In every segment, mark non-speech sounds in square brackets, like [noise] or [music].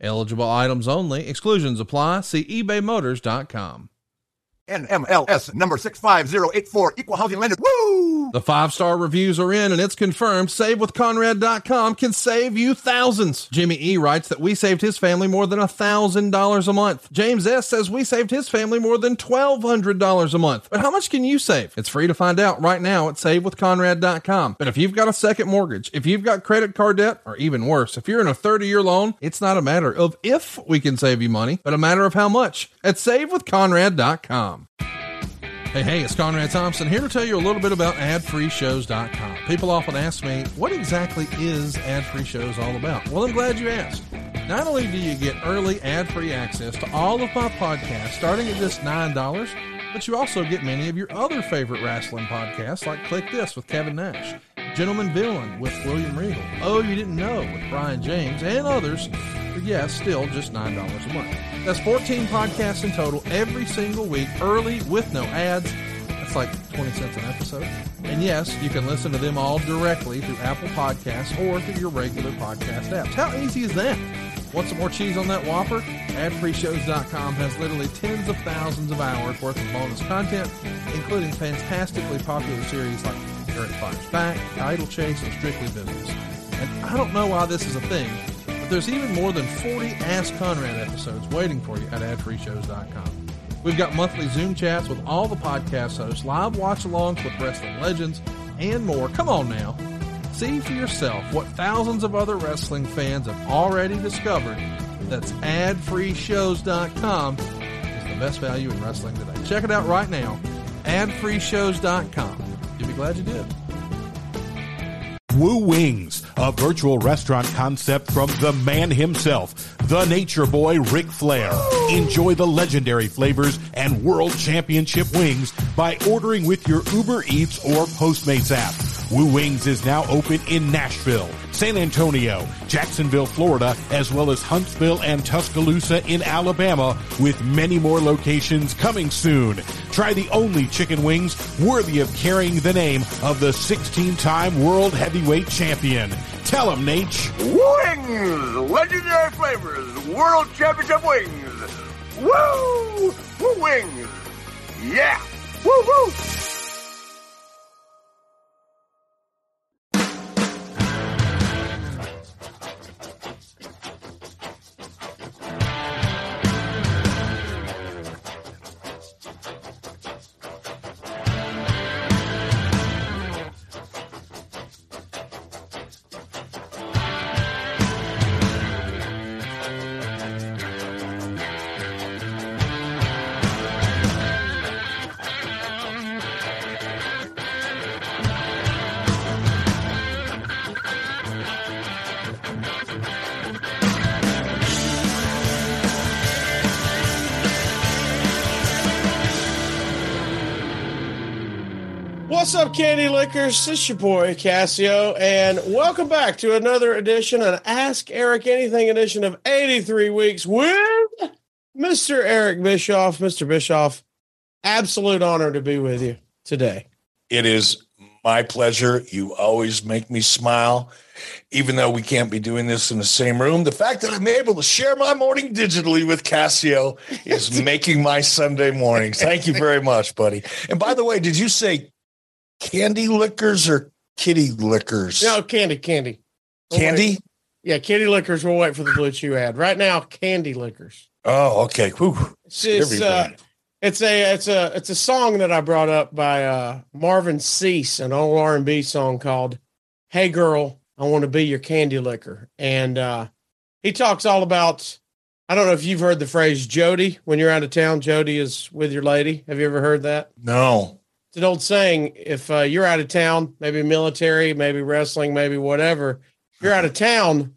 Eligible items only. Exclusions apply. See ebaymotors.com. NMLS number 65084, equal housing lender. Woo! The five star reviews are in and it's confirmed. SaveWithConrad.com can save you thousands. Jimmy E writes that we saved his family more than $1,000 a month. James S says we saved his family more than $1,200 a month. But how much can you save? It's free to find out right now at SaveWithConrad.com. But if you've got a second mortgage, if you've got credit card debt, or even worse, if you're in a 30 year loan, it's not a matter of if we can save you money, but a matter of how much at SaveWithConrad.com. Hey, hey, it's Conrad Thompson here to tell you a little bit about adfreeshows.com. People often ask me, what exactly is Ad Free Shows all about? Well, I'm glad you asked. Not only do you get early ad free access to all of my podcasts starting at just $9, but you also get many of your other favorite wrestling podcasts like Click This with Kevin Nash, Gentleman Villain with William Regal, Oh You Didn't Know with Brian James, and others for yes, still just $9 a month. That's 14 podcasts in total every single week, early with no ads. That's like 20 cents an episode. And yes, you can listen to them all directly through Apple Podcasts or through your regular podcast apps. How easy is that? Want some more cheese on that Whopper? AdFreeShows.com has literally tens of thousands of hours worth of bonus content, including fantastically popular series like Eric Fires Back, Idle Chase, and Strictly Business. And I don't know why this is a thing, but there's even more than 40 Ask Conrad episodes waiting for you at adfreeshows.com. We've got monthly Zoom chats with all the podcast hosts, live watch alongs with wrestling legends, and more. Come on now. See for yourself what thousands of other wrestling fans have already discovered. That's adfreeshows.com is the best value in wrestling today. Check it out right now. Adfreeshows.com. Glad you did. Woo Wings, a virtual restaurant concept from the man himself, the nature boy Ric Flair. Enjoy the legendary flavors and world championship wings by ordering with your Uber Eats or Postmates app. Woo Wings is now open in Nashville, San Antonio, Jacksonville, Florida, as well as Huntsville and Tuscaloosa in Alabama, with many more locations coming soon. Try the only chicken wings worthy of carrying the name of the 16-time world heavyweight champion. Tell him, Nate. Wings! Legendary flavors! World Championship wings! Woo! Woo wings! Yeah! Woo woo! Up, Candy Lickers? It's your boy Casio, and welcome back to another edition, an Ask Eric Anything edition of 83 Weeks with Mr. Eric Bischoff. Mr. Bischoff, absolute honor to be with you today. It is my pleasure. You always make me smile, even though we can't be doing this in the same room. The fact that I'm able to share my morning digitally with Casio is [laughs] making my Sunday mornings. Thank you very much, buddy. And by the way, did you say candy lickers or kitty liquors? No, candy, candy. We'll Candy? wait. Yeah, candy lickers. We'll wait for the Blue Chew ad. Right now, candy lickers. Oh, okay. Whew. It's, it's, uh, it's a it's a it's a song that I brought up by uh, Marvin Sease, an old R and B song called "Hey Girl, I Want to Be Your Candy Licker," and uh, he talks all about. I don't know if you've heard the phrase "Jody" when you're out of town. Jody is with your lady. Have you ever heard that? no. It's an old saying. If uh, you're out of town, maybe military, maybe wrestling, maybe whatever, if you're out of town,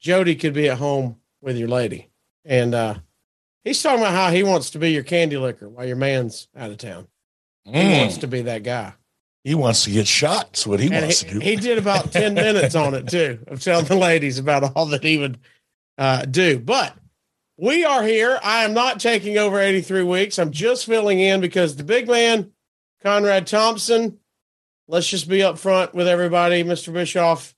Jody could be at home with your lady. And uh, He's talking about how he wants to be your candy licker while your man's out of town. He Mm, wants to be that guy. he wants to get shot. That's what he And wants he, to do. he did about 10 [laughs] minutes on it too, of telling the ladies about all that he would uh, do. But we are here. I am not taking over 83 weeks. I'm just filling in because the big man, Conrad Thompson, let's just be up front with everybody, Mr. Bischoff.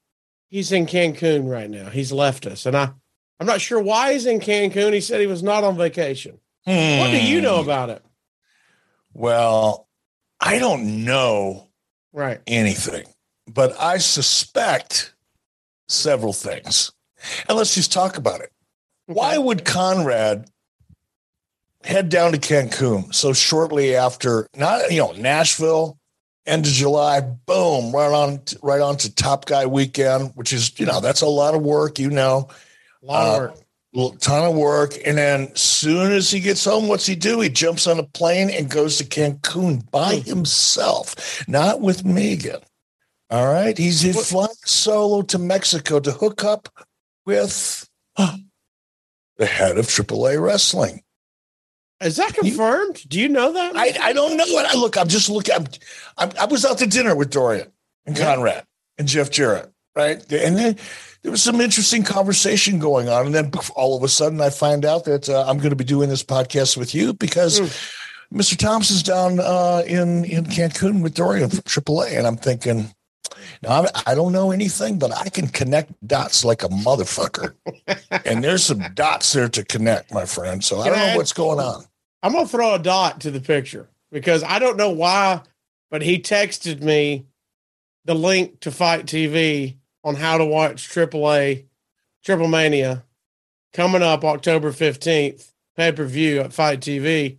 He's in Cancun right now. He's left us. And I, I'm not sure why he's in Cancun. He said he was not on vacation. What do you know Hmm. about it? Well, I don't know Right. anything, but I suspect several things. And let's just talk about it. Why would Conrad head down to Cancun. So shortly after not you know Nashville end of July boom right on right on to Top Guy weekend which is you know that's a lot of work you know. A lot of Uh, work. a ton of work. And then soon as he gets home what's he do? He jumps on a plane and goes to Cancun by himself not with Megan. All right? He's he's flying solo to Mexico to hook up with [gasps] the head of AAA wrestling Is that confirmed? Do you know that? I, I don't know what I look. I'm just looking. I'm, I'm, I was out to dinner with Dorian and. Conrad and Jeff Jarrett, right? And then there was some interesting conversation going on, and then all of a sudden I find out that uh, I'm going to be doing this podcast with you because Hmm. Mr. Thompson's down uh, in in Cancun with Dorian from AAA, and I'm thinking. Now, I'm- I don't know anything, but I can connect dots like a motherfucker. [laughs] and there's some dots there to connect, my friend. So I don't I know add- what's going on. I'm gonna throw a dot to the picture because I don't know why, but he texted me the link to FITE TV on how to watch AAA Triple Mania coming up October 15th, pay per view at FITE TV,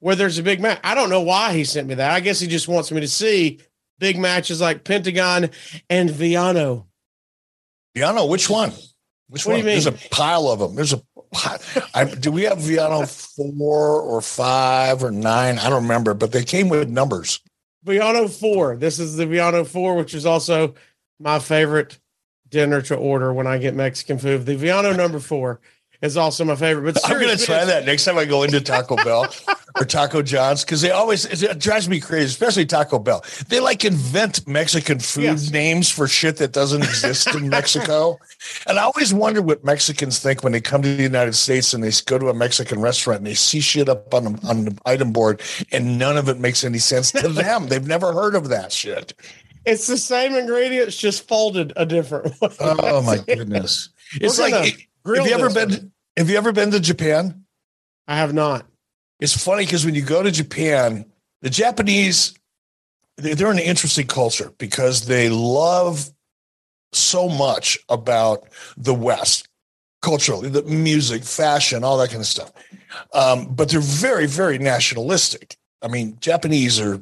where there's a big match. I don't know why he sent me that. I guess he just wants me to see big matches like Pentagon and Villano. Villano, which one? Which What one? There's a pile of them. There's a pile. I, do we have Villano four or five or nine? I don't remember, but they came with numbers. Villano 4. This is the Villano 4, which is also my favorite dinner to order when I get Mexican food. The Villano number 4 is also my favorite. But I'm going to try that next time I go into Taco [laughs] Bell or Taco John's because they always it drives me crazy, especially Taco Bell. They like invent Mexican food Yes. names for shit that doesn't exist in Mexico. [laughs] And I always wonder what Mexicans think when they come to the United States and they go to a Mexican restaurant and they see shit up on the, on the item board and none of it makes any sense to [laughs] them. They've never heard of that shit. It's the same ingredients, just folded a different way. Oh my goodness! It's We're like gonna have you ever been? Have you ever been to Japan? I have not. It's funny because when you go to Japan, the Japanese they- they're an interesting culture because they love so much about the West culturally, the music, fashion, all that kind of stuff. Um, but they're very, very nationalistic. I mean, Japanese are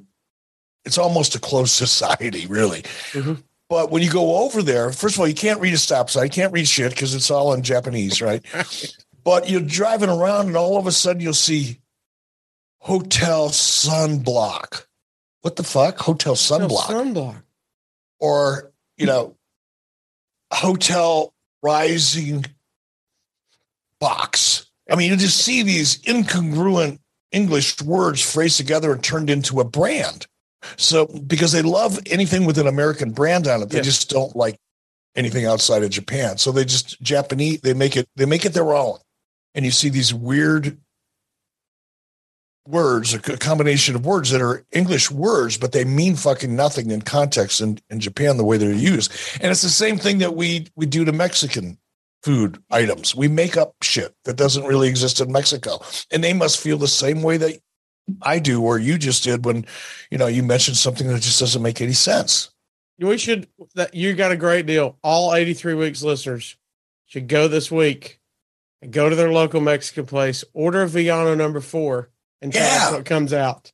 it's almost a closed [laughs] society, really. Mhm. But when you go over there, first of all, you can't read a stop sign, you can't read shit because it's all in Japanese, right? [laughs] but you're driving around and all of a sudden you'll see hotel sunblock. What the fuck? Hotel sunblock. Sunblock. or, you know, hotel rising box. I mean, you just see these incongruent English words phrased together and turned into a brand. So, because they love anything with an American brand on it, they Yes. just don't like anything outside of Japan. So they just Japanese, they make it, they make it their own. And you see these weird words, a combination of words that are English words, but they mean fucking nothing in context in, in Japan, the way they're used. And it's the same thing that we we do to Mexican food items. We make up shit that doesn't really exist in Mexico. And they must feel the same way that I do or you just did when, you know, you mentioned something that just doesn't make any sense. We should that you got a great deal. All 83 weeks listeners should go this week and go to their local Mexican place, order a Villano number four, and tell Yeah. us what comes out.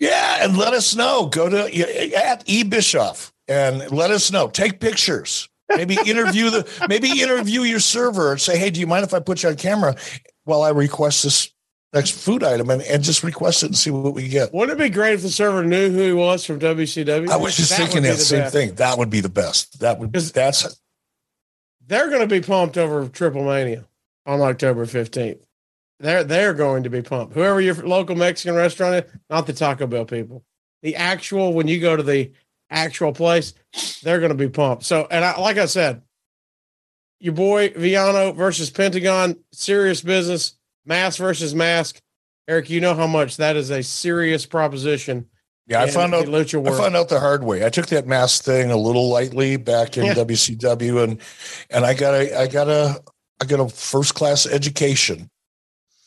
Yeah, and let us know. Go to at E Bischoff and let us know. Take pictures. Maybe [laughs] interview the maybe interview your server and say, "Hey, do you mind if I put you on camera while I request this next food item and, and just request it and see what we get?" Wouldn't it be great if the server knew who he was from WCW? I was just That thinking that the same best. thing. That would be the best. That would that's They're going to be pumped over Triple Mania on October 15th. they're they're going to be pumped. Whoever your local Mexican restaurant is, not the Taco Bell people, the actual when you go to the actual place, they're going to be pumped. So, and I, like I said, your boy Villano versus Pentagon, serious business. Mask versus mask. Eric, you know how much that is a serious proposition. Yeah, I found out. lucha I found out the hard way. I took that mask thing a little lightly back in Yeah. WCW, and and I got a I got a I get a first class education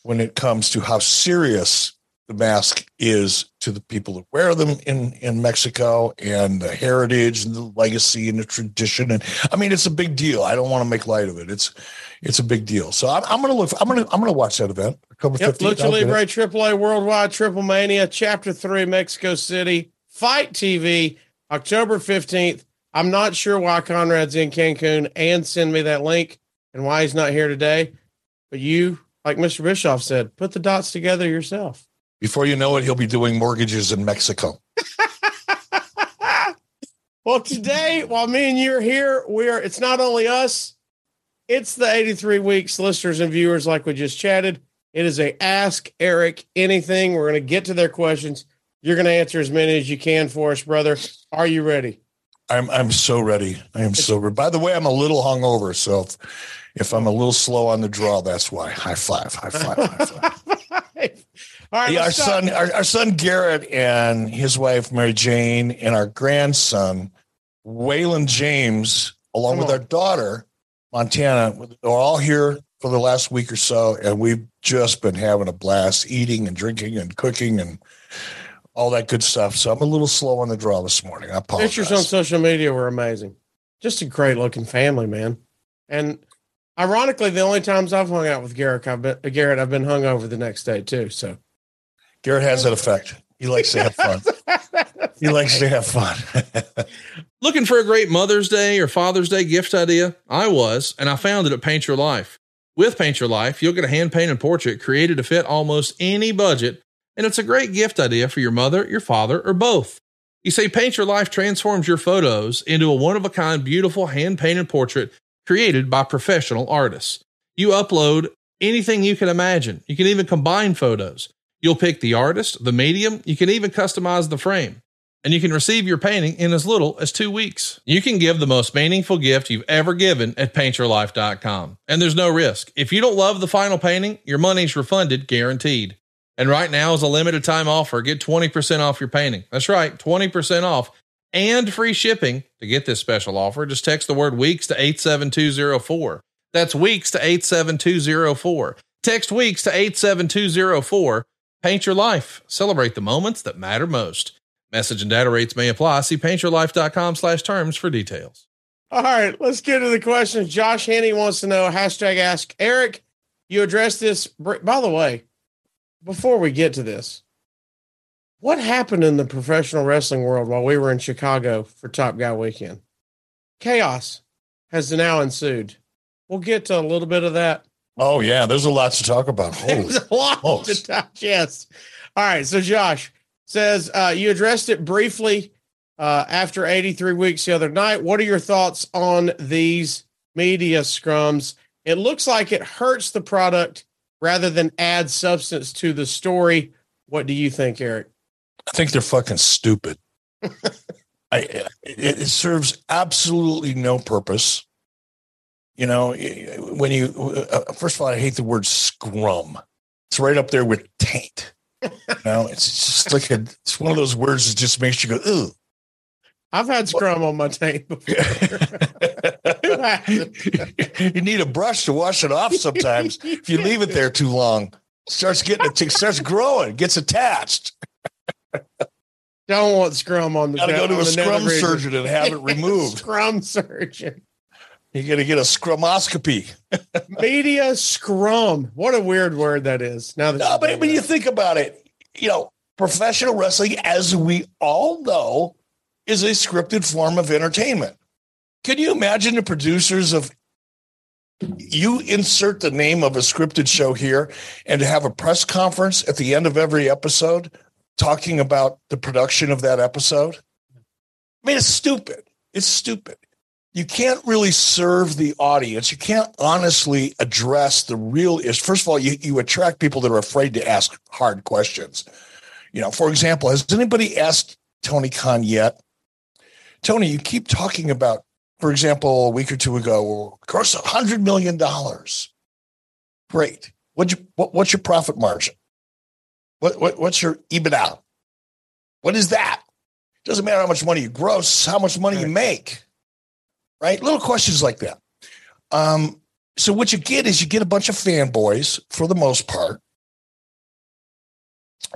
when it comes to how serious the mask is to the people that wear them in in Mexico and the heritage and the legacy and the tradition. And I mean, it's a big deal. I don't want to make light of it. It's it's a big deal. So I'm, I'm gonna look. I'm gonna I'm gonna watch that event. October Yep, 15th. Lucha I'll get it. Libre AAA Worldwide Triple Mania Chapter 3 Mexico City FITE TV October 15th. I'm not sure why Conrad's in Cancun and send me that link and why he's not here today. But you, like Mr. Bischoff said, put the dots together yourself. Before you know it, he'll be doing mortgages in Mexico. [laughs] Well, today, while me and you are here, we're it's not only us, it's the 83 weeks listeners and viewers, like we just chatted. It is a ask Eric anything. We're gonna get to their questions. You're gonna answer as many as you can for us, brother. Are you ready? I'm I'm so ready. I am so ready. By the way, I'm a little hungover, so if, I'm a little slow on the draw, that's why. High five, high five, high five. [laughs] All right, Yeah, our son, our, our son Garrett and his wife Mary Jane, and our grandson Waylon James, along Come with on. our daughter Montana, are all here for the last week or so, and we've just been having a blast, eating and drinking and cooking and all that good stuff. So I'm a little slow on the draw this morning. I apologize. Pictures on social media were amazing. Just a great looking family, man. And ironically, the only times I've hung out with Garrett, I've been Garrett, I've been hung over the next day too. So Garrett has that effect. He likes to have fun. [laughs] He likes to have fun. [laughs] Looking for a great Mother's Day or Father's Day gift idea? I was, and I found it at Paint Your Life. With Paint Your Life, you'll get a hand painted portrait created to fit almost any budget, and it's a great gift idea for your mother, your father, or both. You see, Paint Your Life transforms your photos into a one of a kind, beautiful hand painted portrait created by professional artists. You upload anything you can imagine. You can even combine photos. You'll pick the artist, the medium, you can even customize the frame and you can receive your painting in as little as two weeks. You can give the most meaningful gift you've ever given at paintyourlife.com. And there's no risk. If you don't love the final painting, your money's refunded guaranteed. And right now is a limited time offer. Get 20% off your painting. That's right, 20% off and free shipping. To get this special offer, just text the word weeks to 87204. That's weeks to 87204. Text weeks to 87204. Paint your life. Celebrate the moments that matter most. Message and data rates may apply. See paintyourlife.com slash terms for details. All right, let's get to the questions. Josh Henney wants to know hashtag ask Eric. You addressed this. By the way, before we get to this, what happened in the professional wrestling world while we were in Chicago for Top Guy Weekend? Chaos has now ensued. We'll get to a little bit of that. oh yeah, there's a lot to talk about. Holy [laughs] There's a lot smokes. to digest. All right, so Josh says uh, you addressed it briefly uh, after 83 weeks the other night. What are your thoughts on these media scrums? It looks like it hurts the product rather than add substance to the story. What do you think, Eric? I think they're fucking stupid. [laughs] I it, it serves absolutely no purpose. You know, when you uh, first of all, I hate the word scrum. It's right up there with taint. You know, it's just like a, it's one of those words that just makes you go, ooh. I've had scrum on my tape before. [laughs] you need a brush to wash it off sometimes. if you leave it there too long, it starts getting it starts growing, gets attached. Don't want scrum on the Got to go to a scrum surgeon and have it [laughs] removed. scrum surgeon. You got to get a scrumoscopy. [laughs] Media scrum. What a weird word that is. Now that No, but when you think about it, you know, professional wrestling, as we all know, is a scripted form of entertainment. Can you imagine the producers of you insert the name of a scripted show here and to have a press conference at the end of every episode talking about the production of that episode? I mean, it's stupid. It's stupid. you can't really serve the audience. You can't honestly address the real issue. First of all, you, you attract people that are afraid to ask hard questions. You know, for example, has anybody asked Tony Khan yet? Tony, you keep talking about, for example, a week or two ago, a hundred million dollars. Great. What's your, what, what's your profit margin? What, what, what's your EBITDA? What is that? Doesn't matter how much money you gross, how much money you make right? Little questions like that. Um, so what you get is you get a bunch of fanboys for the most part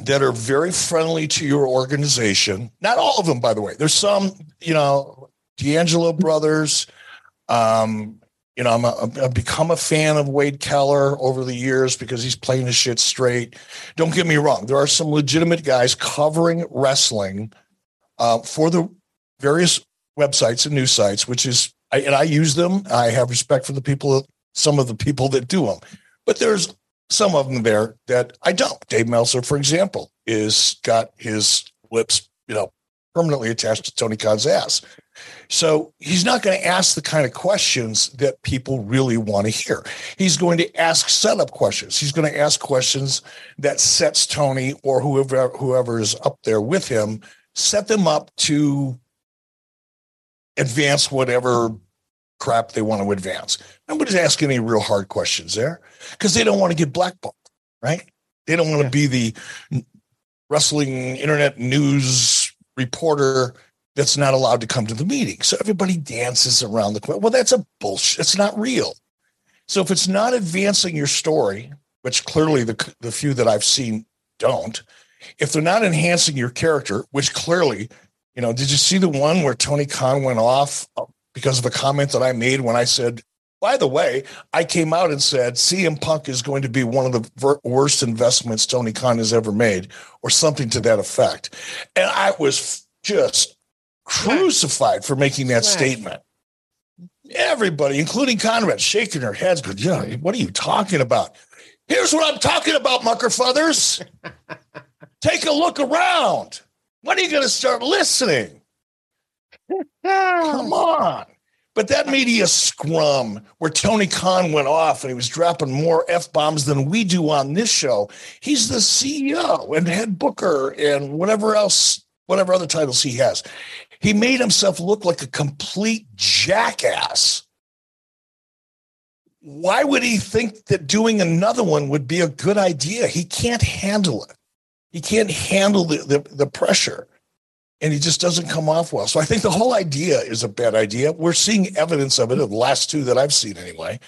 that are very friendly to your organization. Not all of them, by the way. There's some, you know, D'Angelo brothers. Um, you know, I'm a, I've become a fan of Wade Keller over the years because he's playing his shit straight. Don't get me wrong. There are some legitimate guys covering wrestling uh, for the various websites and news sites, which is, I, and I use them. I have respect for the people, some of the people that do them, but there's some of them there that I don't. Dave Meltzer, for example, is got his lips, you know, permanently attached to Tony Khan's ass. So he's not going to ask the kind of questions that people really want to hear. He's going to ask setup questions. He's going to ask questions that sets Tony or whoever whoever is up there with him set them up to advance whatever crap they want to advance. Nobody's asking any real hard questions there because they don't want to get blackballed, right? They don't want to yeah. be the wrestling internet news reporter that's not allowed to come to the meeting. So everybody dances around the well, that's a bullshit. It's not real. So if it's not advancing your story, which clearly the the few that I've seen don't, if they're not enhancing your character, which clearly you know, did you see the one where Tony Khan went off uh, because of a comment that I made when I said, by the way, I came out and said CM Punk is going to be one of the ver- worst investments Tony Khan has ever made, or something to that effect. And I was just crucified for making that statement. Everybody, including Conrad, shaking their heads, going, Yeah, what are you talking about? Here's what I'm talking about, Muckerfuthers. [laughs] Take a look around. When are you going to start listening? [laughs] Come on. But that media scrum where Tony Khan went off and he was dropping more F bombs than we do on this show. He's the CEO and head booker and whatever else, whatever other titles he has. He made himself look like a complete jackass. Why would he think that doing another one would be a good idea? He can't handle it. He can't handle the, the, the pressure and he just doesn't come off well. So I think the whole idea is a bad idea. We're seeing evidence of it, of the last two that I've seen anyway.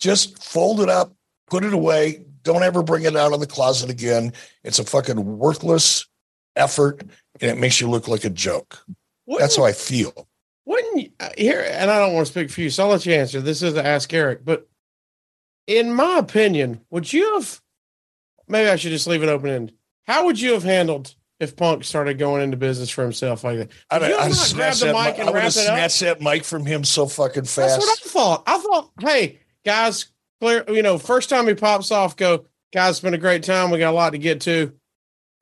Just fold it up, put it away. Don't ever bring it out of the closet again. It's a fucking worthless effort and it makes you look like a joke. Wouldn't, That's how I feel. Wouldn't you, uh, here, and I don't want to speak for you, so I'll let you answer. This is Ask Eric, but in my opinion, would you have maybe I should just leave it open ended? How would you have handled if Punk started going into business for himself like that? Would I, I grab the mic and I would have snatched that mic from him so fucking fast. That's what I thought. I thought, hey guys, clear. You know, first time he pops off, go guys. It's been a great time. We got a lot to get to.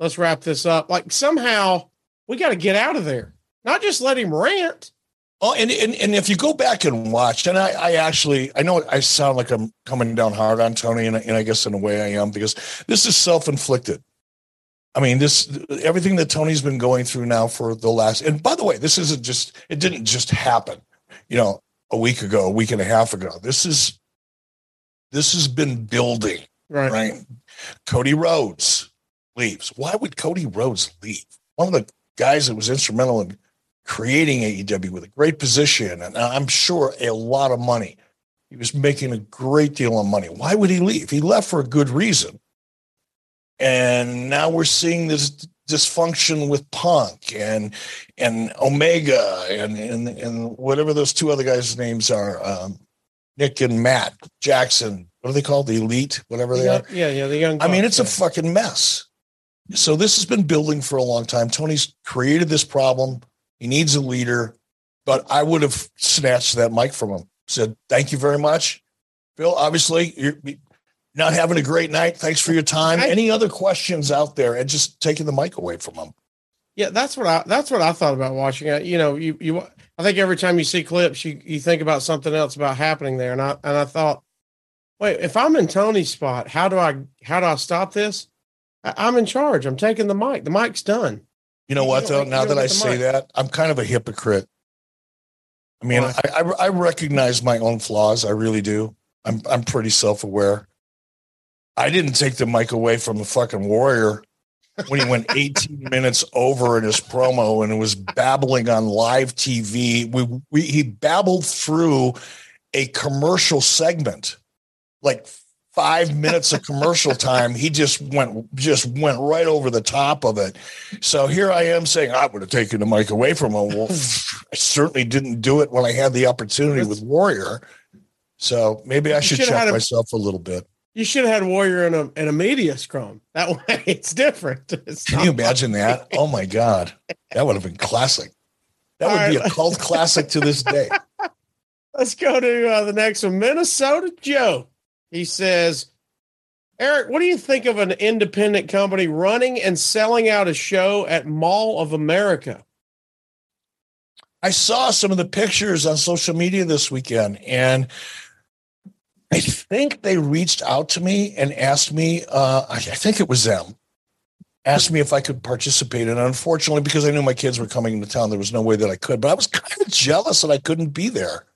Let's wrap this up. Like somehow we got to get out of there. Not just let him rant. Oh, and, and and if you go back and watch, and I, I actually I know I sound like I'm coming down hard on Tony, and, and I guess in a way I am because this is self inflicted. I mean, this everything that Tony's been going through now for the last. And by the way, this isn't just. It didn't just happen. You know, a week ago, a week and a half ago. This is. This has been building. Right. Right. Cody Rhodes leaves. Why would Cody Rhodes leave? One of the guys that was instrumental in creating AEW with a great position and I'm sure a lot of money. He was making a great deal of money. Why would he leave? He left for a good reason. And now we're seeing this dysfunction with Punk and and Omega and and and whatever those two other guys' names are, um, Nick and Matt Jackson. What are they called? The Elite, whatever they are. Yeah, yeah, the young. I mean, it's yeah. a fucking mess. So this has been building for a long time. Tony's created this problem. He needs a leader, but I would have snatched that mic from him. Said, "Thank you very much, Bill. Obviously, you're, not having a great night. Thanks for your time. I, Any other questions out there? And just taking the mic away from him. Yeah, that's what I that's what I thought about watching it. You know, you you I think every time you see clips, you you think about something else about happening there, and I and I thought, wait, if I'm in Tony's spot, how do I how do I stop this? I, I'm in charge. I'm taking the mic. The mic's done. You know You what though? like- Now that I say that, I'm kind of a hypocrite. I mean, I, I I recognize my own flaws. I really do. I'm I'm pretty self aware. I didn't take the mic away from the fucking warrior when he went [laughs] 18 minutes over in his promo and it was babbling on live TV. We, we he babbled through a commercial segment, like five minutes of commercial time. He just went just went right over the top of it. So here I am saying I would have taken the mic away from him. Well, [laughs] I certainly didn't do it when I had the opportunity with Warrior. So maybe I should check a- myself a little bit. You should have had Warrior in a in a media scrum. That [laughs] way, it's different. It's Can you imagine that? Oh my God. That would have been classic. That would All be right. a cult classic to this day. [laughs] Let's go to uh, the next one. Minnesota Joe. He says, Eric, what do you think of an independent company running and selling out a show at Mall of America? I saw some of the pictures on social media this weekend, and I think they reached out to me and asked me, uh, I think it was them, asked me if I could participate. And unfortunately, because I knew my kids were coming into town, there was no way that I could. But I was [laughs] kind of jealous that I couldn't be there.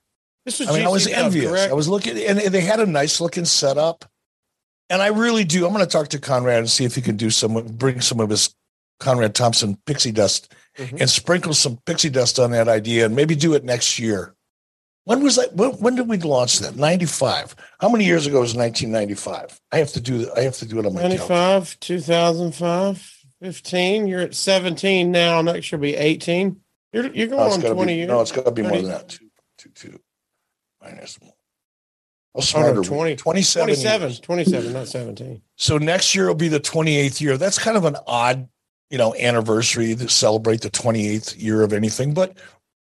This was I mean, I was envious. correct? I was looking, and they had a nice looking setup. And I really do. I'm going to talk to Conrad and see if he can do some, bring some of his Conrad Thompson pixie dust Mhm. and sprinkle some pixie dust on that idea, and maybe do it next year. When was that? When, when did we launch that? 95. How many years ago was 1995? I have to do. I have to do it on my calendar. 95, 2005, 15. You're at 17 now. Next year will be 18. You're, you're going on 20 be, years. no, it's got to be more than that. Two, two, two. Minus one. Oh, no, are we? 20 27. 27, 27, not 17. So next year will be the 28th year. That's kind of an odd, you know, anniversary to celebrate the 28th year of anything. But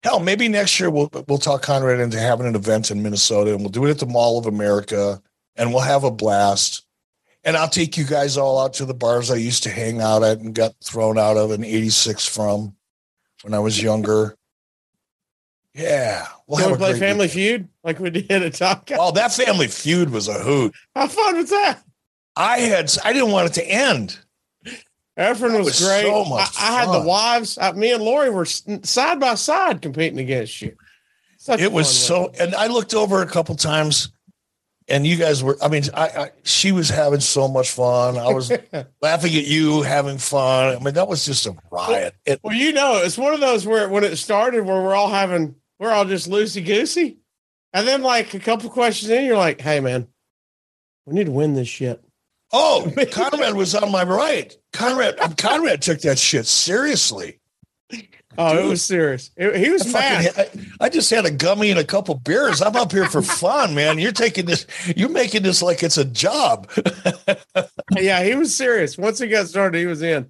hell, maybe next year we'll we'll talk Conrad into having an event in Minnesota, and we'll do it at the Mall of America, and we'll have a blast. And I'll take you guys all out to the bars I used to hang out at and got thrown out of in '86 from when I was younger. Yeah, we'll you have want a to play Family weekend. Feud like we did at Top Guy? Oh, that Family Feud was a hoot. How fun was that? I had I didn't want it to end. Efren was, was great. so I, I had the wives. I, me and Lori were side by side competing against you. Such it was so and i looked over a couple times and you guys were i mean I, I she was having so much fun i was [laughs] laughing at you having fun i mean that was just a riot it, well, you know, it's one of those where when it started, where we're all having, we're all just loosey goosey, and then like a couple questions in, you're like, "Hey, man, we need to win this shit." oh [laughs] conrad was on my right conrad conrad took that shit seriously Oh, it was serious. It- he was I, mad. fucking, I, I just had a gummy and a couple beers i'm up here for fun man you're taking this you're making this like it's a job [laughs] yeah, he was serious. Once he got started, he was in.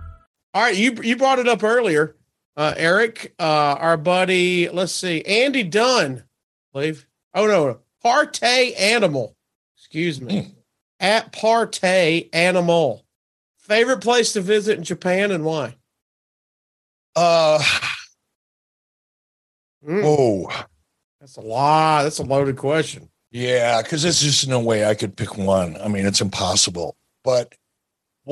All right, you you brought it up earlier, uh, Eric. Uh, our buddy, let's see, Andy Dunn, I believe. Oh no, Partay Animal. Excuse me, at Partay Animal. Favorite place to visit in Japan and why? uh Mm, oh that's a lot. That's a loaded question. Yeah, because there's just no way I could pick one. I mean, it's impossible. But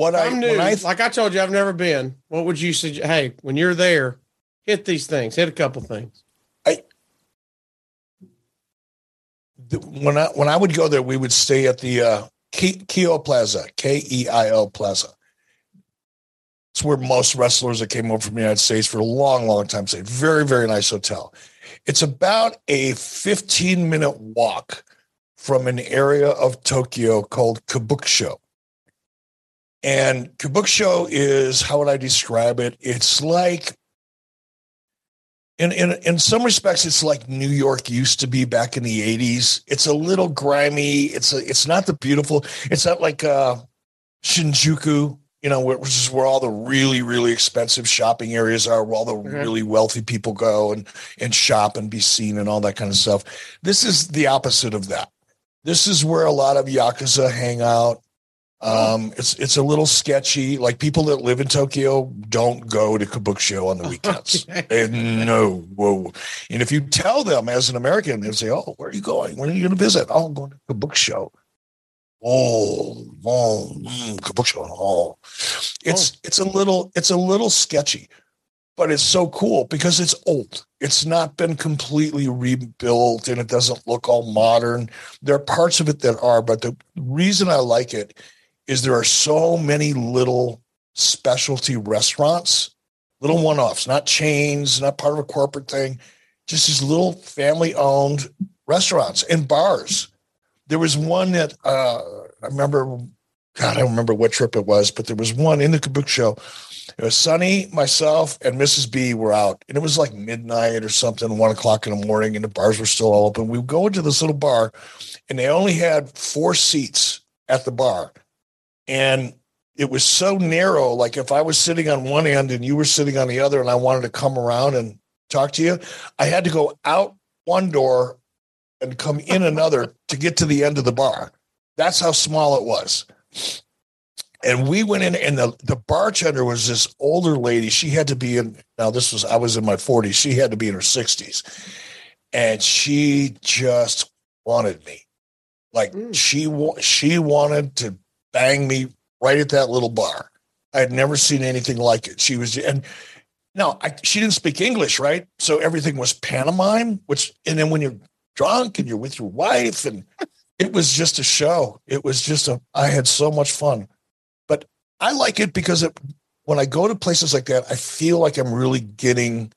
what I, I'm new. when I like I told you, I've never been. What would you suggest? Hey, when you're there, hit these things. Hit a couple things. th- when I when I would go there, we would stay at the uh, Ke- Keio Plaza, K E I O Plaza. It's where most wrestlers that came over from the United States for a long, long time stayed. Very, very nice hotel. It's about a 15 minute walk from an area of Tokyo called Kabukicho. And Kabukicho is how would I describe it? It's like in, in in some respects, it's like New York used to be back in the '80s. It's a little grimy. It's a, it's not the beautiful. It's not like uh, Shinjuku, you know, which is where all the really really expensive shopping areas are, where all the Mhm. really wealthy people go and and shop and be seen and all that kind of stuff. This is the opposite of that. This is where a lot of yakuza hang out. Um, it's it's a little sketchy. Like people that live in Tokyo don't go to Kabukicho on the weekends. [laughs] Okay. And no, whoa. And if you tell them as an American, they'll say, "Oh, where are you going? When are you going to visit? Oh, I'm going to Kabukicho." Oh, oh, mm, Kabukicho. Oh, it's it's a little it's a little sketchy, but it's so cool because it's old. It's not been completely rebuilt and it doesn't look all modern. There are parts of it that are, but the reason I like it is there are so many little specialty restaurants, little one offs, not chains, not part of a corporate thing, just these little family owned restaurants and bars. There was one that uh, I remember, God, I don't remember what trip it was, but there was one in the Kabukicho. It was Sonny, myself, and Mrs. B were out, and it was like midnight or something, one o'clock in the morning, and the bars were still all open. We would go into this little bar, and they only had four seats at the bar. And it was so narrow. Like if I was sitting on one end and you were sitting on the other, and I wanted to come around and talk to you, I had to go out one door and come in another [laughs] to get to the end of the bar. That's how small it was. And we went in, and the, the bartender was this older lady. She had to be in, now this was, I was in my 40s. She had to be in her 60s. And she just wanted me. Like Mm. she she wanted to bang me right at that little bar. I had never seen anything like it. She was, and no, I, she didn't speak English, right? So everything was pantomime, which, and then when you're drunk and you're with your wife, and it was just a show. It was just a, I had so much fun. But I like it because it, when I go to places like that, I feel like I'm really getting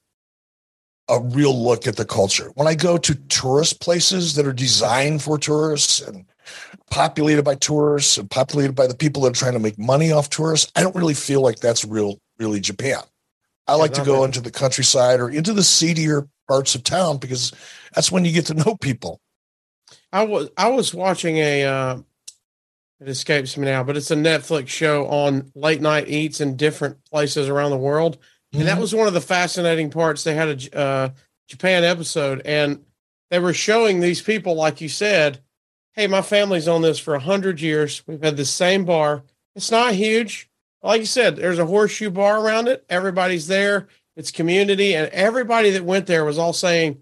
a real look at the culture. When I go to tourist places that are designed for tourists and populated by tourists and populated by the people that are trying to make money off tourists, I don't really feel like that's real, really Japan. I like to go into the countryside or into the seedier parts of town because that's when you get to [laughs] know people. I was I was watching a uh, it escapes me now, but it's a Netflix show on late night eats in different places around the world, and Mm-hmm. that was one of the fascinating parts. They had a uh, Japan episode, and they were showing these people, like you said, "Hey, my family's on this for a hundred years. We've had the same bar. It's not huge, like you said. There's a horseshoe bar around it. Everybody's there. It's community, and everybody that went there was all saying."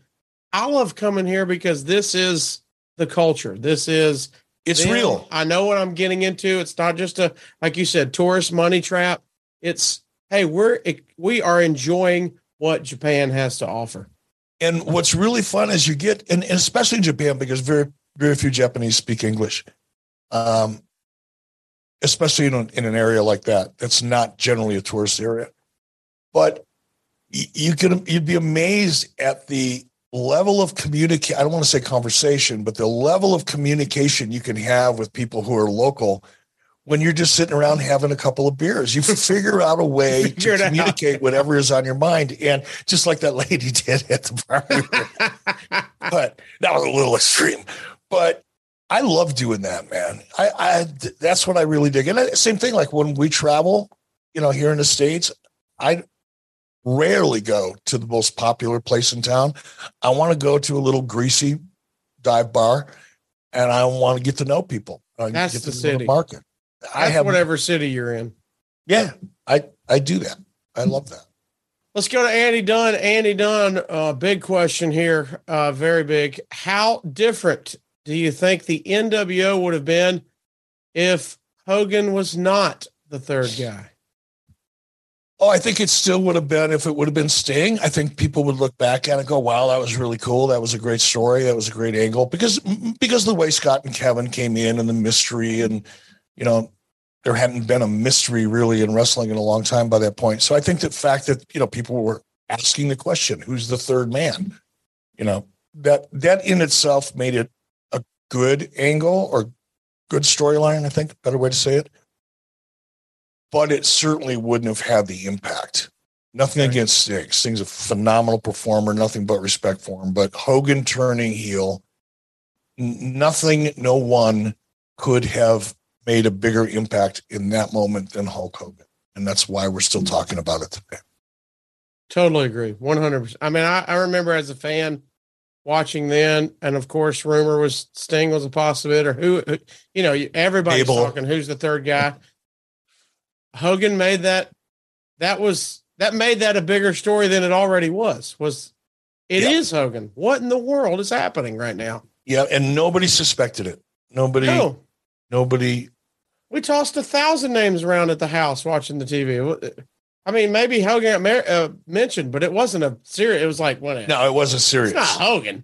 I love coming here because this is the culture. This is it's them. real. I know what I'm getting into. It's not just a like you said tourist money trap. It's hey, we're we are enjoying what Japan has to offer. And what's really fun is you get, and especially in Japan, because very, very few Japanese speak English, um, especially in, in an area like that. That's not generally a tourist area. But you can, you'd be amazed at the level of communicate. I don't want to say conversation, but the level of communication you can have with people who are local when you're just sitting around having a couple of beers. You [laughs] figure out a way to communicate whatever is on your mind. And just like that lady [laughs] did at the bar. [laughs] but that was a little extreme. But I love doing that, man. I, I that's what I really dig. And I- same thing, like when we travel, you know, here in the states, I rarely go to the most popular place in town. I want to go to a little greasy dive bar, and I want to get to know people. I That's get the city. market. I have whatever city you're in. Yeah, I I do that. I love that. Let's go to Andy Dunn. Andy Dunn, uh, big question here, uh, very big. How different do you think the NWO would have been if Hogan was not the third guy? Oh, I think it still would have been if it would have been Sting. I think people would look back at it and go, "Wow, that was really cool. That was a great story. That was a great angle." Because because the way Scott and Kevin came in and the mystery, and you know, there hadn't been a mystery really in wrestling in a long time by that point. So I think the fact that you know people were asking the question, "Who's the third man?" You know that that in itself made it good angle or good storyline. I think better way to say it but it certainly wouldn't have had the impact Nothing against Sting. Sting's a phenomenal performer, nothing but respect for him. But Hogan turning heel, nothing, no one could have made a bigger impact in that moment than Hulk Hogan. And that's why we're still talking about it today. Totally agree. 100%. I mean, I, I remember as a fan watching then, and of course, rumor was Sting was a possibility, or who, who you know, everybody's Abel. talking who's the third guy. Hogan made that, that was, that made that a bigger story than it already was. Was it is Yeah. Hogan? What in the world is happening right now? Yeah, and nobody suspected it. Nobody, No, nobody. we tossed a thousand names around at the house watching the TV. I mean, maybe Hogan uh, mentioned, but it wasn't a serious. It was like, what? No, it wasn't serious. It's not Hogan.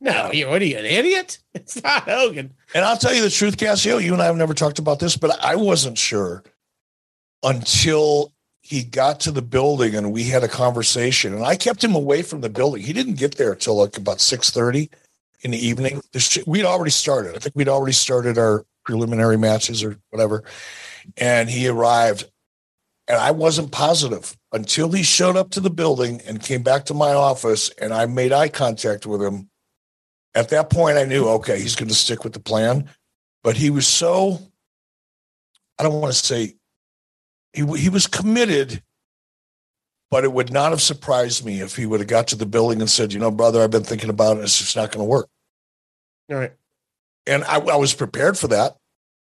No, you what are you an idiot? [laughs] It's not Hogan. And I'll tell you the truth, Casio, you and I have never talked about this, but I wasn't sure until he got to the building and we had a conversation. And I kept him away from the building. He didn't get there till like about 6:30 in the evening. We'd already started. I think we'd already started our preliminary matches or whatever. And he arrived. And I wasn't positive until he showed up to the building and came back to my office and I made eye contact with him at that point, I knew, okay, he's going to stick with the plan. But he was so, I don't want to say, he, he was committed, but it would not have surprised me if he would have got to the building and said, you know, brother, I've been thinking about it. It's just not going to work. All right. And I, I was prepared for that.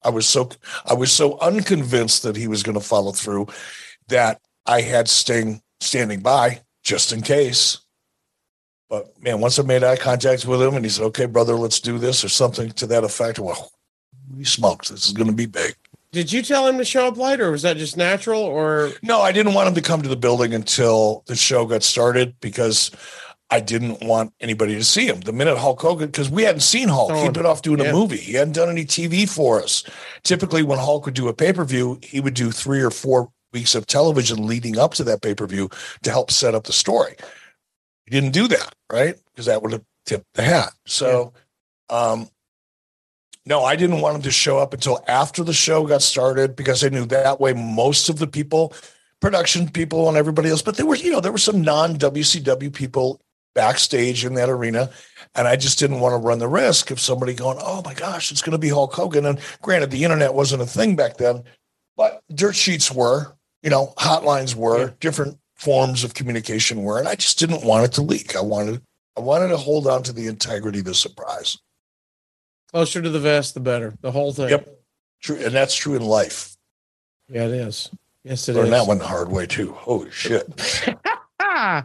I was so I was so unconvinced that he was going to follow through that I had Sting standing by just in case. But man, once I made eye contact with him and he said, "Okay, brother, let's do this," or something to that effect, well, he smoked. This is going to be big. Did you tell him to show up later, or was that just natural? Or No, I didn't want him to come to the building until the show got started because I didn't want anybody to see him. The minute Hulk Hogan, because we hadn't seen Hulk, Oh, he'd been off doing yeah. a movie. He hadn't done any TV for us. Typically, when Hulk would do a pay per view, he would do three or four weeks of television leading up to that pay per view to help set up the story. He didn't do that, right? Because that would have tipped the hat. So, um, no, I didn't want him to show up until after the show got started because I knew that way most of the people, production people and everybody else, but there were, you know, there were some non WCW people backstage in that arena. And I just didn't want to run the risk of somebody going, oh my gosh, it's going to be Hulk Hogan. And granted, the internet wasn't a thing back then, but dirt sheets were, you know, hotlines were, Yeah. different forms of communication were. And I just didn't want it to leak. I wanted, I wanted to hold on to the integrity of the surprise. closer to the vest, the better. The whole thing. Yep. True. And that's true in life. Yeah, it is. Yes, it is. Learned that one the hard way too. Holy shit. [laughs]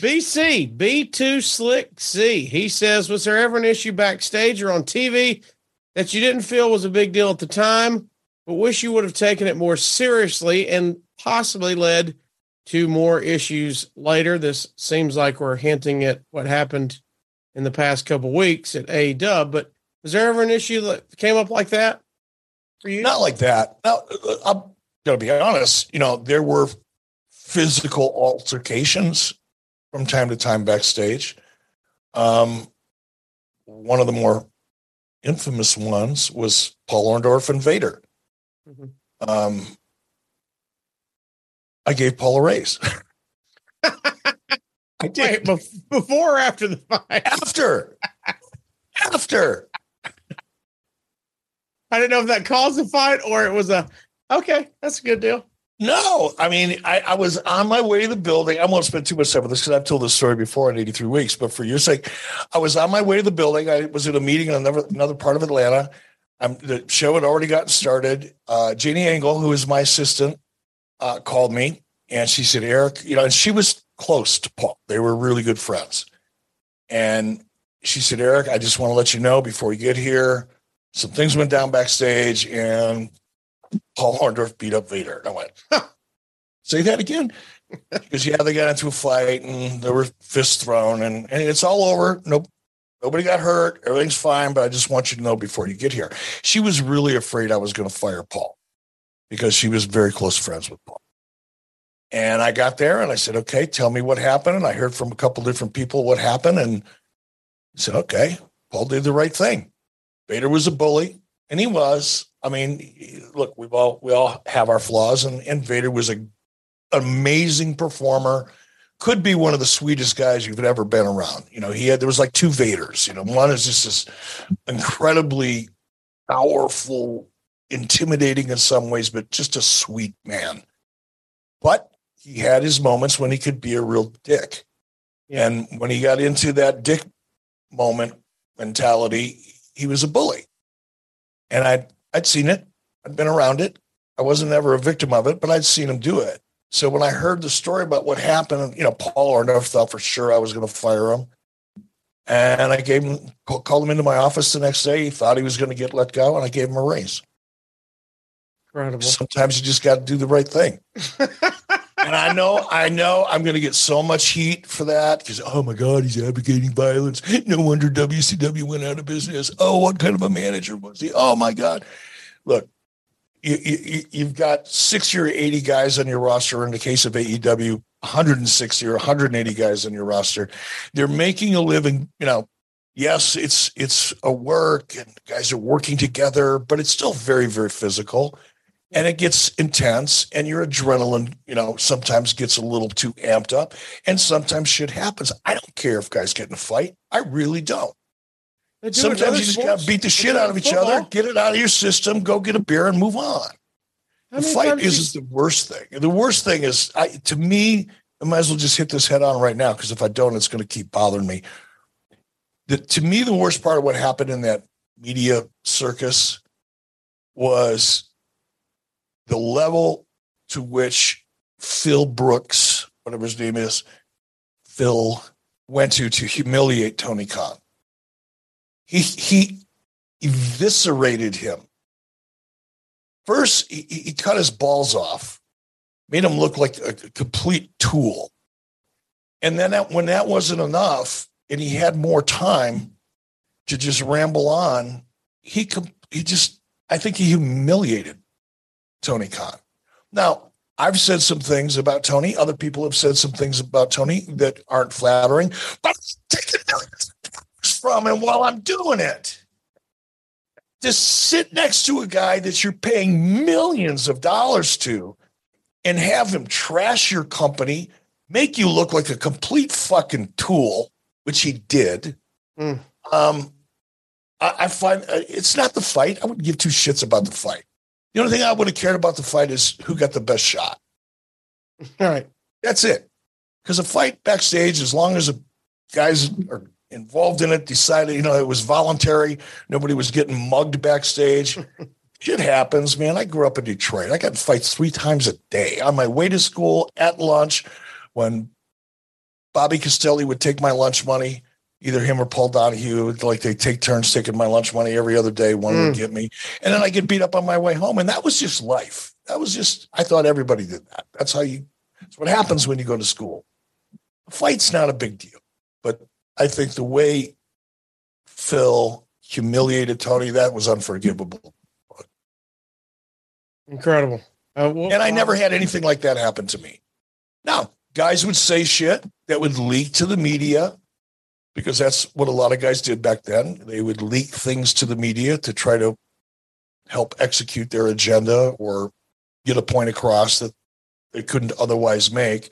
BC, B2 Slick C. He says, Was there ever an issue backstage or on TV that you didn't feel was a big deal at the time, but wish you would have taken it more seriously and possibly led to more issues later? This seems like we're hinting at what happened in the past couple weeks at AEW, but was there ever an issue that came up like that for you? Not like that. Now, uh, I'm going to be honest. You know, there were physical altercations from time to time backstage. Um, one of the more infamous ones was Paul Orndorff and Vader. Mhm. Um, I gave Paul a raise. I Wait, did. bef- before or after the fight? After, after. I didn't know if that caused a fight or it was a okay. That's a good deal. No, I mean, I, I was on my way to the building. I won't spend too much time with this because I've told this story before in 83 weeks, but for your sake, I was on my way to the building. I was at a meeting in another, another part of Atlanta. Um, the show had already gotten started. Uh, Jeannie Engel, who is my assistant, uh, called me and she said, Eric, you know, and she was close to Paul. They were really good friends. And she said, Eric, I just want to let you know before you get here, some things went down backstage and Paul Orndorff beat up Vader. And I went, huh. Say that again. [laughs] Because yeah, they got into a fight and there were fists thrown and, and it's all over. Nope. Nobody got hurt. Everything's fine, but I just want you to know before you get here. She was really afraid I was going to fire Paul because she was very close friends with Paul. And I got there and I said, okay, tell me what happened. And I heard from a couple different people what happened. And I said, okay, Paul did the right thing. Vader was a bully, and he was. I mean, look, we've all we all have our flaws, and, and Vader was a amazing performer. Could be one of the sweetest guys you've ever been around. You know, he had there was like two Vaders. You know, one is just this incredibly powerful, intimidating in some ways, but just a sweet man. But he had his moments when he could be a real dick. And when he got into that dick moment mentality, he was a bully. And I'd I'd seen it. I'd been around it. I wasn't ever a victim of it, but I'd seen him do it. So when I heard the story about what happened, you know, Paul Orndorff thought for sure I was going to fire him. And I gave him, called him into my office the next day. He thought he was going to get let go, and I gave him a raise. Incredible. Sometimes you just got to do the right thing. [laughs] and I know, I know I'm going to get so much heat for that because, oh my God, he's advocating violence. No wonder WCW went out of business. Oh, what kind of a manager was he? Oh my God. Look, you, you, you've got 60 or 80 guys on your roster. In the case of AEW, 160 or 180 guys on your roster. They're making a living, you know. Yes, it's it's a work and guys are working together, but it's still very, very physical and it gets intense and your adrenaline you know sometimes gets a little too amped up and sometimes shit happens. I don't care if guys get in a fight. I really don't. Do. Sometimes you just sports. got to beat the shit out of each football. other get it out of your system go get a beer and move on. The fight times you- isn't the worst thing. The worst thing is I, to me i might as well just hit this head on right now because if i don't it's going to keep bothering me. The, to me the worst part of what happened in that media circus was the level to which Phil Brooks, whatever his name is, Phil went to to humiliate Tony Khan. He he eviscerated him. First, he, he cut his balls off, made him look like a complete tool. And then that, when that wasn't enough, and he had more time to just ramble on, he he just I think he humiliated Tony Khan. Now, I've said some things about Tony. Other people have said some things about Tony that aren't flattering, but I'm taking millions of from him while I'm doing it. To sit next to a guy that you're paying millions of dollars to and have him trash your company, make you look like a complete fucking tool, which he did. Mm. Um, I, I find uh, it's not the fight. I wouldn't give two shits about the fight. The only thing I would have cared about the fight is who got the best shot. [laughs] All right. That's it. Because a fight backstage, as long as the guys are involved in it, decided, you know, it was voluntary, nobody was getting mugged backstage. [laughs] Shit happens, man. I grew up in Detroit. I got in fights three times a day on my way to school, at lunch, when Bobby Castelli would take my lunch money, either him or Paul Donahue, like they take turns taking my lunch money every other day. One would get me. And then I get beat up on my way home. And that was just life. That was just, I thought everybody did that. That's how you, that's what happens when you go to school. A fight's not a big deal. But I think the way Phil humiliated Tony, that was unforgivable. Incredible. Uh, well, And I never had anything like that happen to me. Now, guys would say shit that would leak to the media because that's what a lot of guys did back then. They would leak things to the media to try to help execute their agenda or get a point across that they couldn't otherwise make.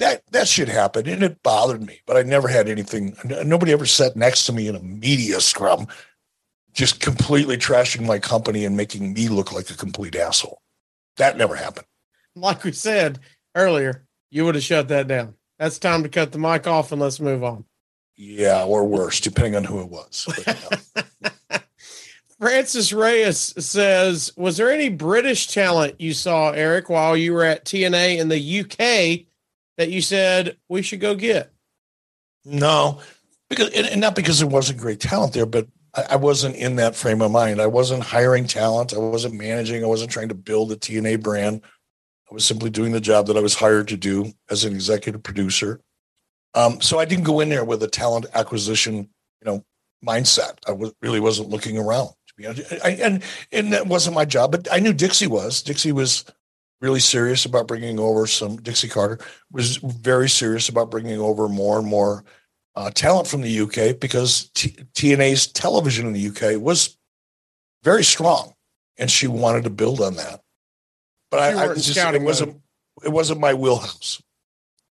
That that shit happened and it bothered me, but I never had anything. Nobody ever sat next to me in a media scrum, just completely trashing my company and making me look like a complete asshole. That never happened. like we said earlier, you would have shut that down. That's time to cut the mic off and let's move on. Yeah, or worse, depending on who it was. But, yeah. [laughs] Francis Reyes says, Was there any British talent you saw, Eric, while you were at TNA in the UK that you said we should go get? No, because and, and not because there wasn't great talent there, but I, I wasn't in that frame of mind. I wasn't hiring talent. I wasn't managing. I wasn't trying to build a TNA brand. I was simply doing the job that I was hired to do as an executive producer. Um, so I didn't go in there with a talent acquisition, you know, mindset. I was, really wasn't looking around to be honest. I, and and that wasn't my job, but I knew Dixie was. Dixie was really serious about bringing over some. Dixie Carter was very serious about bringing over more and more uh, talent from the UK because T- TNA's television in the UK was very strong, and she wanted to build on that. But You I, I was just, it wasn't it wasn't my wheelhouse.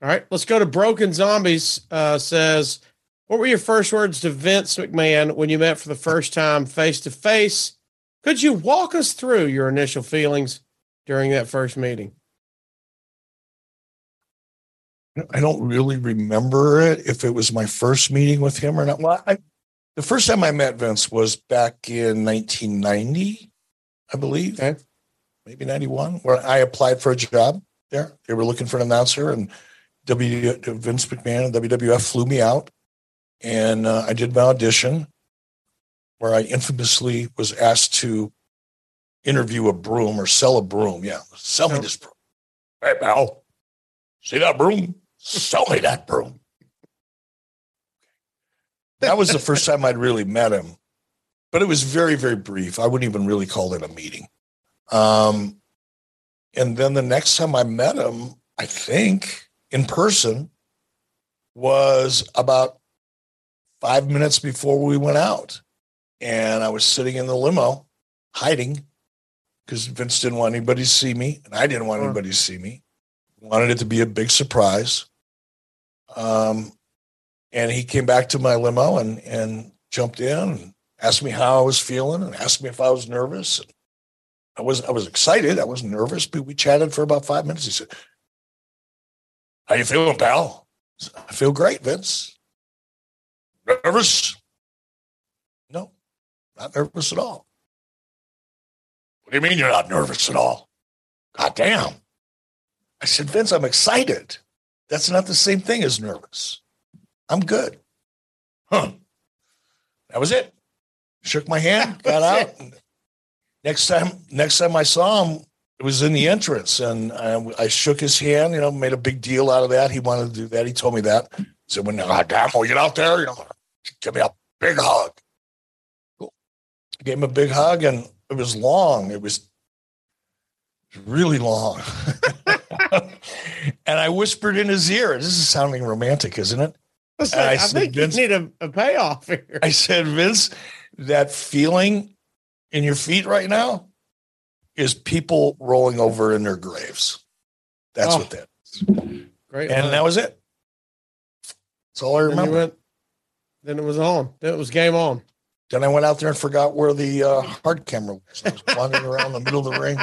All right, let's go to Broken Zombies. Uh, says, what were your first words to Vince McMahon when you met for the first time face to face? Could you walk us through your initial feelings during that first meeting? I don't really remember it if it was my first meeting with him or not. Well, I, the first time I met Vince was back in 1990, I believe, Okay. maybe 91, where I applied for a job there. They were looking for an announcer, and W Vince McMahon and WWF flew me out, and uh, I did my audition, where I infamously was asked to interview a broom or sell a broom. Yeah, sell me this broom. Hey, pal, see that broom? Sell me that broom. That was the [laughs] first time I'd really met him, but it was very, very brief. I wouldn't even really call it a meeting. Um, and then the next time I met him, I think in person, was about five minutes before we went out. And I was sitting in the limo hiding because Vince didn't want anybody to see me, and I didn't want Sure. anybody to see me. Wanted it to be a big surprise. Um, and he came back to my limo and and jumped in and asked me how I was feeling and asked me if I was nervous. I was I was excited. I wasn't nervous, but we chatted for about five minutes. He said, "How you feeling, pal?" I, feel great, Vince. Nervous? No, not nervous at all. What do you mean you're not nervous at all? God damn. I said, Vince, I'm excited. That's not the same thing as nervous. I'm good. Huh. That was it. Shook my hand, got out. Next time, next time I saw him, it was in the entrance, and I, I shook his hand. You know, made a big deal out of that. He wanted to do that. He told me that. Said, "When damn, we get out there, you know, give me a big hug." Cool. Gave him a big hug, and it was long. It was really long. [laughs] and I whispered in his ear. This is sounding romantic, isn't it? I, I I said, think you need a, a payoff here. I said, Vince, that feeling in your feet right now is people rolling over in their graves. That's Oh. what that. Great. And line. that was it. That's all I Then remember. went- then it was on. Then it was game on. Then I went out there and forgot where the uh, hard camera was. I was [laughs] wandering around the middle of the ring.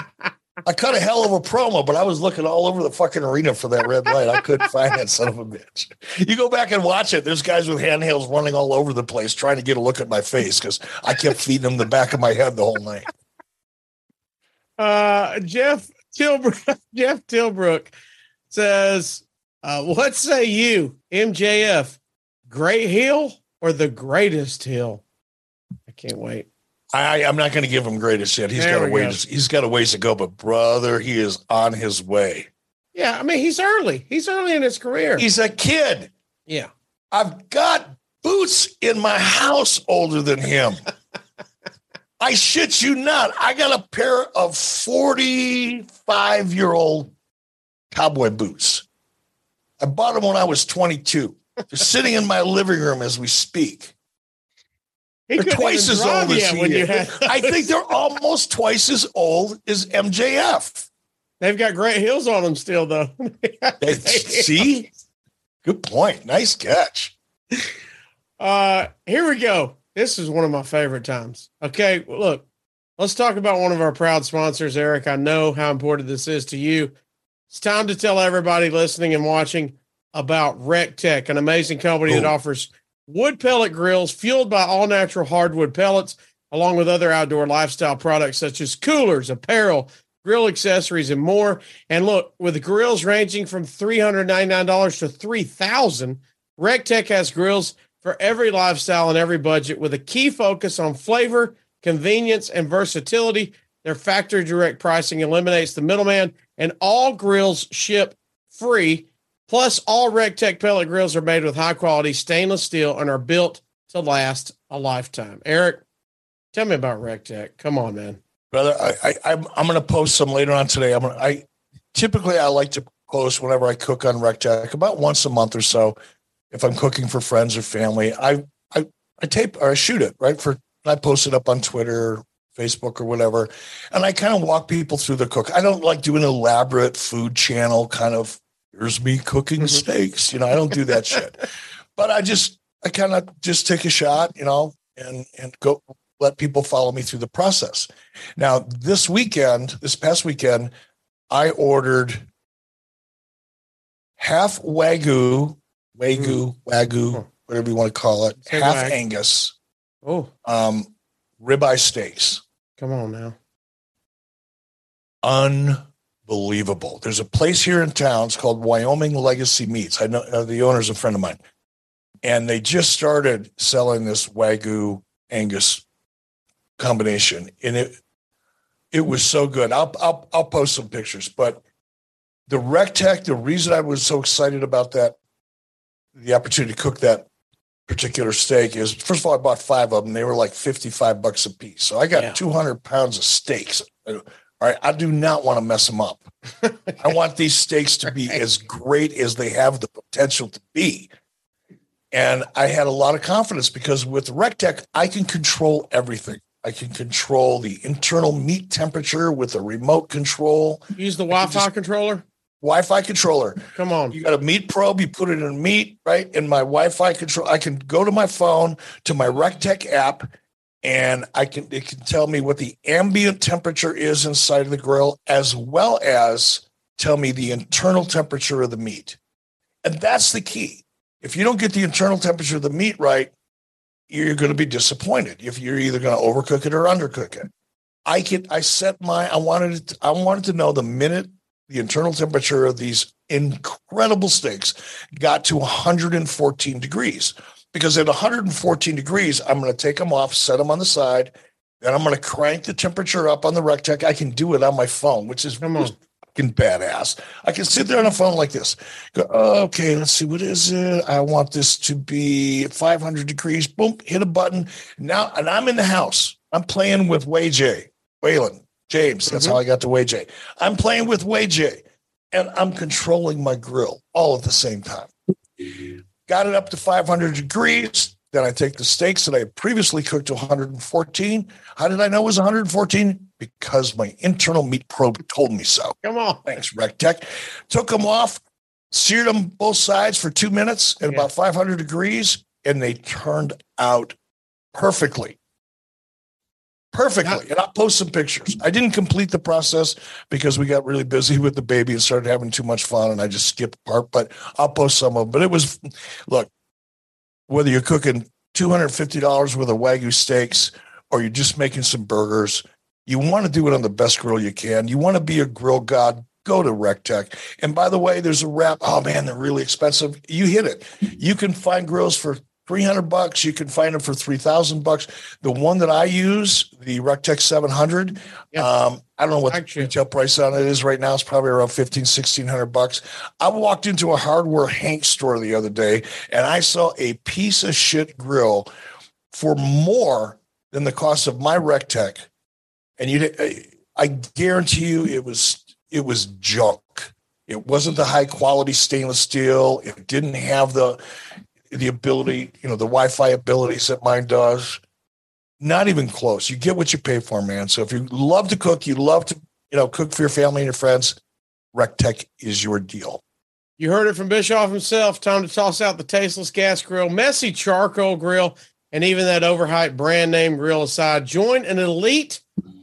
I cut a hell of a promo, but I was looking all over the fucking arena for that red light. I couldn't [laughs] find that son of a bitch. You go back and watch it. There's guys with handhelds running all over the place trying to get a look at my face because I kept feeding them the back of my head the whole night. Uh, Jeff Tilbrook, [laughs] Jeff Tilbrook says, uh, "What say you, MJF? Great heel or the greatest heel?" I can't wait. I, I'm not going to give him greatest yet. He's There got a ways. He's got a ways to go, but brother, he is on his way. Yeah, I mean he's early. He's early in his career. He's a kid. yeah, I've got boots in my house older than him. [laughs] I shit you not. I got a pair of 45 year old cowboy boots. I bought them when I was 22. They're sitting in my living room as we speak. he They're twice as old as he you is. had. I think they're almost twice as old as MJF. they've got great heels on them still, though. They- [laughs] see? Good point. Nice catch. Uh, here we go. This is one of my favorite times. Okay, well, look, let's talk about one of our proud sponsors, Eric. I know how important this is to you. It's time to tell everybody listening and watching about RECTEQ, an amazing company that offers wood pellet grills fueled by all natural hardwood pellets, along with other outdoor lifestyle products such as coolers, apparel, grill accessories, and more. And look, with grills ranging from $399 to $3,000, RECTEQ has grills for every lifestyle and every budget with a key focus on flavor, convenience, and versatility. Their factory direct pricing eliminates the middleman, and all grills ship free. Plus, all RECTEQ pellet grills are made with high quality stainless steel and are built to last a lifetime. Eric, tell me about RECTEQ. Come on, man. brother. I, I I'm I'm gonna post some later on today. I'm gonna, I typically I like to post whenever I cook on RECTEQ about once a month or so. If I'm cooking for friends or family, I I I tape or I shoot it right for I post it up on Twitter, Facebook, or whatever, and I kind of walk people through the cook. I don't like doing elaborate food channel kind of. Here's me cooking mm-hmm. steaks. You know, I don't do that shit. [laughs] But I just I kind of just take a shot, you know, and and go let people follow me through the process. Now, this weekend, this past weekend, I ordered half wagyu, wagyu, wagyu, whatever you want to call it, Say half wag. Angus, Oh, um, ribeye steaks. come on now. Unbelievable. There's a place here in town. It's called Wyoming Legacy Meats. I know uh, the owner's a friend of mine, and they just started selling this wagyu Angus combination, and it it was so good. I'll I'll I'll post some pictures, but the RECTEQ. The reason I was so excited about that, the opportunity to cook that particular steak is first of all, I bought five of them. They were like fifty five bucks a piece, so I got Yeah. two hundred pounds of steaks. Uh, all right, I do not want to mess them up. [laughs] I want these steaks to be as great as they have the potential to be. And I had a lot of confidence because with RECTEQ, I can control everything. I can control the internal meat temperature with a remote control, Use the Wi Fi controller. Wi Fi controller. Come on. You got a meat probe, you put it in meat, right? In my Wi Fi control, I can go to my phone to my RECTEQ app and I can it can tell me what the ambient temperature is inside of the grill, as well as tell me the internal temperature of the meat. And that's the key. If you don't get the internal temperature of the meat right, you're going to be disappointed. If you're either going to overcook it or undercook it. I can I set my I wanted it I wanted to know the minute the internal temperature of these incredible steaks got to 114 degrees. Because at 114 degrees i'm going to take them off set them on the side then i'm going to crank the temperature up on the recteq. I can do it on my phone which is fucking badass. I can sit there on a phone like this. Go okay let's see what is it? I want this to be 500 degrees. Boom hit a button. Now and i'm in the house. I'm playing with way j waylon james that's mm-hmm. how i got to way j i'm playing with way j and i'm controlling my grill all at the same time got it up to 500 degrees. Then I take the steaks that I had previously cooked to 114. How did I know it was 114? Because my internal meat probe told me so. Come on. Thanks, RECTEQ. Took them off, seared them both sides for two minutes at Yeah. about 500 degrees, and they turned out perfectly. Perfectly. And I'll post some pictures. I didn't complete the process because we got really busy with the baby and started having too much fun, and I just skipped part, but I'll post some of them. But it was, look, whether you're cooking $250 worth of Wagyu steaks or you're just making some burgers, you want to do it on the best grill you can. You want to be a grill god, go to RECTEQ. And by the way, there's a wrap. Oh man, they're really expensive. You hit it. You can find grills for 300 bucks. You can find them for 3000 bucks. The one that I use, the RECTEQ 700, Yeah. um, I don't know what the Actually- retail price on it is right now. It's probably around 15, 1600 bucks. I walked into a hardware Hank store the other day and I saw a piece of shit grill for more than the cost of my RECTEQ. And you, I guarantee you, it was it was junk. It wasn't the high quality stainless steel. It didn't have the the ability, you know, the Wi-Fi abilities that mine does. Not even close. You get what you pay for, man. So if you love to cook, you love to, you know, cook for your family and your friends, RECTEQ is your deal. You heard it from Bischoff himself. Time to toss out the tasteless gas grill, messy charcoal grill, and even that overhyped brand name grill aside. Join an elite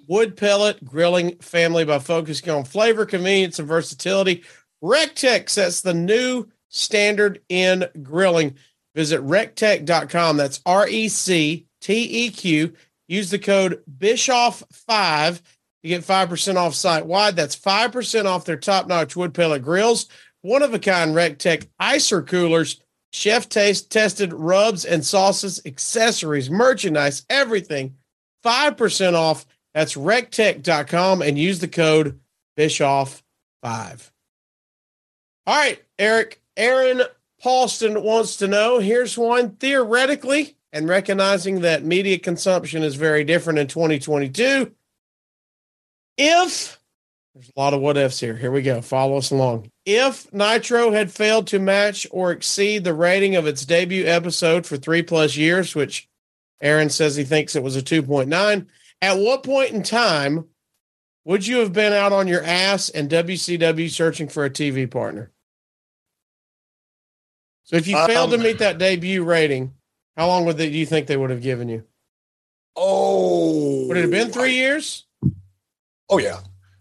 wood pellet grilling family by focusing on flavor, convenience, and versatility. RECTEQ sets the new standard in grilling. Visit recteq.com. That's R E C T E Q. Use the code Bischoff5 to get 5% off site wide. That's 5% off their top notch wood pellet grills, one of a kind RECTEQ icer coolers, chef taste tested rubs and sauces, accessories, merchandise, everything. 5% off That's recteq.com and use the code Bischoff5. All right, Eric. Aaron Paulston wants to know here's one theoretically, and recognizing that media consumption is very different in 2022. If there's a lot of what ifs here, here we go. Follow us along. If Nitro had failed to match or exceed the rating of its debut episode for three plus years, which Aaron says he thinks it was a 2.9, at what point in time would you have been out on your ass and WCW searching for a TV partner? So if you failed to Um, meet that debut rating, how long would they, do you think they would have given you? Oh, Would it have been three years? Oh yeah,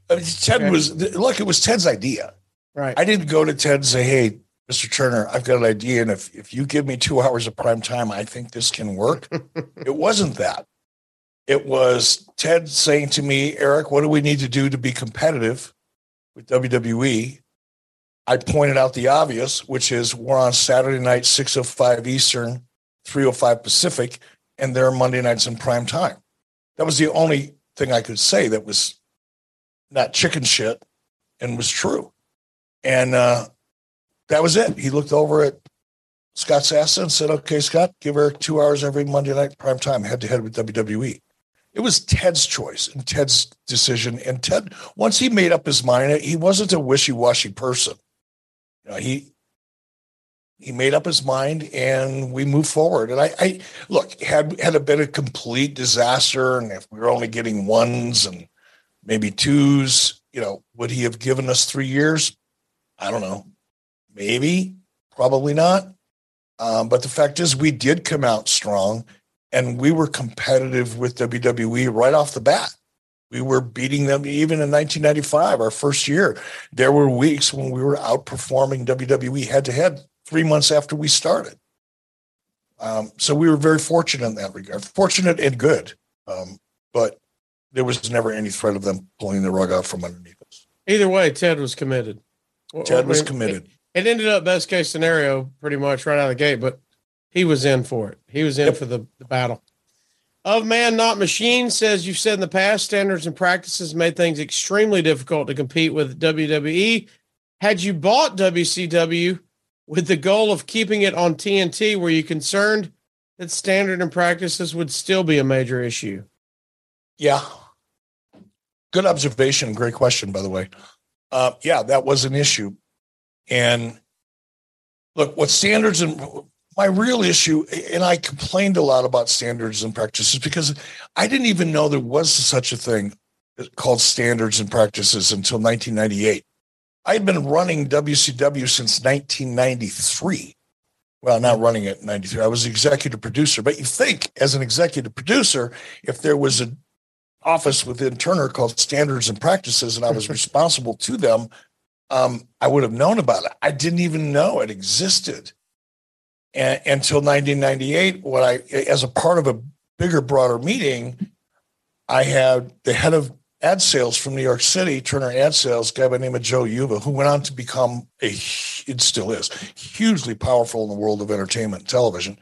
I mean, Ted Okay. was look. It was Ted's idea. Right. I didn't go to Ted and say, "Hey, Mr. Turner, I've got an idea, and if if you give me two hours of prime time, I think this can work." [laughs] it wasn't that. It was Ted saying to me, "Eric, what do we need to do to be competitive with WWE?" I pointed out the obvious, which is we're on Saturday night, six oh five Eastern, three oh five Pacific, and they're Monday nights in prime time. That was the only thing I could say that was not chicken shit and was true. And uh, that was it. He looked over at Scott Sassa and said, okay, Scott, give her two hours every Monday night prime time, head to head with WWE. It was Ted's choice and Ted's decision. And Ted, once he made up his mind, he wasn't a wishy-washy person. Know, he he made up his mind and we moved forward. And I, I look, had had it been a complete disaster, and if we were only getting ones and maybe twos, you know, would he have given us three years? I don't know. Maybe, probably not. Um, but the fact is, we did come out strong and we were competitive with WWE right off the bat. We were beating them even in 1995, our first year. There were weeks when we were outperforming WWE head to head three months after we started. Um, so we were very fortunate in that regard, fortunate and good. Um, but there was never any threat of them pulling the rug out from underneath us. Either way, Ted was committed. Ted was committed. It, ended up best case scenario pretty much right out of the gate, but he was in for it. He was in Yep. for the, the battle. Of Man Not Machine says you've said in the past standards and practices made things extremely difficult to compete with WWE. Had you bought WCW with the goal of keeping it on TNT, were you concerned that standard and practices would still be a major issue? Yeah. Good observation. Great question, by the way. Uh, yeah, that was an issue. And look, what standards and my real issue, and I complained a lot about standards and practices because I didn't even know there was such a thing called standards and practices until 1998. I had been running WCW since 1993. Well, not running it in 93. I was executive producer. But you think, as an executive producer, if there was an office within Turner called Standards and Practices, and I was [laughs] responsible to them, um, I would have known about it. I didn't even know it existed and, until 1998. When I, as a part of a bigger, broader meeting, I had the head of ad sales from New York City, Turner Ad Sales, guy by the name of Joe Uva, who went on to become a, it still is, hugely powerful in the world of entertainment and television.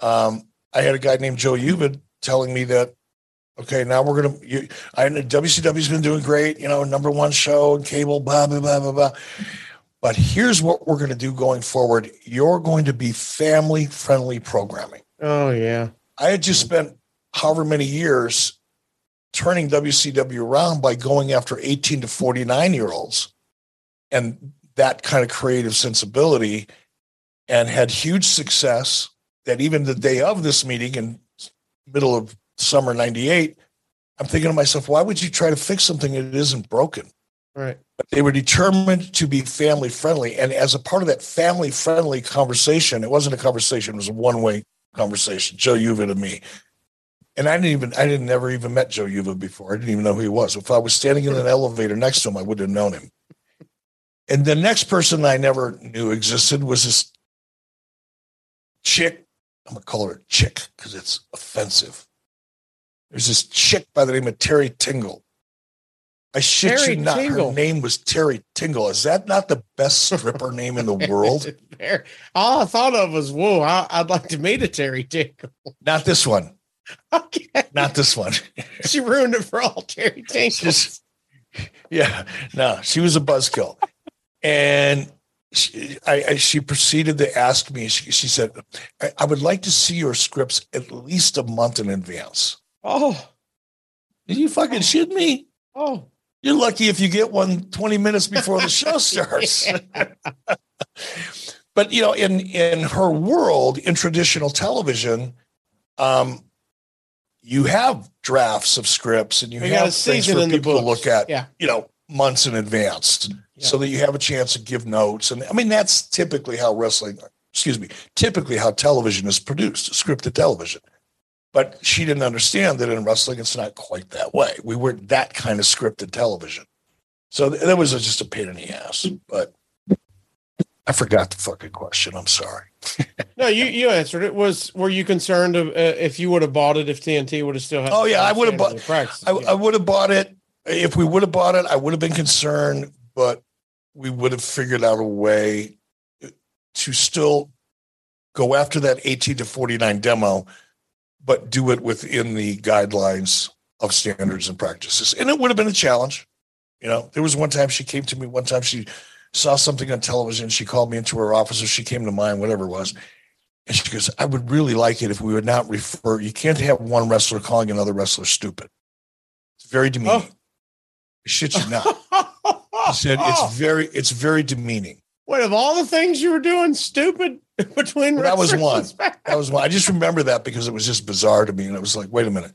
Um, I had a guy named Joe Uva telling me that, okay, now we're going to, I know WCW's been doing great, you know, number one show and cable, blah, blah, blah, blah, blah. But here's what we're going to do going forward. You're going to be family friendly programming. Oh, yeah. I had just spent however many years turning WCW around by going after 18 to 49 year olds and that kind of creative sensibility and had huge success that even the day of this meeting in middle of summer 98 i'm thinking to myself why would you try to fix something that isn't broken Right. but they were determined to be family friendly and as a part of that family friendly conversation it wasn't a conversation it was a one-way conversation joe uva to me and I didn't even I didn't never even met Joe Uva before. I didn't even know who he was. If I was standing in an elevator next to him, I wouldn't have known him. And the next person I never knew existed was this chick. I'm gonna call her a chick because it's offensive. There's this chick by the name of Terry Tingle. I shit Terry you not. Tingle. Her name was Terry Tingle. Is that not the best stripper name in the world? [laughs] All I thought of was, whoa, I, I'd like to meet a Terry Tinkle. Not this one. [laughs] Okay. Not this one. [laughs] She ruined it for all Terry Tinkles. Just- yeah, no, she was a buzzkill, and she, I, I, she proceeded to ask me. She, she said, I, "I would like to see your scripts at least a month in advance." Oh, Are you fucking shit me? oh. You're lucky if you get one 20 minutes before the show [laughs] starts. [laughs] but you know, in in her world, in traditional television, um, you have drafts of scripts and you a have things for people to look at. Yeah. You know, months in advance, so that you have a chance to give notes. And I mean, that's typically how wrestling. Excuse me. Typically, how television is produced, scripted television. But she didn't understand that in wrestling, it's not quite that way. We weren't that kind of scripted television. So th- that was just a pain in the ass. But I forgot the fucking question. I'm sorry. [laughs] No, you you answered it. Was were you concerned of, uh, if you would have bought it if TNT would have still had? Oh, yeah, I would have bought- of practice? I, Yeah. I would have bought it. If we would have bought it, I would have been concerned, but we would have figured out a way to still go after that 18 to 49 demo, but do it within the guidelines of standards and practices. And it would have been a challenge. You know, there was one time she came to me, one time she saw something on television. She called me into her office or she came to mine, whatever it was. And she goes, I would really like it if we would not refer, you can't have one wrestler calling another wrestler stupid. It's very demeaning. Oh. Shit you not. [laughs] She said it's very, it's very demeaning. What of all the things you were doing, stupid [laughs] between That was one. That was one. I just remember that because it was just bizarre to me. And it was like, wait a minute.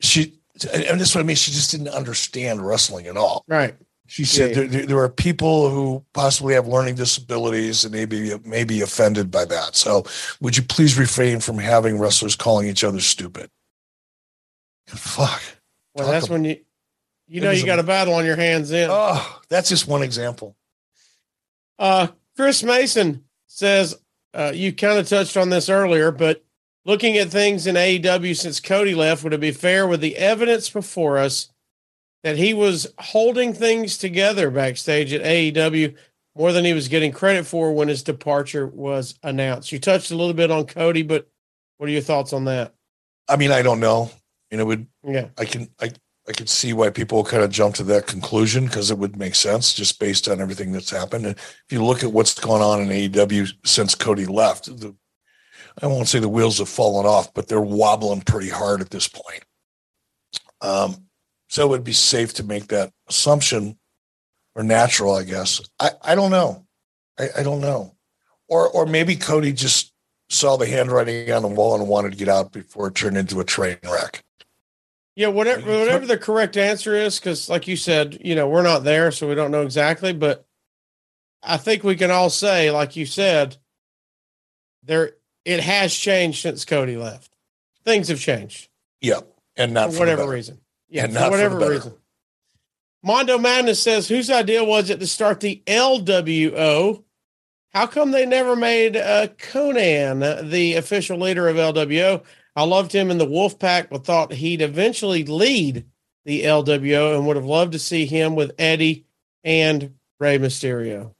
She, and this is what I mean. She just didn't understand wrestling at all. Right. She said Yeah. there, there, are people who possibly have learning disabilities and maybe may be offended by that. So would you please refrain from having wrestlers calling each other stupid? Fuck. Well, Talk that's when you you know you a- got a battle on your hands in. Oh, that's just one example. Uh, Chris Mason says uh, you kind of touched on this earlier, but looking at things in AEW since Cody left, would it be fair with the evidence before us that he was holding things together backstage at AEW more than he was getting credit for when his departure was announced? You touched a little bit on Cody, but what are your thoughts on that? I mean, I don't know. You know, would Yeah. I can I I could see why people kind of jump to that conclusion because it would make sense just based on everything that's happened. And if you look at what's gone on in AEW since Cody left, the, I won't say the wheels have fallen off, but they're wobbling pretty hard at this point. Um, so it would be safe to make that assumption or natural, I guess. I, I don't know. I, I don't know. Or or maybe Cody just saw the handwriting on the wall and wanted to get out before it turned into a train wreck. Yeah, whatever whatever the correct answer is, because like you said, you know, we're not there, so we don't know exactly. But I think we can all say, like you said, there it has changed since Cody left. Things have changed Yeah. And not for for whatever reason. Yeah, And for not for whatever better. reason. Mondo Madness says, whose idea was it to start the LWO? How come they never made uh, Konnan the official leader of LWO? I loved him in the Wolfpack, but thought he'd eventually lead the LWO and would have loved to see him with Eddie and Rey Mysterio.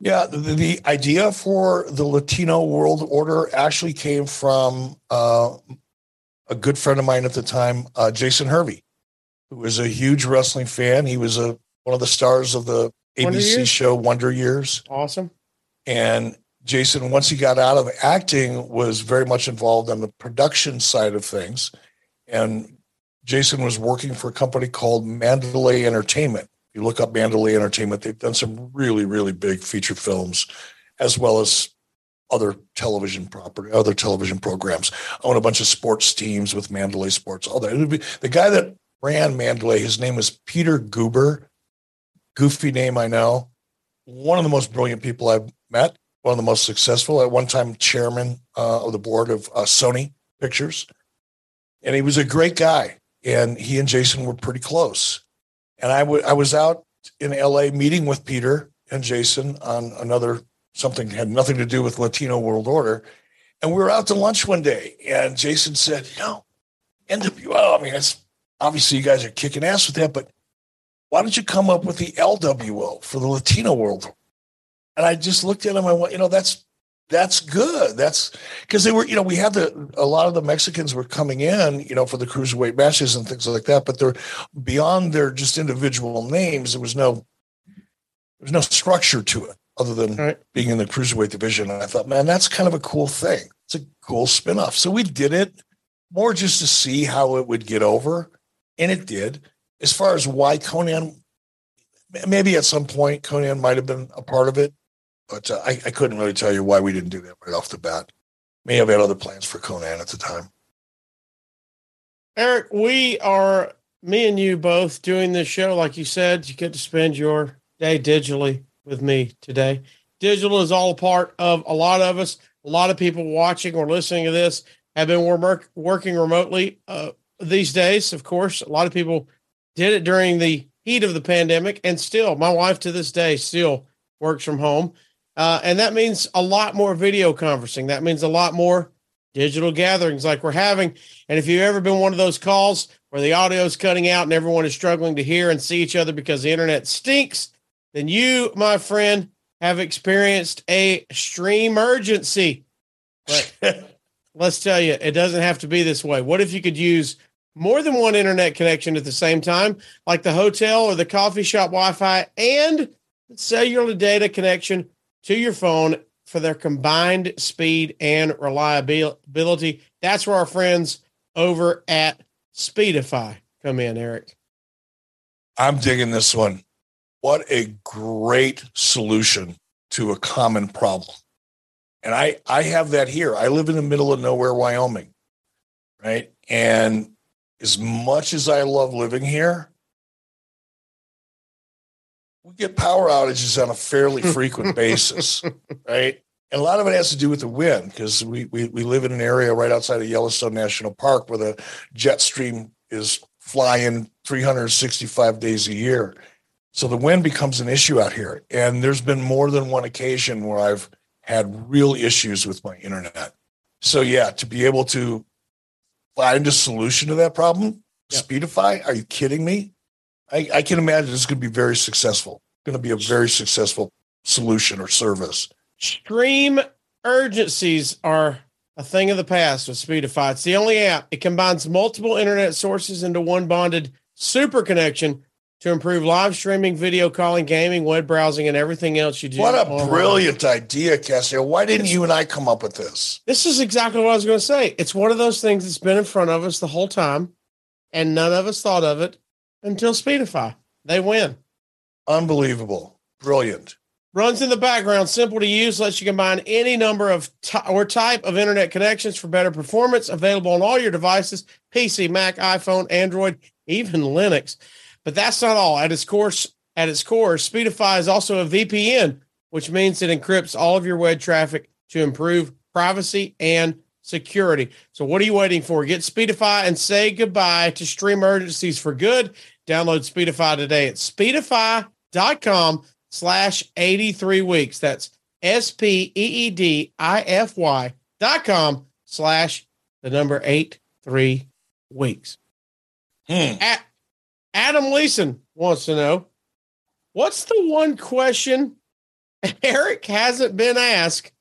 Yeah, the, the idea for the Latino world order actually came from uh, a good friend of mine at the time, uh, Jason Hervey, who was a huge wrestling fan. He was a one of the stars of the ABC Years? show Wonder Years. Awesome. And Jason, once he got out of acting, was very much involved on the production side of things. And Jason was working for a company called Mandalay Entertainment. You look up Mandalay Entertainment, they've done some really, really big feature films, as well as other television property, other television programs. Own a bunch of sports teams with Mandalay Sports. All that. Be, the guy that ran Mandalay, his name is Peter Guber. Goofy name, I know. One of the most brilliant people I've met. One of the most successful. At one time, chairman uh, of the board of uh, Sony Pictures, and he was a great guy. And he and Jason were pretty close. And I wa- I was out in LA meeting with Peter and Jason on another something had nothing to do with Latino World Order. And we were out to lunch one day, and Jason said, "You know, NWO. I mean, it's obviously you guys are kicking ass with that, but why don't you come up with the LWO for the Latino world?" And I just looked at him. I went, "You know, that's that's good. That's because they were, you know, we had the a lot of the Mexicans were coming in, you know, for the cruiserweight matches and things like that. But they're beyond their just individual names. There was no, there was no structure to it other than Right. being in the cruiserweight division. And I thought, man, that's kind of a cool thing. It's a cool spinoff. So we did it more just to see how it would get over, and it did. As far as why Konnan, maybe at some point Konnan might have been a part of it but uh, I, I couldn't really tell you why we didn't do that right off the bat. May have had other plans for Konnan at the time. Eric, we are me and you both doing this show. Like you said, you get to spend your day digitally with me today. Digital is all a part of a lot of us. A lot of people watching or listening to this have been work, working remotely uh, these days. Of course, a lot of people did it during the heat of the pandemic, and still, my wife to this day still works from home. Uh, and that means a lot more video conferencing. That means a lot more digital gatherings like we're having. And if you've ever been one of those calls where the audio is cutting out and everyone is struggling to hear and see each other because the internet stinks, then you, my friend, have experienced a stream emergency. But [laughs] let's tell you, it doesn't have to be this way. What if you could use more than one internet connection at the same time, like the hotel or the coffee shop Wi Fi and cellular data connection to your phone for their combined speed and reliability? That's where our friends over at Speedify come in, Eric. I'm digging this one. What a great solution to a common problem. And I, I have that here. I live in the middle of nowhere, Wyoming, right? And as much as I love living here, we get power outages on a fairly [laughs] frequent basis, right? And a lot of it has to do with the wind because we, we we live in an area right outside of Yellowstone National Park where the jet stream is flying 365 days a year. So the wind becomes an issue out here. And there's been more than one occasion where I've had real issues with my internet. So yeah, to be able to find a solution to that problem, Yep. Speedify, are you kidding me? I, I can imagine it's going to be very successful. Going to be a very successful solution or service. Stream urgencies are a thing of the past with Speedify. It's the only app. It combines multiple internet sources into one bonded super connection to improve live streaming, video calling, gaming, web browsing, and everything else you do. What a online. brilliant idea, Casio. Why didn't you and I come up with this? This is exactly what I was going to say. It's one of those things that's been in front of us the whole time, and none of us thought of it until Speedify. They win. Unbelievable. Brilliant. Runs in the background, simple to use, lets you combine any number of ty- or type of internet connections for better performance. Available on all your devices: PC, Mac, iPhone, Android, even Linux. But that's not all. At its core, at its core, Speedify is also a VPN, which means it encrypts all of your web traffic to improve privacy and security. So what are you waiting for? Get Speedify and say goodbye to stream emergencies for good. Download Speedify today at speedify.com slash 83 weeks. That's S P E E D I F Y dot com slash the number eight three weeks. Hmm. A- Adam Leeson wants to know what's the one question [laughs] Eric hasn't been asked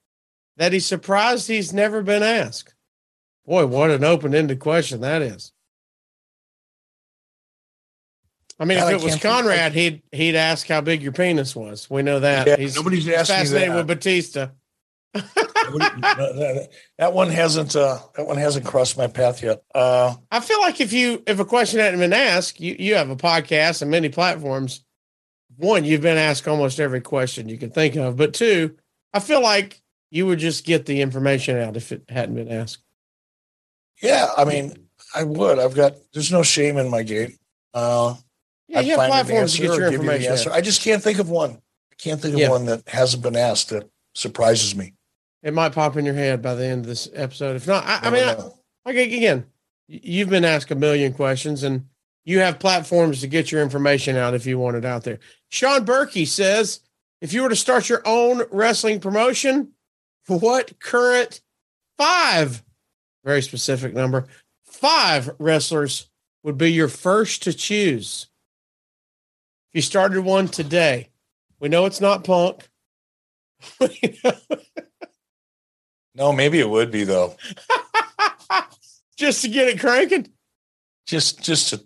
that he's surprised he's never been asked? Boy, what an open ended question that is. I mean, God, I if it was Conrad, he'd he'd ask how big your penis was. We know that. Yeah, he's nobody's he's asked me fascinated that. with Batista. [laughs] that, that one hasn't uh, that one hasn't crossed my path yet. Uh, I feel like if you if a question hadn't been asked, you you have a podcast and many platforms. One, you've been asked almost every question you can think of, but two, I feel like you would just get the information out if it hadn't been asked. yeah, I mean, I would. I've got. There's no shame in my game. Uh, Yeah, you have platforms to get your you information. out. I just can't think of one. I can't think of Yeah. one that hasn't been asked that surprises me. It might pop in your head by the end of this episode. If not, I, I mean, I, okay, again, you've been asked a million questions and you have platforms to get your information out if you want it out there. Sean Berkey says, if you were to start your own wrestling promotion, what current five, very specific number, five wrestlers would be your first to choose? If you started one today, we know it's not Punk. [laughs] No, maybe it would be though. [laughs] Just to get it cranking. Just just to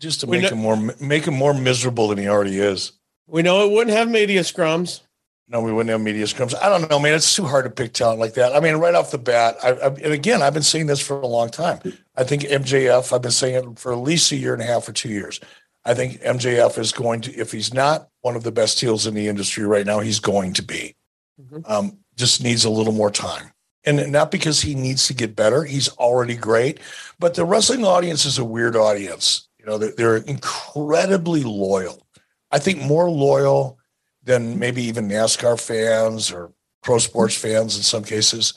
just to We make know- him more make him more miserable than he already is. We know it wouldn't have media scrums. No, we wouldn't have media scrums. I don't know, man. It's too hard to pick talent like that. I mean, right off the bat, I, I, and again, I've been saying this for a long time. I think MJF. I've been saying it for at least a year and a half or two years. I think MJF is going to, if he's not one of the best heels in the industry right now, he's going to be. Um, just needs a little more time, and not because he needs to get better. He's already great, but the wrestling audience is a weird audience. You know, they're, they're incredibly loyal. I think more loyal than maybe even NASCAR fans or pro sports fans in some cases.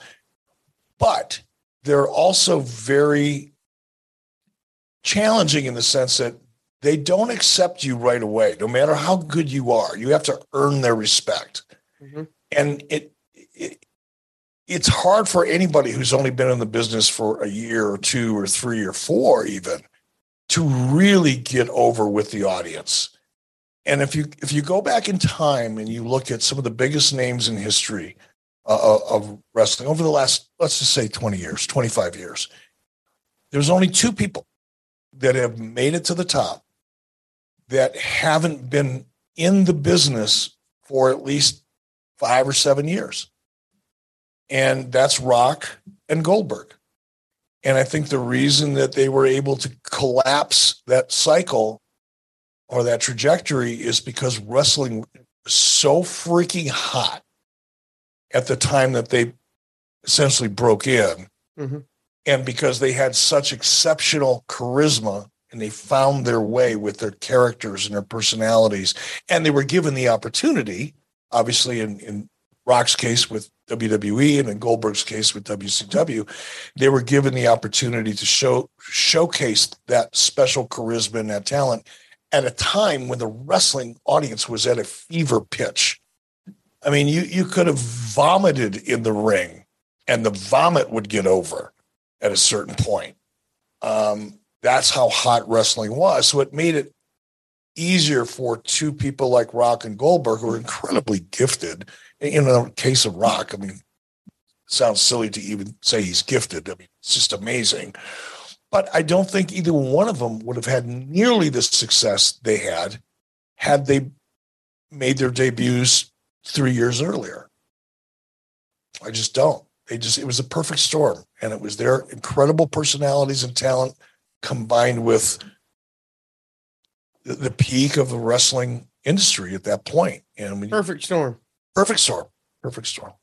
But they're also very challenging in the sense that they don't accept you right away, no matter how good you are. You have to earn their respect. Mhm. And it, it it's hard for anybody who's only been in the business for a year or two or three or four even to really get over with the audience. And if you if you go back in time and you look at some of the biggest names in history uh, of wrestling over the last let's just say 20 years, 25 years, there's only two people that have made it to the top that haven't been in the business for at least 5 or 7 years. And that's Rock and Goldberg. And I think the reason that they were able to collapse that cycle or that trajectory is because wrestling was so freaking hot at the time that they essentially broke in. Mhm. And because they had such exceptional charisma and they found their way with their characters and their personalities, and they were given the opportunity, obviously, in, in Rock's case with WWE and in Goldberg's case with WCW, they were given the opportunity to show showcase that special charisma and that talent at a time when the wrestling audience was at a fever pitch. I mean, you you could have vomited in the ring, and the vomit would get over at a certain point. Um, that's how hot wrestling was. So it made it easier for two people like Rock and Goldberg, who are incredibly gifted. In the case of Rock, I mean, sounds silly to even say he's gifted. I mean, it's just amazing. But I don't think either one of them would have had nearly the success they had had they made their debuts three years earlier. I just don't. They just, it was a perfect storm. And it was their incredible personalities and talent combined with the, peak of the wrestling industry at that point. And you- Perfect storm. perfect storm, perfect storm.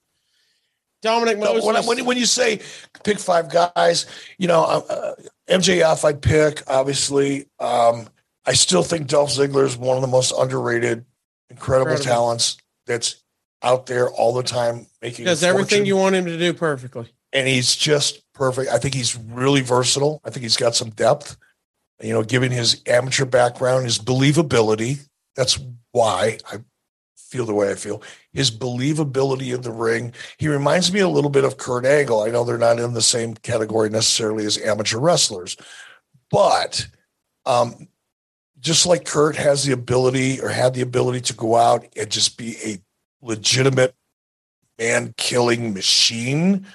Dominic No, Moses. when, when, when you say pick five guys, you know, uh, uh, MJF I'd pick, obviously. Um, I still think Dolph Ziggler is one of the most underrated, incredible, Incredible. talents that's out there all the time making does everything you want him to do perfectly. and he's just perfect. I think he's really versatile. I think he's got some depth. You know, given his amateur background, his believability. That's why I feel the way I feel. His believability in the ring. He reminds me a little bit of Kurt Angle. I know they're not in the same category necessarily as amateur wrestlers, but um, just like Kurt has the ability or had the ability to go out and just be a legitimate man killing machine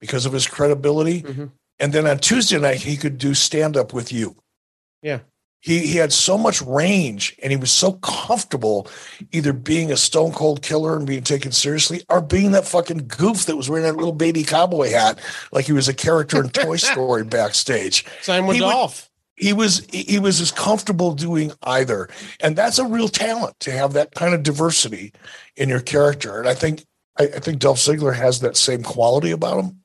because of his credibility. Mhm. And then on Tuesday night, he could do stand up with you. Yeah. He, he had so much range and he was so comfortable either being a stone cold killer and being taken seriously or being that fucking goof that was wearing that little baby cowboy hat like he was a character in Toy [laughs] Story backstage. Same with He would- Dolph. he was he was as comfortable doing either. And that's a real talent to have that kind of diversity in your character. And i think i, I think dolph ziggler has that same quality about him.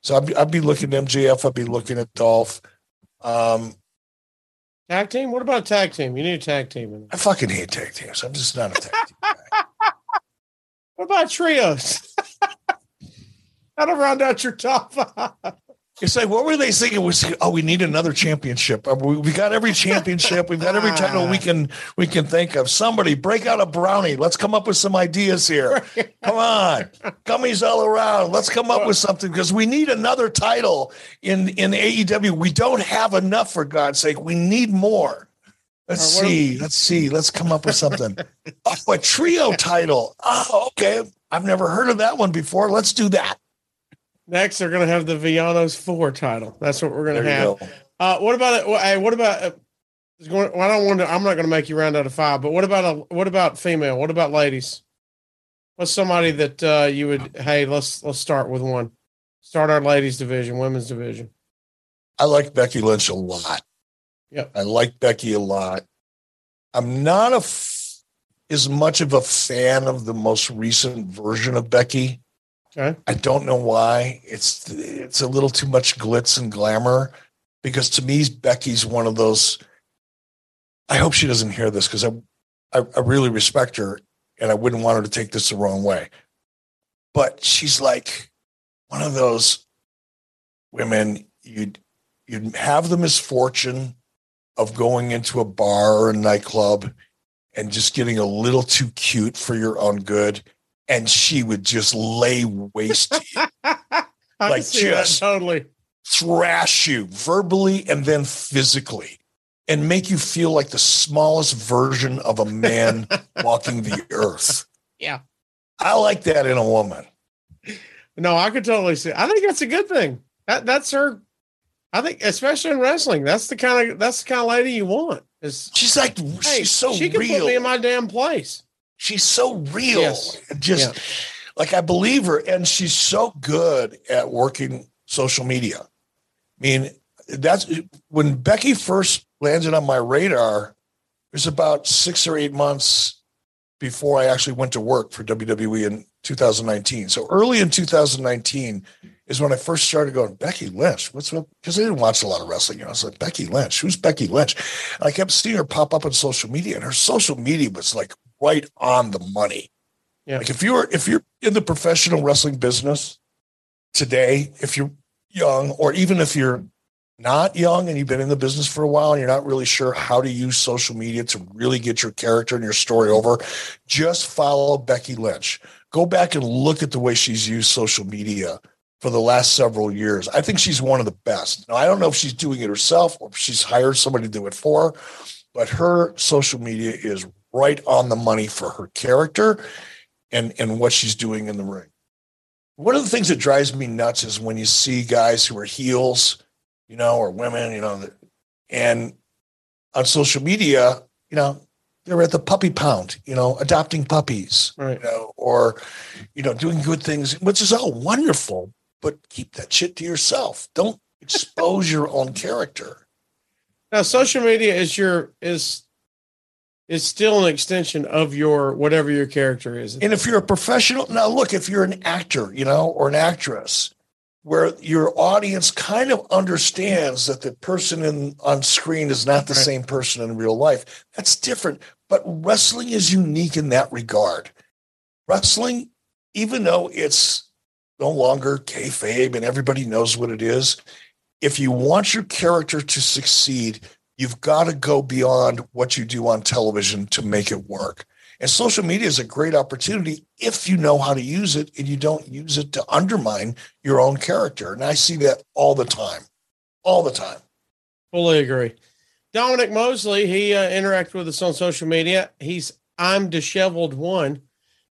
So i'd be, I'd be looking at mjf i'd be looking at dolph. Um Tag team? What about tag team? You need a tag team. in i fucking hate tag teams i'm just not a tag team [laughs] What about trios? [laughs] How to round out your top five? It's like, what were they thinking? Was oh, we need another championship. Uh, We, we got every championship. We've got every [laughs] title we can we can think of. Somebody break out a brownie. Let's come up with some ideas here. Come on, [laughs] gummies all around. Let's come up with something because we need another title in in AEW. We don't have enough for God's sake. We need more. Let's see. Let's see. Let's come up with something. [laughs] oh, a trio title. Oh, okay. I've never heard of that one before. Let's do that. Next, they're going to have the Villanos Four title. That's what we're going to have. go. Uh, what about it? Hey, what about? Uh, is going, well, I don't want to. I'm not going to make you round out of five. But what about a? What about female? What about ladies? What's somebody that uh, you would? Hey, let's let's start with one. Start our ladies division, women's division. I like Becky Lynch a lot. Yep. I like Becky a lot. I'm not a f- as much of a fan of the most recent version of Becky. Okay. I don't know why. It's it's a little too much glitz and glamour because to me Becky's one of those I hope she doesn't hear this because I, I I really respect her and I wouldn't want her to take this the wrong way. But she's like one of those women you'd you'd have the misfortune of going into a bar or a nightclub and just getting a little too cute for your own good and she would just lay waste to you [laughs] Like just- totally. thrash you verbally and then physically and make you feel like the smallest version of a man [laughs] walking the earth. Yeah. I like that in a woman. No, I could totally see. I think that's a good thing. That that's her. I think, especially in wrestling, that's the kind of that's the kind of lady you want. Is She's like hey, she's so she can real. put me in my damn place. She's so real. Yes. Just like I believe her, and she's so good at working social media. I mean, that's when Becky first landed on my radar. It was about six or eight months before I actually went to work for WWE in 2019. So early in 2019 is when I first started going, Becky Lynch, what's up? Because I didn't watch a lot of wrestling. You know, I was like, Becky Lynch, who's Becky Lynch? And I kept seeing her pop up on social media, and her social media was like right on the money. Yeah. Like if you're if you're in the professional wrestling business today, if you're young, or even if you're not young and you've been in the business for a while and you're not really sure how to use social media to really get your character and your story over, just follow Becky Lynch. Go back and look at the way she's used social media for the last several years. I think she's one of the best. Now, I don't know if she's doing it herself or if she's hired somebody to do it for her, but her social media is right on the money for her character and, and what she's doing in the ring. One of the things that drives me nuts is when you see guys who are heels, you know, or women, you know, and on social media, you know, they're at the puppy pound, you know, adopting puppies, Right. you know, or, you know, doing good things, which is all wonderful, but keep that shit to yourself. Don't expose your own character. Now, social media is your is is still an extension of your whatever your character is. And if you're a professional, now look, if you're an actor, you know, or an actress, where your audience kind of understands that the person in on screen is not the Right. same person in real life, that's different. But wrestling is unique in that regard. Wrestling, even though it's no longer kayfabe and everybody knows what it is, if you want your character to succeed, you've got to go beyond what you do on television to make it work. And social media is a great opportunity if you know how to use it and you don't use it to undermine your own character. And I see that all the time, all the time. Fully agree. Dominic Mosley, he uh, interacted with us on social media. He's I'm disheveled one.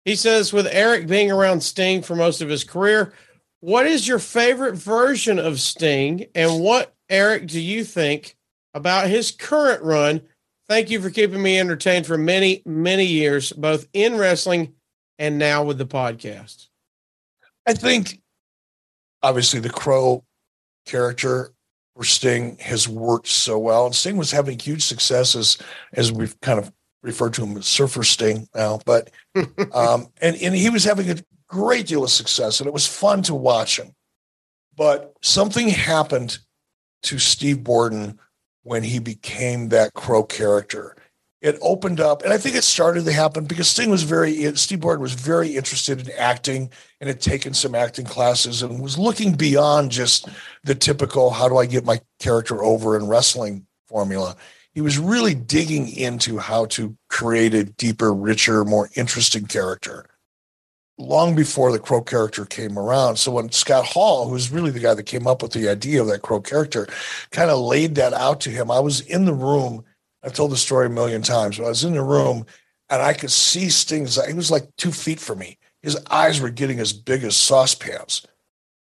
He says, with Eric being around Sting for most of his career, what is your favorite version of Sting? And what, Eric, do you think about his current run? Thank you for keeping me entertained for many, many years, both in wrestling and now with the podcast. I think obviously the Crow character for Sting has worked so well. And Sting was having huge successes as we've kind of referred to him as Surfer Sting now, but [laughs] um, and, and he was having a great deal of success and it was fun to watch him. But something happened to Steve Borden when he became that Crow character. It opened up, and I think it started to happen because Sting was very, Steve Borden was very interested in acting and had taken some acting classes and was looking beyond just the typical how do I get my character over in wrestling formula. He was really digging into how to create a deeper, richer, more interesting character long before the Crow character came around. So when Scott Hall, who's really the guy that came up with the idea of that Crow character, kind of laid that out to him, I was in the room. I've told the story a million times, but I was in the room and I could see Sting's. He was like two feet from me. His eyes were getting as big as saucepans.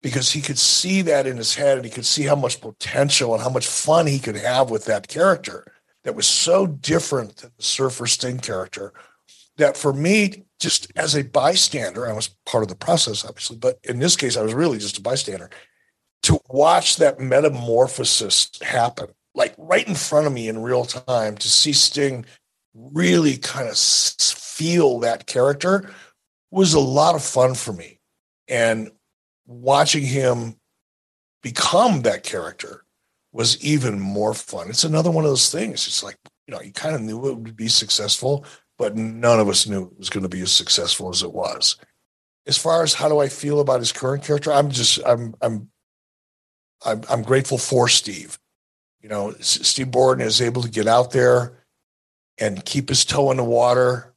because he could see that in his head and he could see how much potential and how much fun he could have with that character that was so different than the Surfer Sting character that for me, just as a bystander, I was part of the process, obviously, but in this case, I was really just a bystander to watch that metamorphosis happen, like right in front of me in real time, to see Sting really kind of feel that character was a lot of fun for me. And watching him become that character was even more fun. It's another one of those things. It's like, you know, you kind of knew it would be successful, but none of us knew it was going to be as successful as it was. As far as how do I feel about his current character, I'm just I'm I'm I'm, I'm grateful for Steve. You know, Steve Borden is able to get out there and keep his toe in the water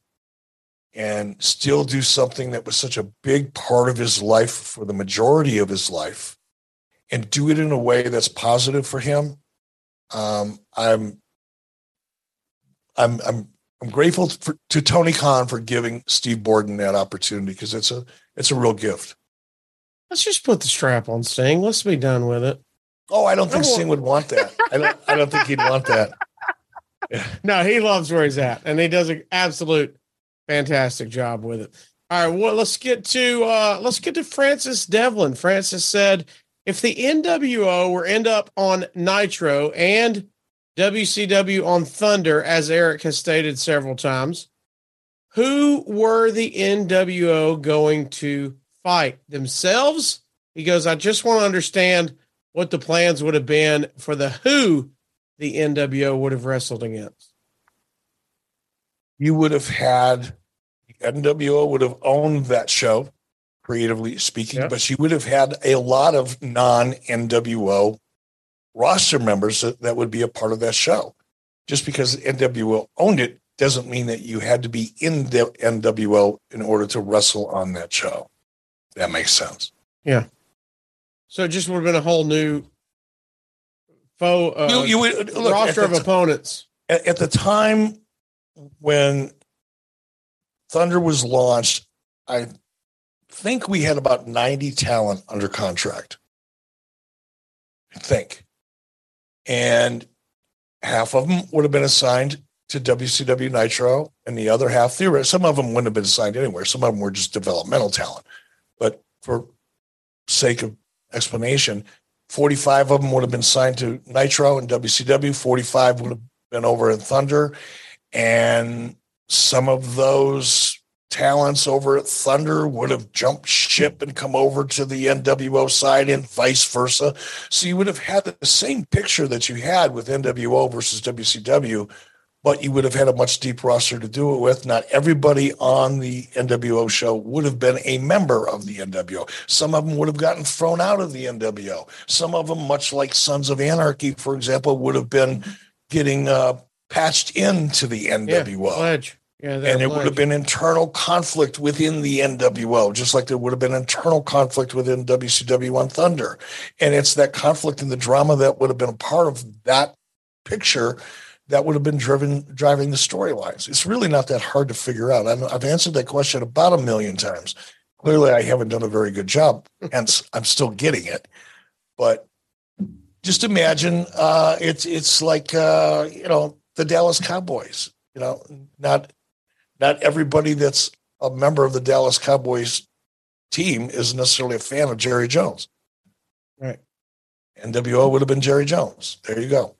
and still do something that was such a big part of his life for the majority of his life and do it in a way that's positive for him. Um, I'm, I'm, I'm, I'm grateful for, to Tony Khan for giving Steve Borden that opportunity because it's a, it's a real gift. Let's just put the strap on Sting. Let's be done with it. Oh, I don't think Sting would want that. I don't, I don't think he'd want that. [laughs] no, he loves where he's at, and he does an absolute fantastic job with it. All right, well, let's get to uh let's get to Francis Devlin. Francis said, if the NWO were end up on Nitro and WCW on Thunder, as Eric has stated several times, who were the NWO going to fight themselves? He goes, I just want to understand what the plans would have been for the who the NWO would have wrestled against? You would have had NWO would have owned that show, creatively speaking, but you would have had a lot of non NWO roster members that, that would be a part of that show. Just because NWO owned it doesn't mean that you had to be in the NWO in order to wrestle on that show. That makes sense. Yeah. So it just would have been a whole new faux uh, you, you would, look, roster of opponents. At, at the time when Thunder was launched, I think we had about 90 talent under contract. I think. And half of them would have been assigned to WCW Nitro, and the other half, theoretically, some of them wouldn't have been assigned anywhere. Some of them were just developmental talent. But for sake of explanation, 45 of them would have been signed to Nitro and WCW. 45 would have been over in Thunder. And some of those talents over at Thunder would have jumped ship and come over to the NWO side and vice versa. So you would have had the same picture that you had with NWO versus WCW but you would have had a much deeper roster to do it with. Not everybody on the NWO show would have been a member of the NWO. Some of them would have gotten thrown out of the NWO. Some of them, much like Sons of Anarchy, for example, would have been getting uh, patched into the NWO. Yeah. Yeah, and there would have been internal conflict within the NWO, just like there would have been internal conflict within WCW on Thunder. And it's that conflict and the drama that would have been a part of that picture that would have been driven driving the storylines. It's really not that hard to figure out. I've, I've answered that question about a million times. Clearly, I haven't done a very good job, hence I'm still getting it. But just imagine uh, it's it's like uh, you know the Dallas Cowboys. You know, not not everybody that's a member of the Dallas Cowboys team is necessarily a fan of Jerry Jones. Right. NWO would have been Jerry Jones. There you go.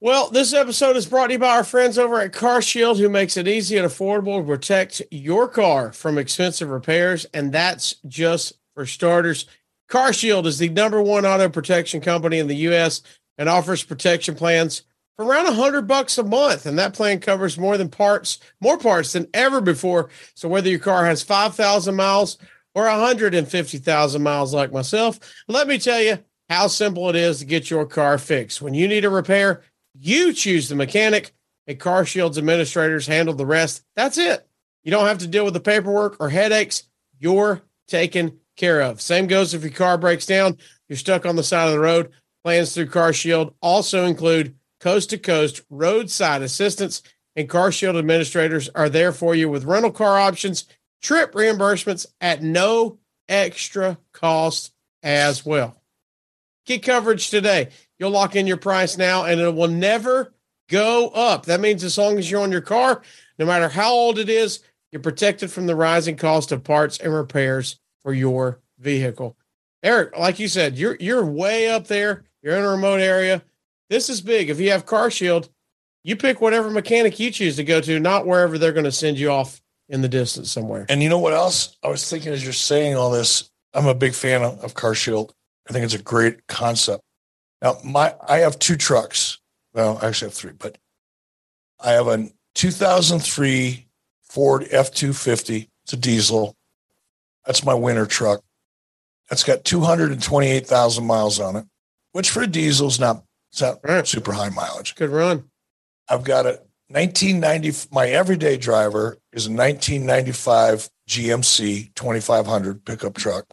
Well, this episode is brought to you by our friends over at Car Shield, who makes it easy and affordable to protect your car from expensive repairs. And that's just for starters. Car Shield is the number one auto protection company in the U.S. and offers protection plans for around a hundred bucks a month. And that plan covers more than parts, more parts than ever before. So whether your car has 5,000 miles or 150,000 miles like myself, let me tell you how simple it is to get your car fixed. When you need a repair, you choose the mechanic, and Car Shield's administrators handle the rest. That's it. You don't have to deal with the paperwork or headaches. You're taken care of. Same goes if your car breaks down, you're stuck on the side of the road. Plans through Car Shield also include coast to coast roadside assistance, and Car Shield administrators are there for you with rental car options, trip reimbursements at no extra cost as well. Get coverage today. You'll lock in your price now and it will never go up. That means as long as you're on your car, no matter how old it is, you're protected from the rising cost of parts and repairs for your vehicle. Eric, like you said, you're you're way up there. You're in a remote area. This is big. If you have Car Shield, you pick whatever mechanic you choose to go to, not wherever they're going to send you off in the distance somewhere. And you know what else? I was thinking as you're saying all this, I'm a big fan of, Car Shield. I think it's a great concept. Now, my I have two trucks. Well, I actually have three, but I have a 2003 Ford F250. It's a diesel. That's my winter truck. That's got 228,000 miles on it, which for a diesel is not, it's not Right. super high mileage. Good run. I've got a 1990. My everyday driver is a 1995 GMC 2500 pickup truck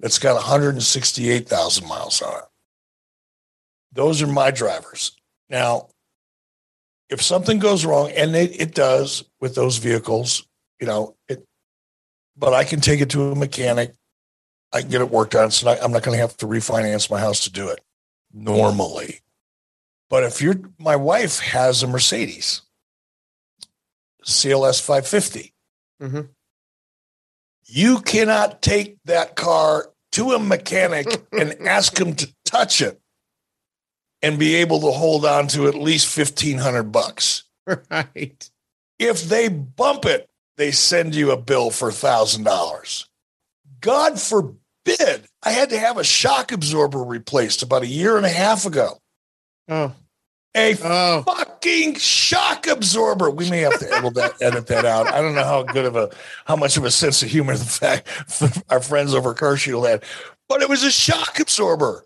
that's got 168,000 miles on it. Those are my drivers. Now, if something goes wrong, and it, it does with those vehicles, you know, it, but I can take it to a mechanic. I can get it worked on. So I'm not going to have to refinance my house to do it normally. But if you're, my wife has a Mercedes CLS 550. Mhm. You cannot take that car to a mechanic [laughs] and ask him to touch it and be able to hold on to at least 1500 bucks. Right. If they bump it, they send you a bill for $1,000. God forbid. I had to have a shock absorber replaced about a year and a half ago. Oh. A Oh. fucking shock absorber. We may have to edit that, [laughs] edit that out. I don't know how good of a, how much of a sense of humor the fact [laughs] our friends over Car Shield had, but it was a shock absorber.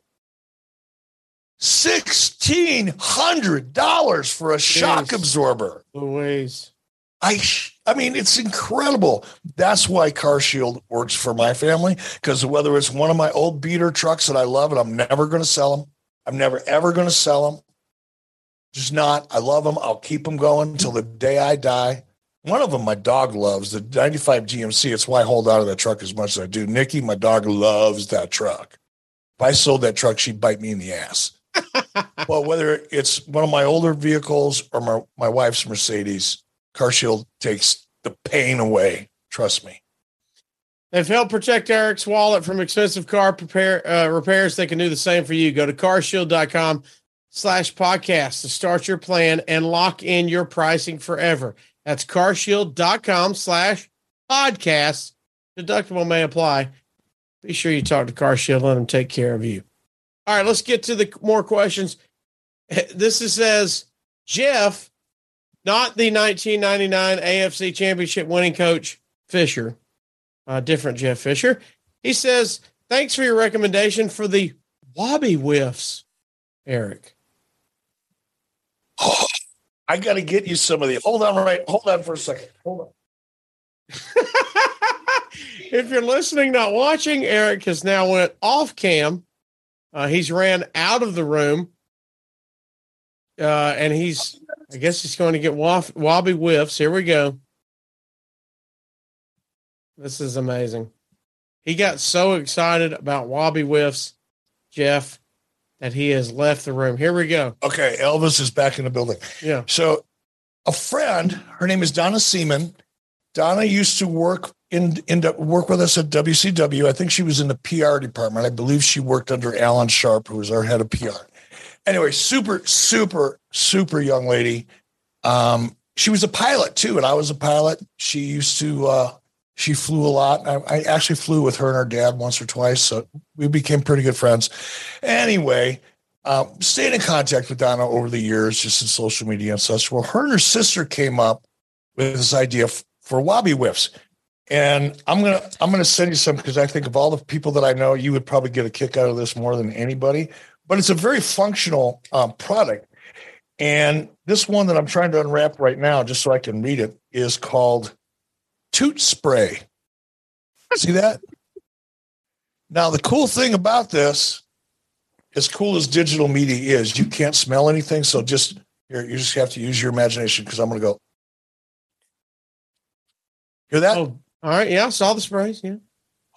Sixteen hundred dollars for a shock absorber. Louise. I, I mean, it's incredible. That's why Car Shield works for my family because whether it's one of my old beater trucks that I love and I'm never going to sell them, I'm never ever going to sell them. Just not. I love them. I'll keep them going until the day I die. One of them, my dog loves the 95 GMC. It's why I hold out of that truck as much as I do. Nikki, my dog loves that truck. If I sold that truck, she'd bite me in the ass. [laughs] well, whether it's one of my older vehicles or my, my wife's Mercedes, CarShield takes the pain away. Trust me. They've helped protect Eric's wallet from expensive car prepare, uh, repairs. They can do the same for you. Go to carshield.com slash podcast to start your plan and lock in your pricing forever. That's carshield.com slash podcast. Deductible may apply. Be sure you talk to CarShield. Let them take care of you. All right, let's get to the more questions. [laughs] This is, says Jeff, not the 1999 AFC Championship winning coach Fisher uh, different Jeff Fisher. He says, Thanks for your recommendation for the Wabi Whiffs, Eric. Oh, [sighs] I got to get you some of the. Hold on, right. Hold on for a second. Hold on. [laughs] if you're listening, not watching, Eric has now went off cam. Uh, he's ran out of the room. Uh, and he's, I guess he's going to get wof- Wabi Whiffs. Here we go. This is amazing. He got so excited about Wabi Whiffs, Jeff, that he has left the room. Here we go. Okay, Elvis is back in the building. Yeah. So, a friend, her name is Donna Seaman. Donna used to work in, in work with us at WCW. I think she was in the PR department. I believe she worked under Alan Sharp, who was our head of PR. Anyway, super, super, super young lady. Um, she was a pilot too, and I was a pilot. She used to uh, she flew a lot. I, I actually flew with her and her dad once or twice, so we became pretty good friends. Anyway, um, stayed in contact with Donna over the years, just in social media and such. Well, her and her sister came up with this idea f- for Wabi Whiffs, and I'm gonna I'm gonna send you some because I think of all the people that I know, you would probably get a kick out of this more than anybody. But it's a very functional um, product, and this one that I'm trying to unwrap right now, just so I can read it, is called Toot Spray. See that? Now, the cool thing about this, as cool as digital media is, you can't smell anything. So just you you just have to use your imagination because I'm going to go. Hear that? Oh, all right. Yeah, saw the sprays. Yeah.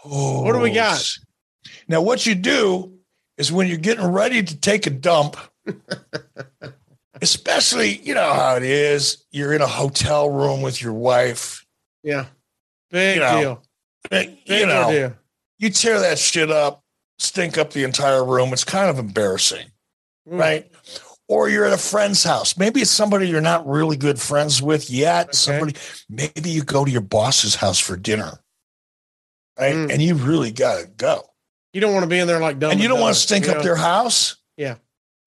Oh, What do we got? Now, what you do is when you're getting ready to take a dump, [laughs] especially, you know how it is, you're in a hotel room with your wife. Yeah. Big You know, deal. You Big know, deal. you tear that shit up, stink up the entire room. It's kind of embarrassing, Mm. right? Or you're at a friend's house. Maybe it's somebody you're not really good friends with yet. Somebody, maybe you go to your boss's house for dinner, right? Mm. And you really got to go. You don't want to be in there like dumb. and you don't want to stink you up their house. Yeah.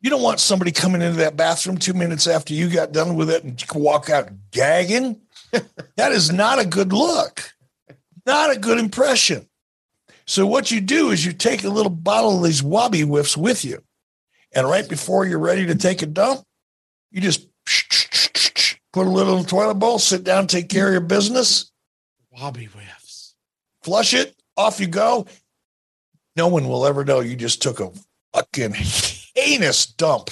You don't want somebody coming into that bathroom two minutes after you got done with it and walk out gagging. [laughs] that is not a good look, not a good impression. So, what you do is you take a little bottle of these Wabi whiffs with you. And right before you're ready to take a dump, you just [laughs] put a little in the toilet bowl, sit down, take care of your business, Wabi whiffs. flush it, off you go. No one will ever know you just took a fucking heinous dump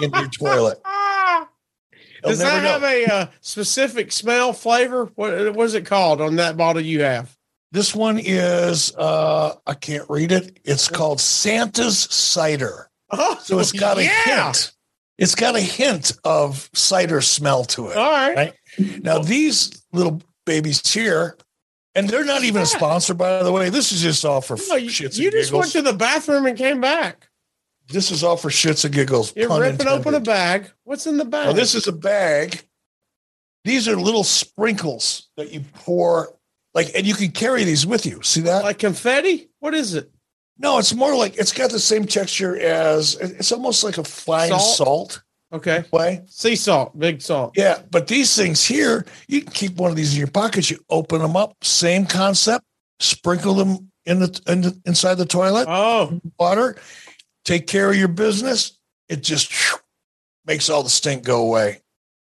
in your [laughs] toilet. They'll Does that have a uh, specific smell, flavor? What is it called on that bottle you have? This one is uh I can't read it. It's called Santa's cider. Oh, So it's got a hint. It's got a hint of cider smell to it. All right. Right? Now these little babies here, and they're not even a sponsor, by the way. This is just all for No, you, shits you just went to the bathroom and came back. this is all for shits and giggles. You're ripping open a bag. What's in the bag? Now, this is a bag. These are little sprinkles that you pour, like, and you can carry these with you. See that? like confetti. What is it? No, it's more like it's got the same texture as it's almost like a fine Salt? salt, Okay, way. sea salt, big salt. Yeah, but these things here, you can keep one of these in your pocket. You open them up, same concept. Sprinkle them in the, in the inside the toilet, Oh, water. Take care of your business. It just makes all the stink go away.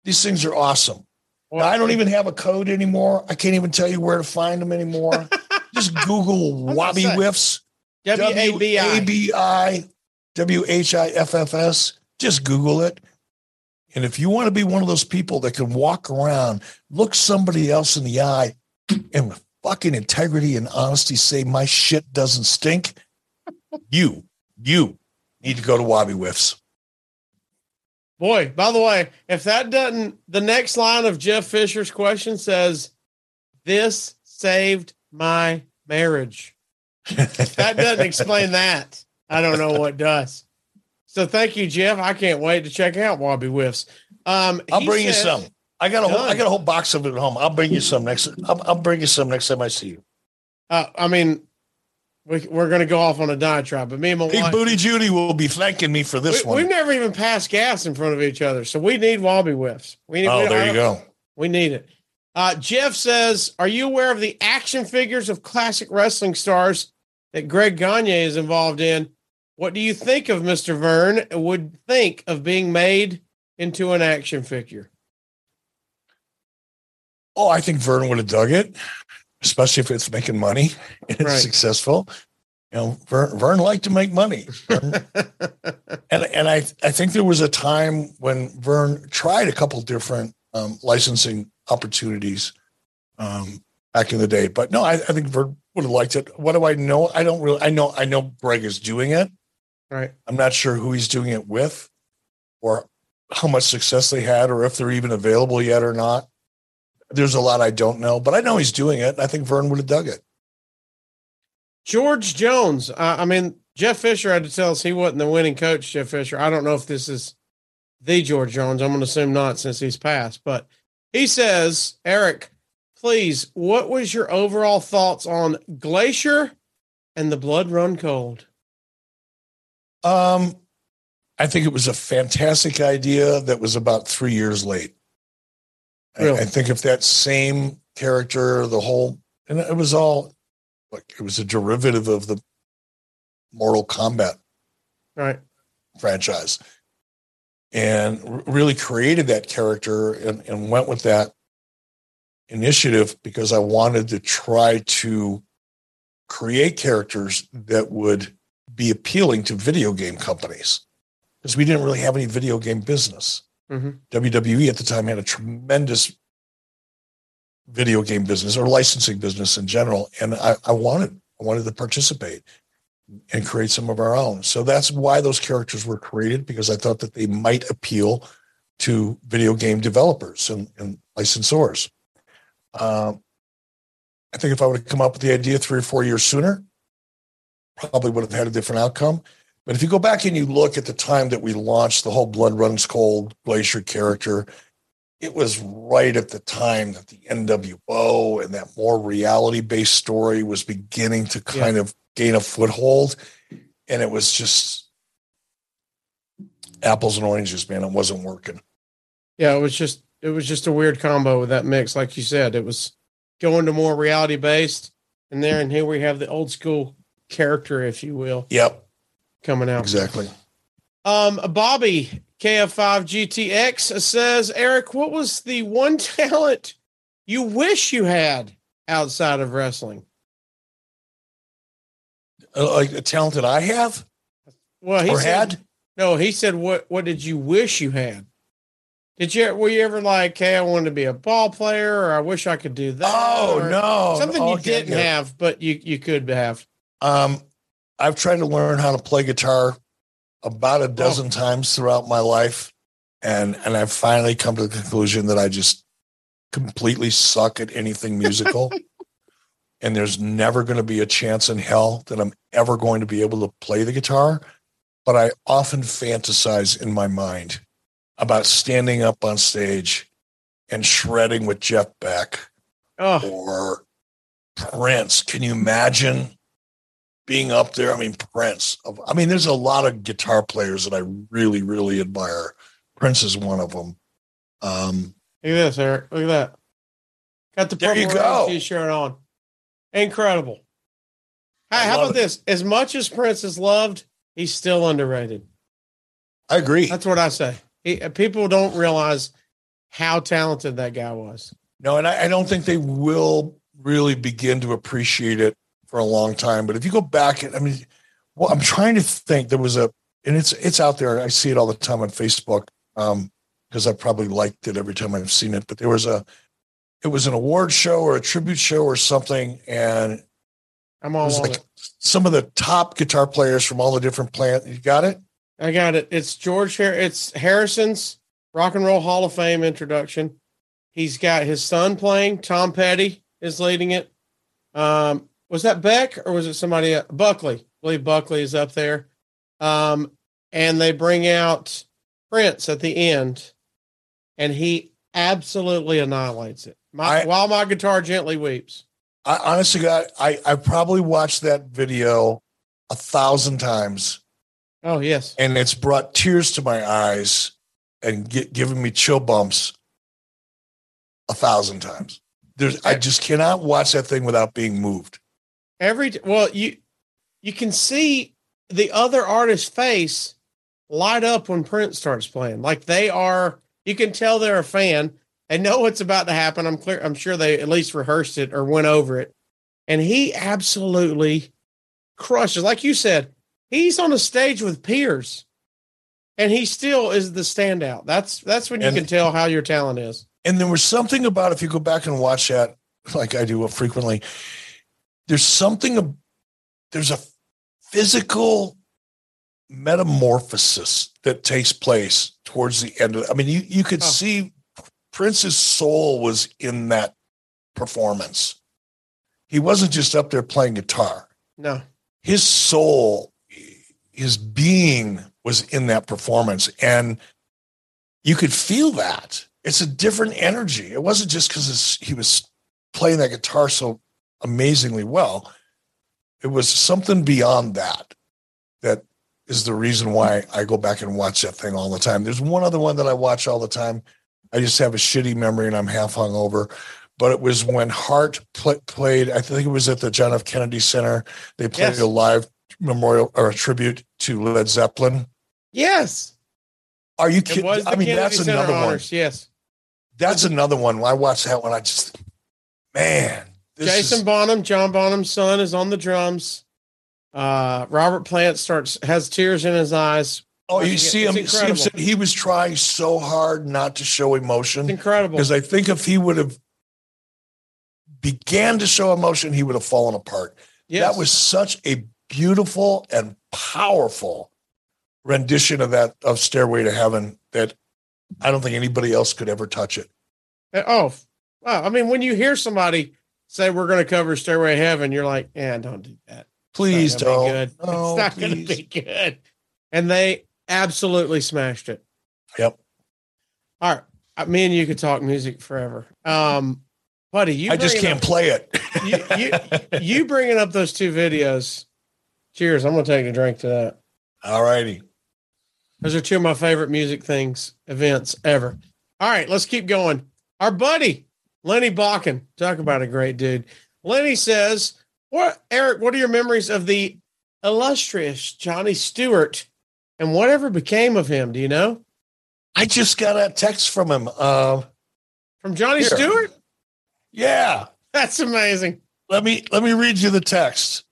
These things are awesome. Now, I don't even have a code anymore. I can't even tell you where to find them anymore. [laughs] Just Google Wabi Whiffs. W A B I. W-A-B-I, W-H-I-F-F-S. Just Google it. And if you want to be one of those people that can walk around, look somebody else in the eye, and with fucking integrity and honesty say, my shit doesn't stink, [laughs] you, you need to go to Wabi Whiffs. Boy, by the way, if that doesn't, the next line of Jeff Fisher's question says, "This saved my marriage." If [laughs] that doesn't explain that, I don't know what does. So thank you, Jeff. I can't wait to check out Wabi Whiffs. Um, I'll bring you some. I got a whole, I got a whole box of it at home. I'll bring you some next. I'll, I'll bring you some next time I see you. Uh, I mean, we, we're going to go off on a diatribe, but me and my Big wife, Booty Judy will be thanking me for this we, one. we've never even passed gas in front of each other, so we need Wabi Whiffs. We need. oh, we, there you go. We need it. Uh, Jeff says, "Are you aware of the action figures of classic wrestling stars that Greg Gagne is involved in? What do you think of Mister Vern? Would think of being made into an action figure? Oh, I think Vern would have dug it, especially if it's making money and it's Right. successful. You know, Vern, Vern liked to make money. [laughs] And and I, I think there was a time when Vern tried a couple different um, licensing opportunities um, back in the day. But no, I, I think Vern would have liked it. What do I know? I don't really, I know, I know Greg is doing it. Right. I'm not sure who he's doing it with or how much success they had or if they're even available yet or not. There's a lot I don't know, but I know he's doing it. I think Vern would have dug it. George Jones. Uh, I mean, Jeff Fisher had to tell us he wasn't the winning coach. Jeff Fisher. I don't know if this is the George Jones. I'm going to assume not since he's passed. But he says, Eric, please, what was your overall thoughts on Glacier and the Blood Run Cold? Um, I think it was a fantastic idea that was about three years late. I- Really? I, think if that same character, the whole, and it was all like it was a derivative of the Mortal Kombat Right. franchise and really created that character and, and went with that initiative because I wanted to try to create characters that would be appealing to video game companies because we didn't really have any video game business. Mm-hmm. WWE at the time had a tremendous video game business or licensing business in general. And I, I wanted, I wanted to participate and create some of our own. So that's why those characters were created because I thought that they might appeal to video game developers and, and licensors. Um, I think if I would have come up with the idea three or four years sooner, probably would have had a different outcome. But if you go back and you look at the time that we launched the whole Blood Runs Cold Glacier character, it was right at the time that the NWO and that more reality based story was beginning to kind of gain a foothold. And it was just apples and oranges, man. It wasn't working. Yeah, it was just it was just a weird combo with that mix, like you said. It was going to more reality based, and there and here we have the old school character, if you will, Yep, coming out. exactly. Um, Bobby KF5 GTX says, Eric, what was the one [laughs] talent you wish you had outside of wrestling? Uh, like the talent that I have Well, he or said, had. no, he said, what, what did you wish you had? Did you, were you ever like, hey, I wanted to be a ball player or I wish I could do that? Oh no, Something you Okay, didn't yeah. have, but you, you could have. Um, I've tried to learn how to play guitar about a dozen times throughout my life, and and I've finally come to the conclusion that I just completely suck at anything musical. [laughs] and there's never going to be a chance in hell that I'm ever going to be able to play the guitar. But I often fantasize in my mind about standing up on stage and shredding with Jeff Beck Oh, or Prince. Can you imagine being up there? I mean, Prince. I mean, there's a lot of guitar players that I really, really admire. Prince is one of them. Um, look at this, Eric. Look at that. Got the There you go. t-shirt on. Incredible. Hey, I how about it. this? As much as Prince is loved, he's still underrated. I agree. That's what I say. He, people don't realize how talented that guy was. No, and I, I don't think they will really begin to appreciate it for a long time. But if you go back, and I mean, well, I'm trying to think. There was a, and it's it's out there. I see it all the time on Facebook um, because I probably liked it every time I've seen it. But there was a, it was an award show or a tribute show or something, and I'm it all was like it. some of the top guitar players from all the different plant. You got it? I got it. It's George. Har- it's Harrison's Rock and Roll Hall of Fame introduction. He's got his son playing. Tom Petty is leading it. Um, was that Beck or was it somebody? Else? Buckley. I believe Buckley is up there. Um, and they bring out Prince at the end, and he absolutely annihilates it. My, I- while my guitar gently weeps. I honestly got. I I probably watched that video a thousand times. Oh yes, and it's brought tears to my eyes and gi- given me chill bumps a thousand times. There's, I just cannot watch that thing without being moved. Every well you you can see the other artist's face light up when Prince starts playing. Like they are, you can tell they're a fan. They know what's about to happen. I'm clear. I'm sure they at least rehearsed it or went over it. And he absolutely crushes. Like you said, he's on a stage with peers, and he still is the standout. That's that's when you And- can tell how your talent is. And there was something about if you go back and watch that, like I do frequently, there's something. There's a physical metamorphosis that takes place towards the end of. I mean, you you could Oh. see Prince's soul was in that performance. He wasn't just up there playing guitar. No, his soul, his being was in that performance. And you could feel that. It's a different energy. It wasn't just because he was playing that guitar so amazingly well. It was something beyond that that is the reason why I go back and watch that thing all the time. There's one other one that I watch all the time. I just have a shitty memory and I'm half hungover. But it was when Heart pl- played, I think it was at the John F. Kennedy Center. They played Yes. a live memorial or a tribute to Led Zeppelin. yes, Are you kidding? I mean, Kennedy that's Center another one. Yes, That's another one. When I watched that one, I just, man, this Jason is- Bonham, John Bonham's son, is on the drums. Uh, Robert Plant starts has tears in his eyes. oh, you see him, see him. say- He was trying so hard not to show It's emotion incredible. because I think if he would have began to show emotion, he would have fallen apart. Yes. That was such a beautiful and powerful rendition of that of Stairway to Heaven that I don't think anybody else could ever touch it. Uh, Oh, wow. I mean, when you hear somebody say we're going to cover Stairway to Heaven, you're like, yeah, don't do that. Please don't. [laughs] No, it's not going to be good. And they absolutely smashed it. Yep. All right. Uh, Me and you could talk music forever. Um, buddy, you I just can't play it. you, you, you [laughs] bringing up those two videos. Cheers. I'm going to take a drink to that. All righty. Those are two of my favorite music things, events ever. All right, let's keep going. Our buddy, Lenny Bakken, talk about a great dude. Lenny says, What, Eric, what are your memories of the illustrious Johnny Stewart and whatever became of him? Do you know? I just got a text from him. Uh, From Johnny Here. Stewart? yeah. That's amazing. Let me let me read you the text.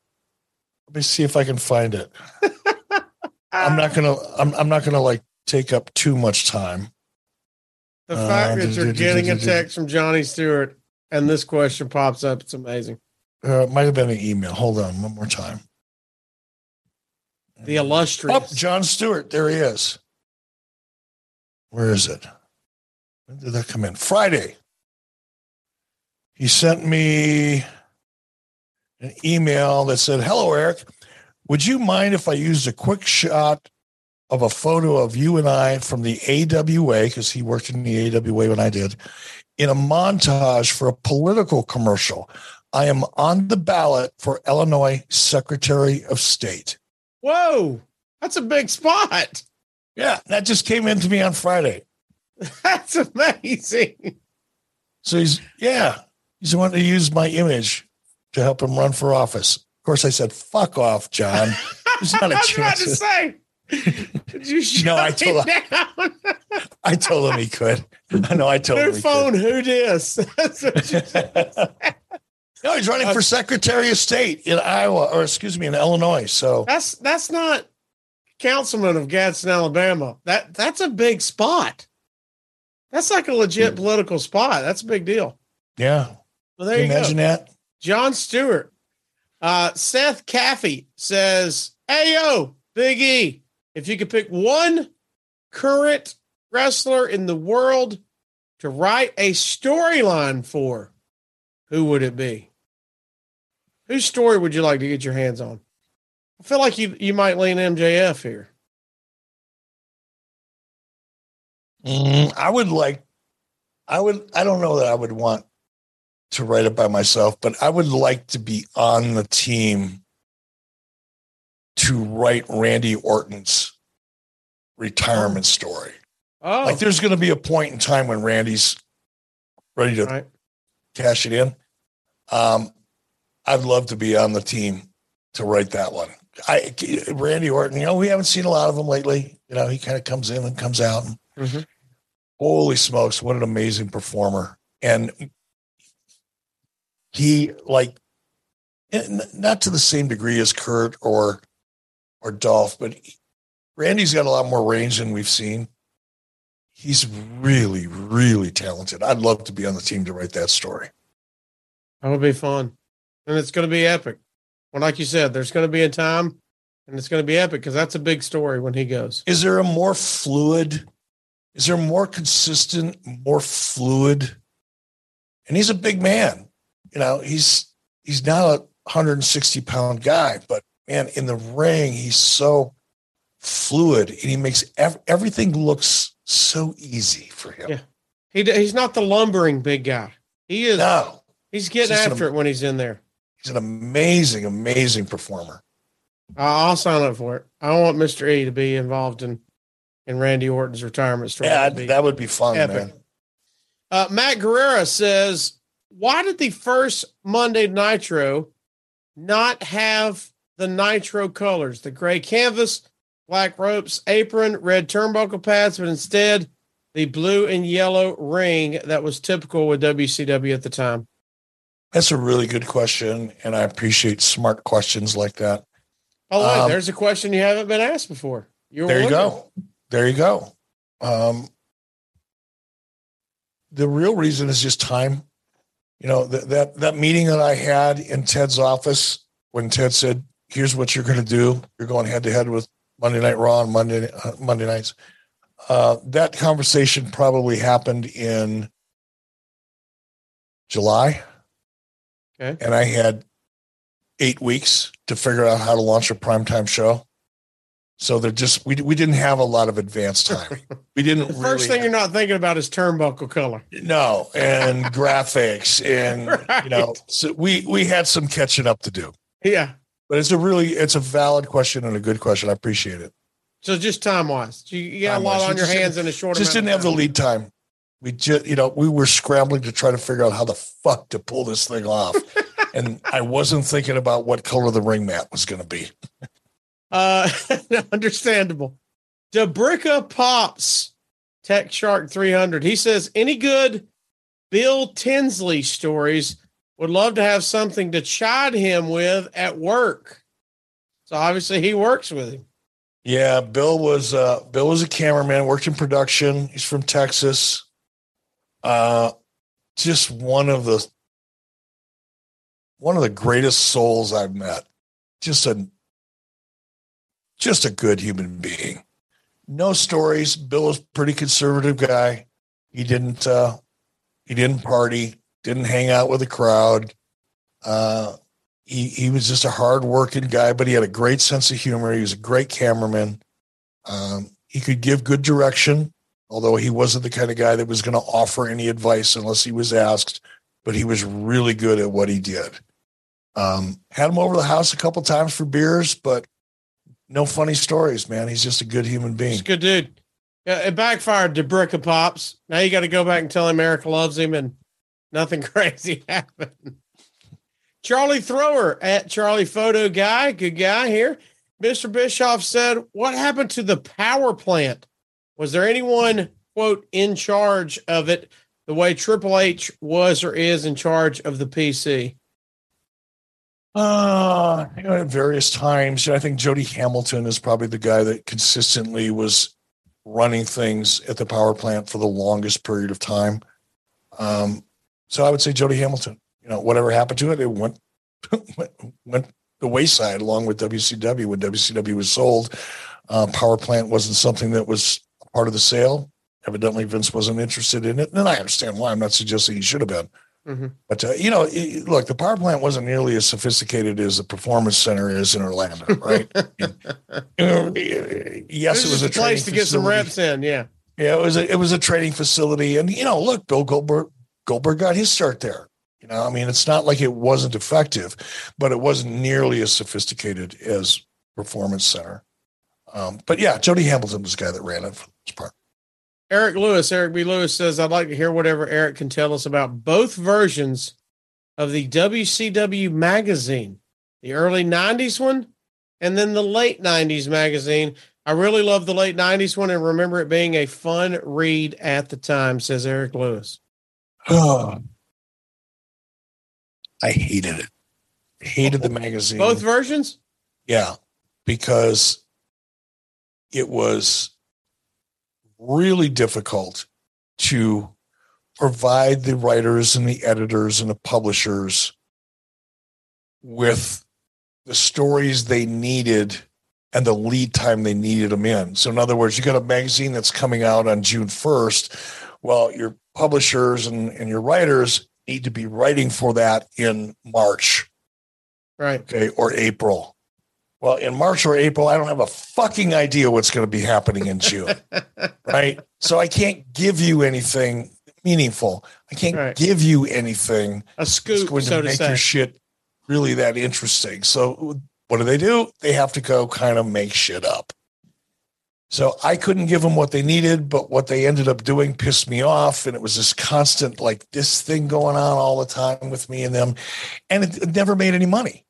Let me see if I can find it. [laughs] I'm not gonna I'm I'm not gonna like take up too much time. The Uh, fact that you're getting a text from Johnny Stewart and this question pops up, it's amazing. Uh, it might have been an email. Hold on one more time. The illustrious. Oh, John Stewart. There he is. Where is it? When did that come in? Friday. He sent me an email that said, Hello, Eric. Would you mind if I used a quick shot of a photo of you and I from the AWA, because he worked in the AWA when I did, in a montage for a political commercial? I am on the ballot for Illinois Secretary of State. Whoa, that's a big spot. Yeah, that just came into me on Friday. [laughs] That's amazing. So he's yeah, he's wanting to use my image to help him run for office. Of course, I said, "Fuck off, John." [laughs] There's not a I was about chance. to say. Did you shut [laughs] No, I told- him, I told him he could. [laughs] I know. I told him. New phone, who dis? [laughs] That's what you said. No, he's running for Secretary of State in Iowa, or excuse me, in Illinois. So that's that's not councilman of Gadsden, Alabama. That that's a big spot. That's like a legit political spot. That's a big deal. yeah, Well, there Can you you go. imagine that. John Stewart. Uh, Seth Caffey says, Hey, yo, Big E, if you could pick one current wrestler in the world to write a storyline for, who would it be? Whose story would you like to get your hands on? I feel like you, you might lean MJF here. Mm, I would like. I would. I don't know that I would want to write it by myself, but I would like to be on the team to write Randy Orton's retirement story. Oh, Like, there's going to be a point in time when Randy's ready to right. cash it in. Um, I'd love to be on the team to write that one. I Randy Orton, you know, we haven't seen a lot of him lately. You know, he kind of comes in and comes out. And, Mhm. Holy smokes, what an amazing performer! And he like not to the same degree as Kurt or or Dolph, but Randy's got a lot more range than we've seen. He's really, really talented. I'd love to be on the team to write that story. That would be fun. And it's going to be epic. Well, like you said, there's going to be a time and it's going to be epic because that's a big story when he goes. Is there a more fluid? Is there more consistent, more fluid? And he's a big man. You know, he's he's not a 160 pound guy, but man, in the ring, he's so fluid and he makes ev- everything looks so easy for him. Yeah. He d- he's not the lumbering big guy. He is. No, he's getting an- after it when he's in there. he's an amazing, amazing performer. I'll sign up for it. I want Mr. E to be involved in in Randy Orton's retirement story. Yeah, that would be fun, epic. man. Uh, Matt Guerrera says, "Why did the first Monday Nitro not have the Nitro colors, the gray canvas, black ropes, apron, red turnbuckle pads, but instead the blue and yellow ring that was typical with WCW at the time?" That's a really good question, and I appreciate smart questions like that. By the Um, there's a question you haven't been asked before. You there you go. There you go. Um, the real reason is just time. You know that that that meeting that I had in Ted's office when Ted said, "Here's what you're going to do. You're going head to head with Monday Night Raw on Monday uh, Monday nights." Uh, that conversation probably happened in July, Okay. and I had eight weeks to figure out how to launch a primetime show. So they're just we we didn't have a lot of advanced time. [laughs] We didn't The really first thing you're not thinking about is turnbuckle color. no and [laughs] graphics and you know so we we had some catching up to do. Yeah. But it's a really it's a valid question and a good question. I appreciate it. So just time wise, you, you got a lot on your hands in a short. Just didn't have the lead time. We just you know we were scrambling to try to figure out how the fuck to pull this thing off, [laughs] and I wasn't thinking about what color the ring mat was going to be. Uh, [laughs] understandable. Debrica Pops, Tech Shark 300. He says, any good Bill Tinsley stories? Would love to have something to chide him with at work. So obviously he works with him. Yeah, Bill was uh Bill was a cameraman, worked in production. He's from Texas. Uh just one of the one of the greatest souls I've met. Just a just a good human being. No stories. Bill a pretty conservative guy. He didn't uh he didn't party, didn't hang out with the crowd. Uh he he was just a hard working guy, but he had a great sense of humor. He was a great cameraman. Um, he could give good direction, although he wasn't the kind of guy that was going to offer any advice unless he was asked. But he was really good at what he did. Um, had him over the house a couple times for beers, but no funny stories, man. He's just a good human He's being. a good dude. Yeah, it backfired Debrica Pops. Now you got to go back and tell him Eric loves him and nothing [laughs] crazy happened. Charlie Thrower at Charlie Photo Guy, good guy here. Mr. Bischoff said, What happened to the power plant? Was there anyone, quote, in charge of it the way Triple H was or is in charge of the PC? Uh, you know, at various times, I think Jody Hamilton is probably the guy that consistently was running things at the power plant for the longest period of time. Um, so I would say Jody Hamilton. You know, whatever happened to it, it went [laughs] went, went the wayside along with WCW. When WCW was sold, uh, power plant wasn't something that was part of the sale. Evidently, Vince wasn't interested in it, and I understand why. I'm not suggesting he should have been. Mhm. But uh, you know, it- look, the power plant wasn't nearly as sophisticated as the performance center is in Orlando, [laughs] right? You know, yes, it was a place to training get some reps in. Yeah. Yeah, it was a it was a training facility, and you know, look, Bill Goldberg Goldberg got his start there. You know, I mean, it's not like it wasn't effective, but it wasn't nearly as sophisticated as Performance Center. Um, but yeah, Jody Hamilton was the guy that ran it for most part. Eric Lewis, Eric B. Lewis says, I'd like to hear whatever Eric can tell us about both versions of the WCW magazine, the early 90s one and then the late 90s magazine. I really love the late 90s one and remember it being a fun read at the time, says Eric Lewis. Oh. I hated it. Hated the magazine. Both versions? Yeah, because it was really difficult to provide the writers and the editors and the publishers with the stories they needed and the lead time they needed them in. So, in other words, you got a magazine that's coming out on June 1st. Well, your publishers and, and your writers need to be writing for that in March Right. okay, or April. Well, in March or April, I don't have a fucking idea what's going to be happening in June, [laughs] right? So I can't give you anything meaningful. I can't Right. give you anything A that's scoop, going so to to make say. your shit really that interesting. So what do they do? They have to go kind of make shit up. So I couldn't give them what they needed, but what they ended up doing pissed me off. And it was this constant, like this thing going on all the time with me and them. And it, it never made any money.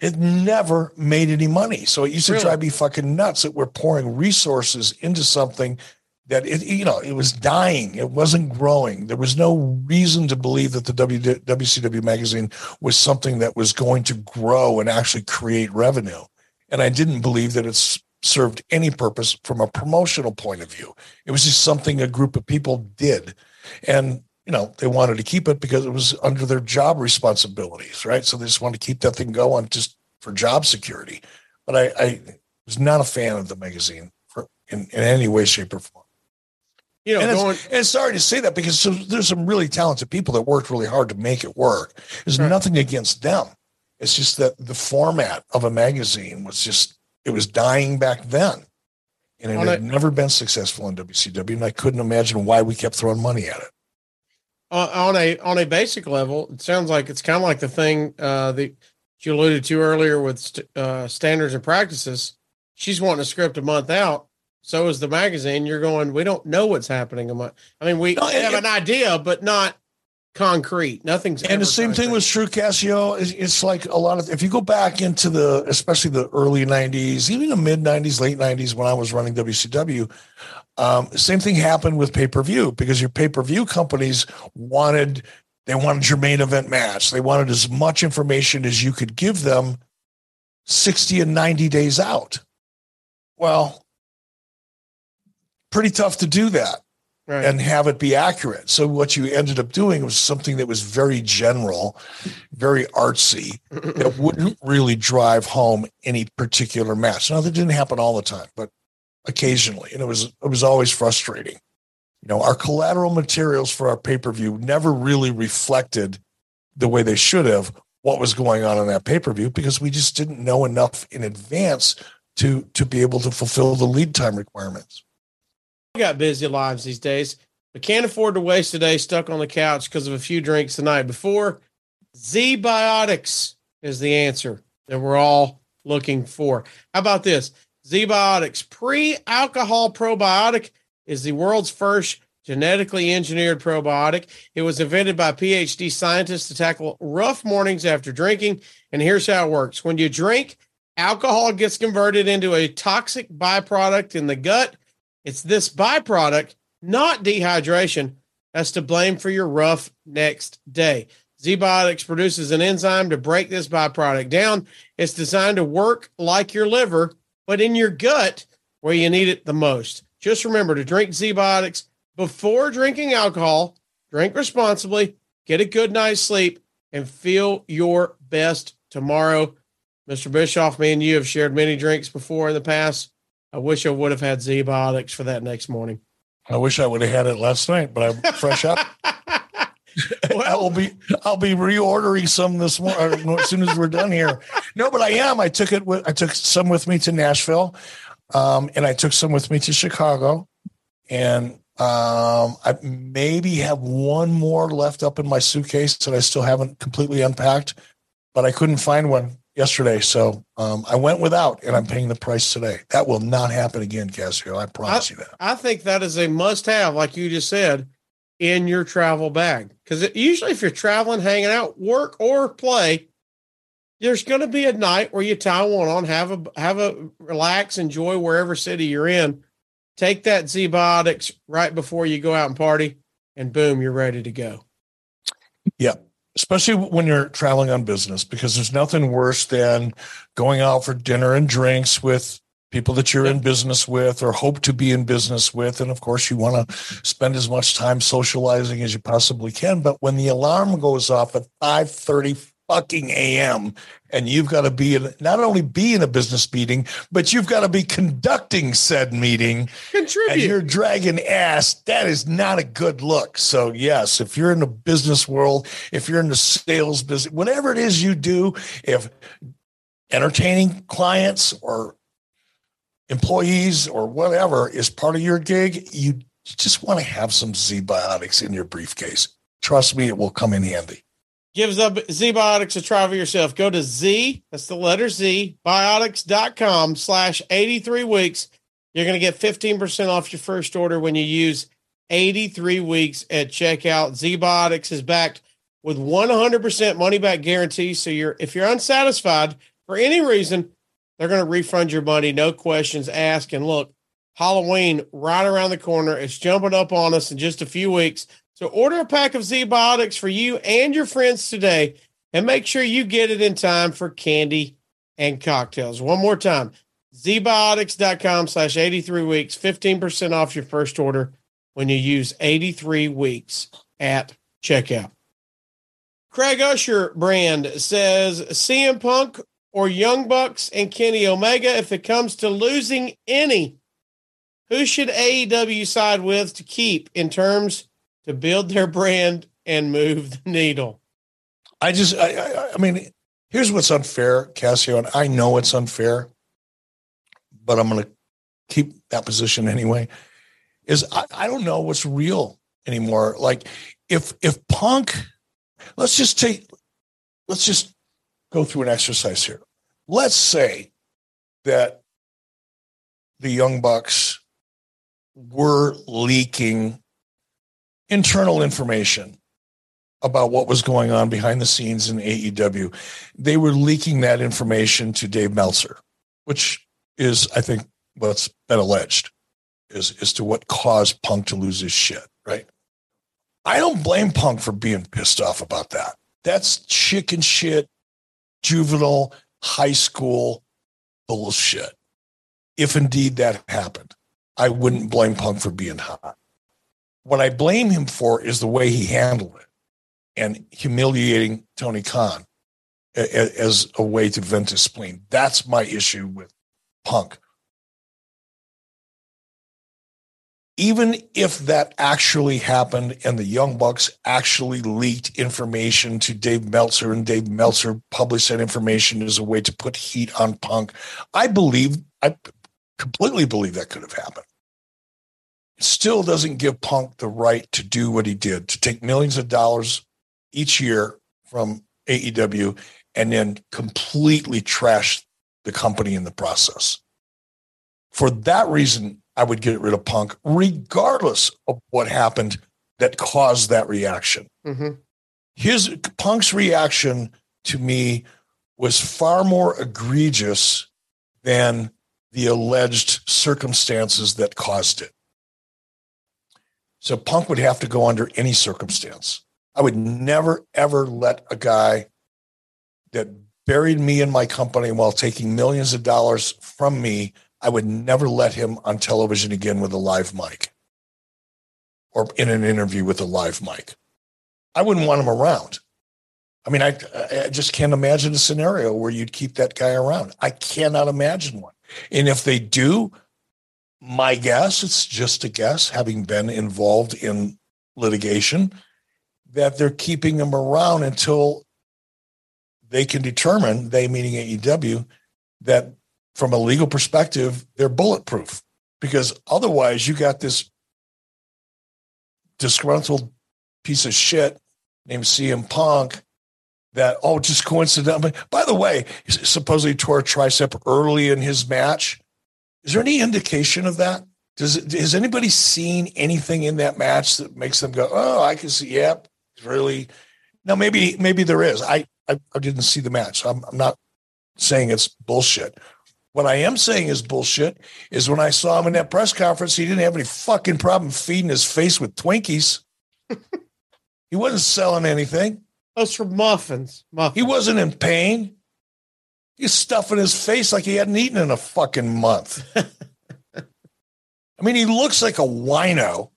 It never made any money. So it used to Really? drive me fucking nuts that we're pouring resources into something that it, you know, it was dying. It wasn't growing. There was no reason to believe that the WCW magazine was something that was going to grow and actually create revenue. And I didn't believe that it's served any purpose from a promotional point of view. It was just something a group of people did. And you know, they wanted to keep it because it was under their job responsibilities, right? So they just wanted to keep that thing going just for job security. But I, I was not a fan of the magazine for in, in any way, shape, or form. You know, and, going, and sorry to say that because there's some really talented people that worked really hard to make it work. There's Right. nothing against them. It's just that the format of a magazine was just it was dying back then. And it On had a- never been successful in WCW, and I couldn't imagine why we kept throwing money at it. on on a on a basic level, it sounds like it's kind of like the thing uh, that you alluded to earlier with st- uh, standards and practices. She's wanting a script a month out. So is the magazine. You're going. We don't know what's happening a month. I mean, we No, have an idea, but not concrete. Nothing's. and the same thing concrete. was true casio it's, it's like a lot of if you go back into the especially the early 90s even the mid 90s late 90s when i was running wcw um, same thing happened with pay-per-view because your pay-per-view companies wanted they wanted your main event match they wanted as much information as you could give them 60 and 90 days out well pretty tough to do that right. and have it be accurate. So what you ended up doing was something that was very general, very artsy, [laughs] that wouldn't really drive home any particular match. Now that didn't happen all the time, but occasionally, and it was it was always frustrating. You know, our collateral materials for our pay per view never really reflected the way they should have what was going on in that pay per view because we just didn't know enough in advance to to be able to fulfill the lead time requirements. Got busy lives these days, but can't afford to waste a day stuck on the couch because of a few drinks the night before. Z Biotics is the answer that we're all looking for. How about this? Z Biotics pre alcohol probiotic is the world's first genetically engineered probiotic. It was invented by PhD scientists to tackle rough mornings after drinking. And here's how it works when you drink, alcohol gets converted into a toxic byproduct in the gut. It's this byproduct, not dehydration, that's to blame for your rough next day. ZBiotics produces an enzyme to break this byproduct down. It's designed to work like your liver, but in your gut where you need it the most. Just remember to drink ZBiotics before drinking alcohol, drink responsibly, get a good night's sleep, and feel your best tomorrow. Mr. Bischoff, me and you have shared many drinks before in the past. I wish I would have had ZBiotics for that next morning. I wish I would have had it last night, but I'm fresh up. I will be I'll be reordering some this morning as soon as we're done here. No, but I am. I took it with I took some with me to Nashville, um, and I took some with me to Chicago, and um, I maybe have one more left up in my suitcase that I still haven't completely unpacked, but I couldn't find one yesterday, so um, I went without, and I'm paying the price today. That will not happen again, Casio. I promise you that. I think that is a must have, like you just said, in your travel bag. Because usually, if you're traveling, hanging out, work or play, there's going to be a night where you tie one on, have a have a relax, enjoy wherever city you're in. Take that Z-biotics right before you go out and party, and boom, you're ready to go. Yeah. Especially when you're traveling on business, because there's nothing worse than going out for dinner and drinks with people that you're in business with or hope to be in business with. And of course, you want to spend as much time socializing as you possibly can. But when the alarm goes off at 5 fucking AM and you've got to be in, not only be in a business meeting, but you've got to be conducting said meeting Contribute. and you're dragging ass, that is not a good look. So, yes, if you're in the business world, if you're in the sales business, whatever it is you do, if entertaining clients or employees or whatever is part of your gig, you just want to have some Z biotics in your briefcase. Trust me, it will come in handy. Gives up ZBiotics a try for yourself. Go to Z, that's the letter Z, biotics.com slash 83 weeks. You're going to get 15% off your first order when you use 83 weeks at checkout. ZBiotics is backed with 100% money back guarantee. So you're if you're unsatisfied for any reason, they're going to refund your money, no questions asked. And look, Halloween right around the corner. It's jumping up on us in just a few weeks. So order a pack of Z-Biotics for you and your friends today and make sure you get it in time for candy and cocktails. One more time, zbiotics.com slash 83 weeks, 15% off your first order when you use 83 weeks at checkout. Craig Usher brand says CM Punk or Young Bucks and Kenny Omega if it comes to losing any. Who should AEW side with to keep in terms to build their brand and move the needle? I just, I, I, I mean, here's what's unfair, Casio, and I know it's unfair, but I'm going to keep that position anyway. Is I, I don't know what's real anymore. Like if if Punk, let's just take, let's just go through an exercise here. Let's say that the Young Bucks were leaking internal information about what was going on behind the scenes in AEW. They were leaking that information to Dave Meltzer, which is, I think, what's been alleged is as to what caused Punk to lose his shit, right? I don't blame Punk for being pissed off about that. That's chicken shit, juvenile, high school bullshit. If indeed that happened, I wouldn't blame Punk for being hot. What I blame him for is the way he handled it and humiliating Tony Khan as a way to vent his spleen. That's my issue with Punk. Even if that actually happened and the Young Bucks actually leaked information to Dave Meltzer and Dave Meltzer published that information as a way to put heat on Punk, I believe, I completely believe that could have happened. Still doesn't give Punk the right to do what he did, to take millions of dollars each year from AEW and then completely trash the company in the process. For that reason, I would get rid of Punk, regardless of what happened that caused that reaction. Mm-hmm. His Punk's reaction to me was far more egregious than the alleged circumstances that caused it. So Punk would have to go under any circumstance. I would never, ever let a guy that buried me in my company while taking millions of dollars from me, I would never let him on television again with a live mic or in an interview with a live mic. I wouldn't want him around. I mean, I, I just can't imagine a scenario where you'd keep that guy around. I cannot imagine one. And if they do, my guess, it's just a guess, having been involved in litigation, that they're keeping him around until they can determine, they meaning AEW, that from a legal perspective, they're bulletproof. Because otherwise, you got this disgruntled piece of shit named CM Punk that, oh, just coincidentally. By the way, supposedly tore a tricep early in his match. Is there any indication of that? Does it, has anybody seen anything in that match that makes them go, oh, I can see, yep, really? Now, maybe, maybe there is. I, I, I didn't see the match. So I'm, I'm not saying it's bullshit. What I am saying is bullshit is when I saw him in that press conference, he didn't have any fucking problem feeding his face with Twinkies. [laughs] he wasn't selling anything. Those for muffins. Muffins. He wasn't in pain. He's stuffing his face like he hadn't eaten in a fucking month. I mean, he looks like a wino.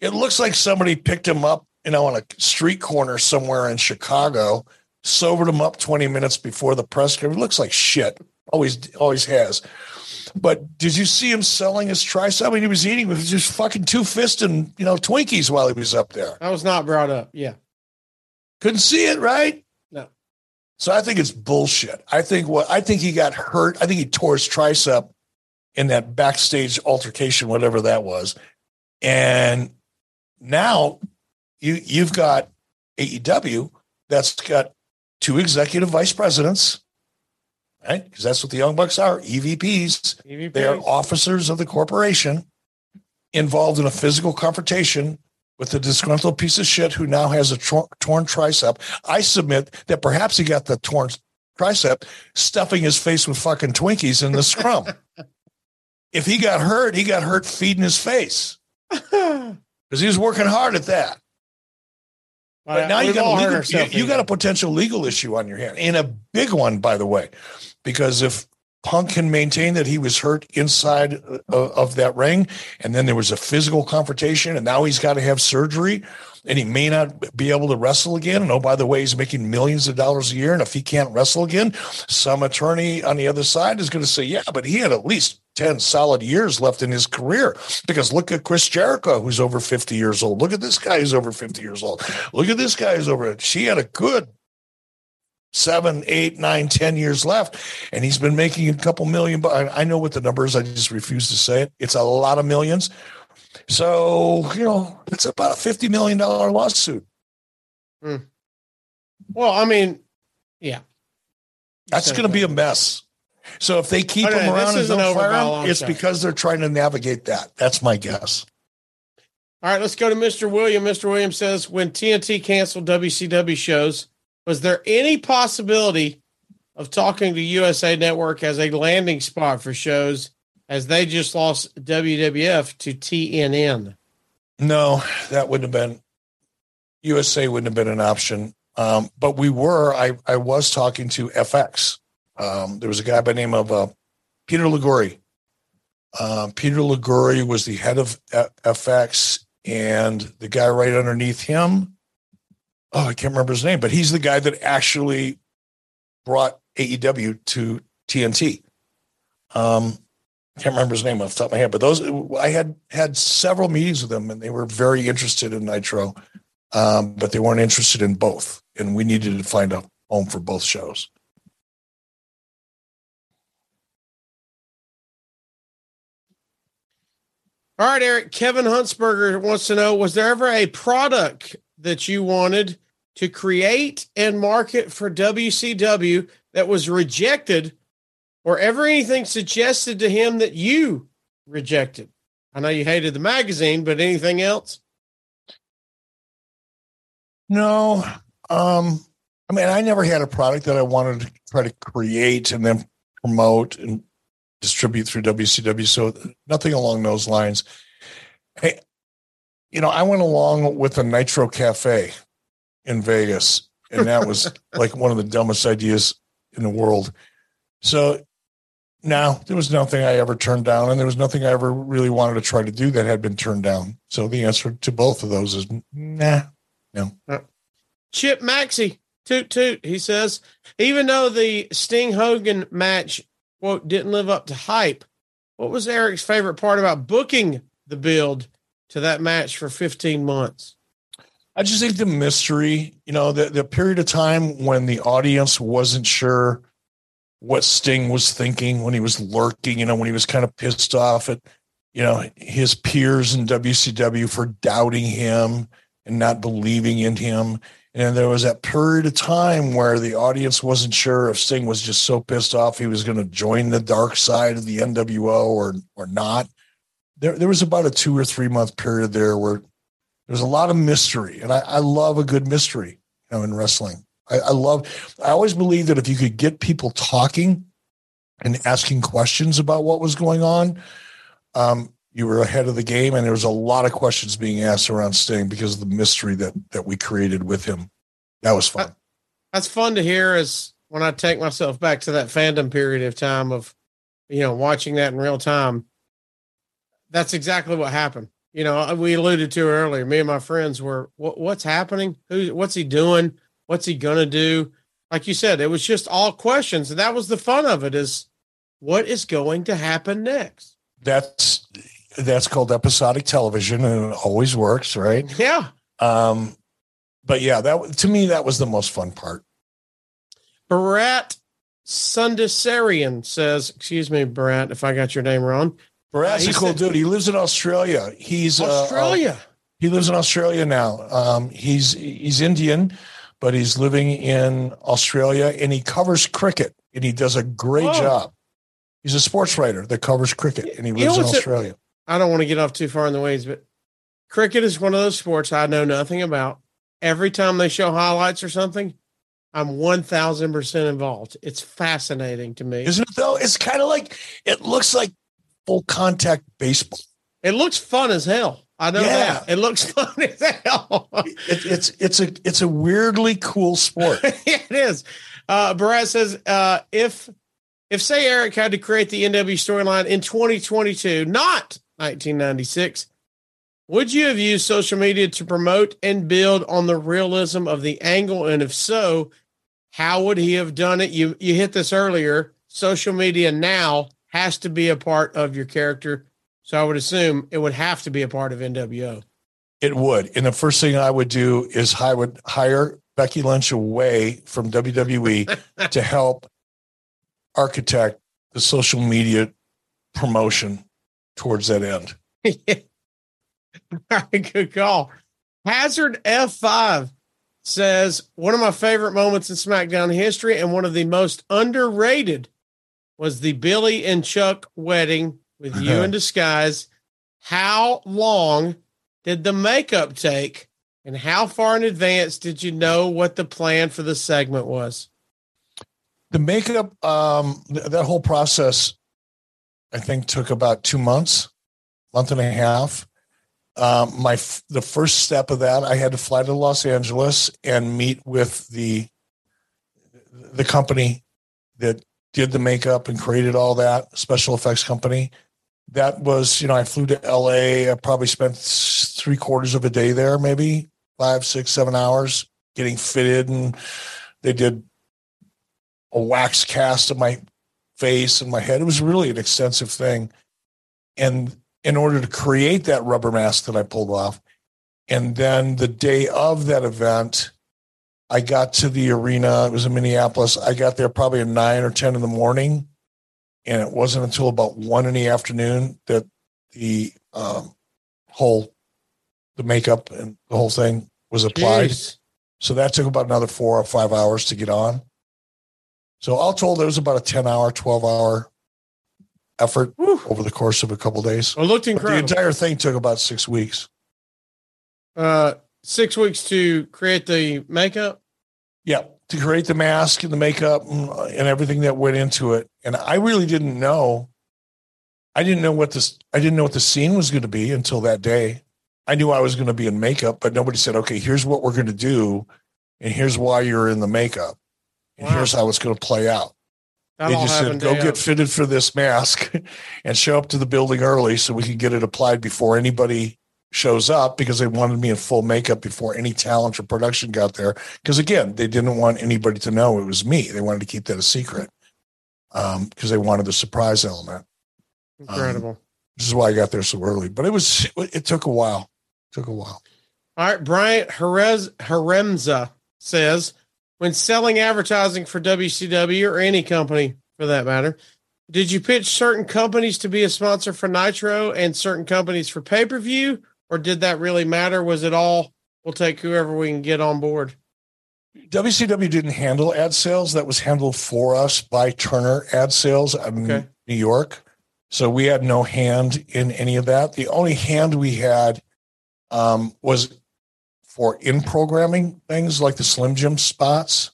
It looks like somebody picked him up, you know, on a street corner somewhere in Chicago, sobered him up 20 minutes before the press. He looks like shit. Always, always has. But did you see him selling his tricep? I mean, he was eating with just fucking two fists and you know Twinkies while he was up there. I was not brought up. Yeah. Couldn't see it, right? So I think it's bullshit. I think what I think he got hurt. I think he tore his tricep in that backstage altercation, whatever that was. And now you you've got AEW that's got two executive vice presidents, right? Because that's what the Young Bucks are, EVPs. EVPs. They are officers of the corporation involved in a physical confrontation with a disgruntled piece of shit who now has a tor- torn tricep. I submit that perhaps he got the torn tricep stuffing his face with fucking Twinkies in the scrum. [laughs] if he got hurt, he got hurt feeding his face [laughs] because he was working hard at that. But now you got, a legal, you, you got a potential legal issue on your hand, and a big one, by the way, because if Punk can maintain that he was hurt inside of, of that ring, and then there was a physical confrontation, and now he's got to have surgery, and he may not be able to wrestle again. And oh, by the way, he's making millions of dollars a year, and if he can't wrestle again, some attorney on the other side is going to say, "Yeah, but he had at least 10 solid years left in his career. Because look at Chris Jericho, who's over 50 years old. Look at this guy who's over 50 years old. Look at this guy who's over. She had a good seven, eight, nine, ten years left. And he's been making a couple million. But I know what the number is. I just refuse to say it. It's a lot of millions. So, you know, it's about a $50 million lawsuit. Hmm. Well, I mean, yeah. That's going to be a mess. So if they keep him around and don't fire him, it's shot. because they're trying to navigate that. That's my guess. All right, let's go to Mr. William. Mr. William says when TNT canceled WCW shows, was there any possibility of talking to USA Network as a landing spot for shows as they just lost WWF to TNN? No, that wouldn't have been USA wouldn't have been an option. Um, but we were. I I was talking to FX. Um, there was a guy by name of uh, Peter Liguori. Um, Peter Liguori was the head of F- FX, and the guy right underneath him. Oh, I can't remember his name, but he's the guy that actually brought AEW to TNT. Um, can't remember his name off the top of my head, but those I had had several meetings with them, and they were very interested in Nitro, um, but they weren't interested in both, and we needed to find a home for both shows. All right, Eric. Kevin Huntsberger wants to know Was there ever a product that you wanted to create and market for WCW that was rejected, or ever anything suggested to him that you rejected? I know you hated the magazine, but anything else? No, um, I mean, I never had a product that I wanted to try to create and then promote and distribute through WCW. So nothing along those lines. Hey, you know, I went along with the Nitro Cafe in Vegas, and that was [laughs] like one of the dumbest ideas in the world. So no, there was nothing I ever turned down, and there was nothing I ever really wanted to try to do that had been turned down. So the answer to both of those is nah, no. Uh, Chip Maxey, toot toot. He says, even though the Sting Hogan match, quote, didn't live up to hype, what was Eric's favorite part about booking the build to that match for 15 months? I just think the mystery, you know, the, the period of time when the audience wasn't sure what Sting was thinking, when he was lurking, you know, when he was kind of pissed off at, you know, his peers in WCW for doubting him and not believing in him. And there was that period of time where the audience wasn't sure if Sting was just so pissed off he was going to join the dark side of the NWO or or not. There, there was about a two or three month period there where there was a lot of mystery, and I, I love a good mystery, you know, in wrestling. I, I love. I always believe that if you could get people talking and asking questions about what was going on, um, you were ahead of the game. And there was a lot of questions being asked around Sting because of the mystery that that we created with him. That was fun. That's fun to hear as when I take myself back to that fandom period of time of, you know, watching that in real time. That's exactly what happened. You know, we alluded to earlier. Me and my friends were, what, what's happening? Who, what's he doing? What's he gonna do? Like you said, it was just all questions, and that was the fun of it. Is what is going to happen next? That's that's called episodic television, and it always works, right? Yeah. Um, but yeah, that to me that was the most fun part. Bharat Sundasarian says, excuse me, Bharat, if I got your name wrong. Brad's Uh, a cool said- dude. He lives in Australia. He's uh, Australia. uh, he lives in Australia now. Um, he's he's Indian, but he's living in Australia, and he covers cricket, and he does a great job. He's a sports writer that covers cricket, and he You lives know in Australia. I don't want to get off too far in the weeds, but cricket is one of those sports I know nothing about. Every time they show highlights or something, I'm 1000% involved. It's fascinating to me. Isn't it though? It's kind of like it looks like full contact baseball. It looks fun as hell. I know Yeah. that. It looks [laughs] fun as hell. It, it's it's a it's a weirdly cool sport. [laughs] it is. Uh, Bharat says, uh, if if say Eric had to create the NW storyline in 2022, not 1996, would you have used social media to promote and build on the realism of the angle? And if so, how would he have done it? You you hit this earlier. Social media now has to be a part of your character. So I would assume it would have to be a part of NWO. It would. And the first thing I would do is I would hire Becky Lynch away from WWE [laughs] to help architect the social media promotion towards that end. [laughs] Good call. Hazard F5 says one of my favorite moments in SmackDown history and one of the most underrated was the Billy and Chuck wedding with you in [laughs] disguise. How long did the makeup take? And how far in advance did you know what the plan for the segment was? The makeup, um, th- that whole process, I think, took about two months, month and a half. Um, my f- the first step of that, I had to fly to Los Angeles and meet with the the company that did the makeup and created all that special effects company. That was, you know, I flew to LA. I probably spent three quarters of a day there, maybe five, six, seven hours getting fitted, and they did a wax cast of my face and my head. It was really an extensive thing. And in order to create that rubber mask that I pulled off, and then the day of that event, I got to the arena. It was in Minneapolis. I got there probably at nine or 10 in the morning. And it wasn't until about one in the afternoon that the um, whole, the makeup and the whole thing was applied. Jeez. So that took about another four or five hours to get on. So all told, there was about a 10 hour, 12 hour effort over the course of a couple days. Well, it looked But the entire thing took about six weeks. uh, six weeks to create the makeup. Yeah, to create the mask and the makeup and, uh, and everything that went into it. And I really didn't know. I didn't know what this. I didn't know what the scene was going to be until that day. I knew I was going to be in makeup, but nobody said, "Okay, here's what we're going to do, and here's why you're in the makeup, and Wow. here's how it's going to play out." That they just said, "Go get of. fitted for this mask, [laughs] and show up to the building early so we can get it applied before anybody shows up." Because they wanted me in full makeup before any talent or production got there. Because again, they didn't want anybody to know it was me. They wanted to keep that a secret um, because they wanted the surprise element. Um, Incredible. This is why I got there so early. But it was it took a while. It took a while. All right, Bryant Jerez Haremza says when selling advertising for WCW or any company for that matter, did you pitch certain companies to be a sponsor for Nitro and certain companies for pay per view, or did that really matter? Was it all we'll take whoever we can get on board? WCW didn't handle ad sales. That was handled for us by Turner Ad Sales in Okay. New York. So we had no hand in any of that. The only hand we had um, was for in programming things like the Slim Jim spots,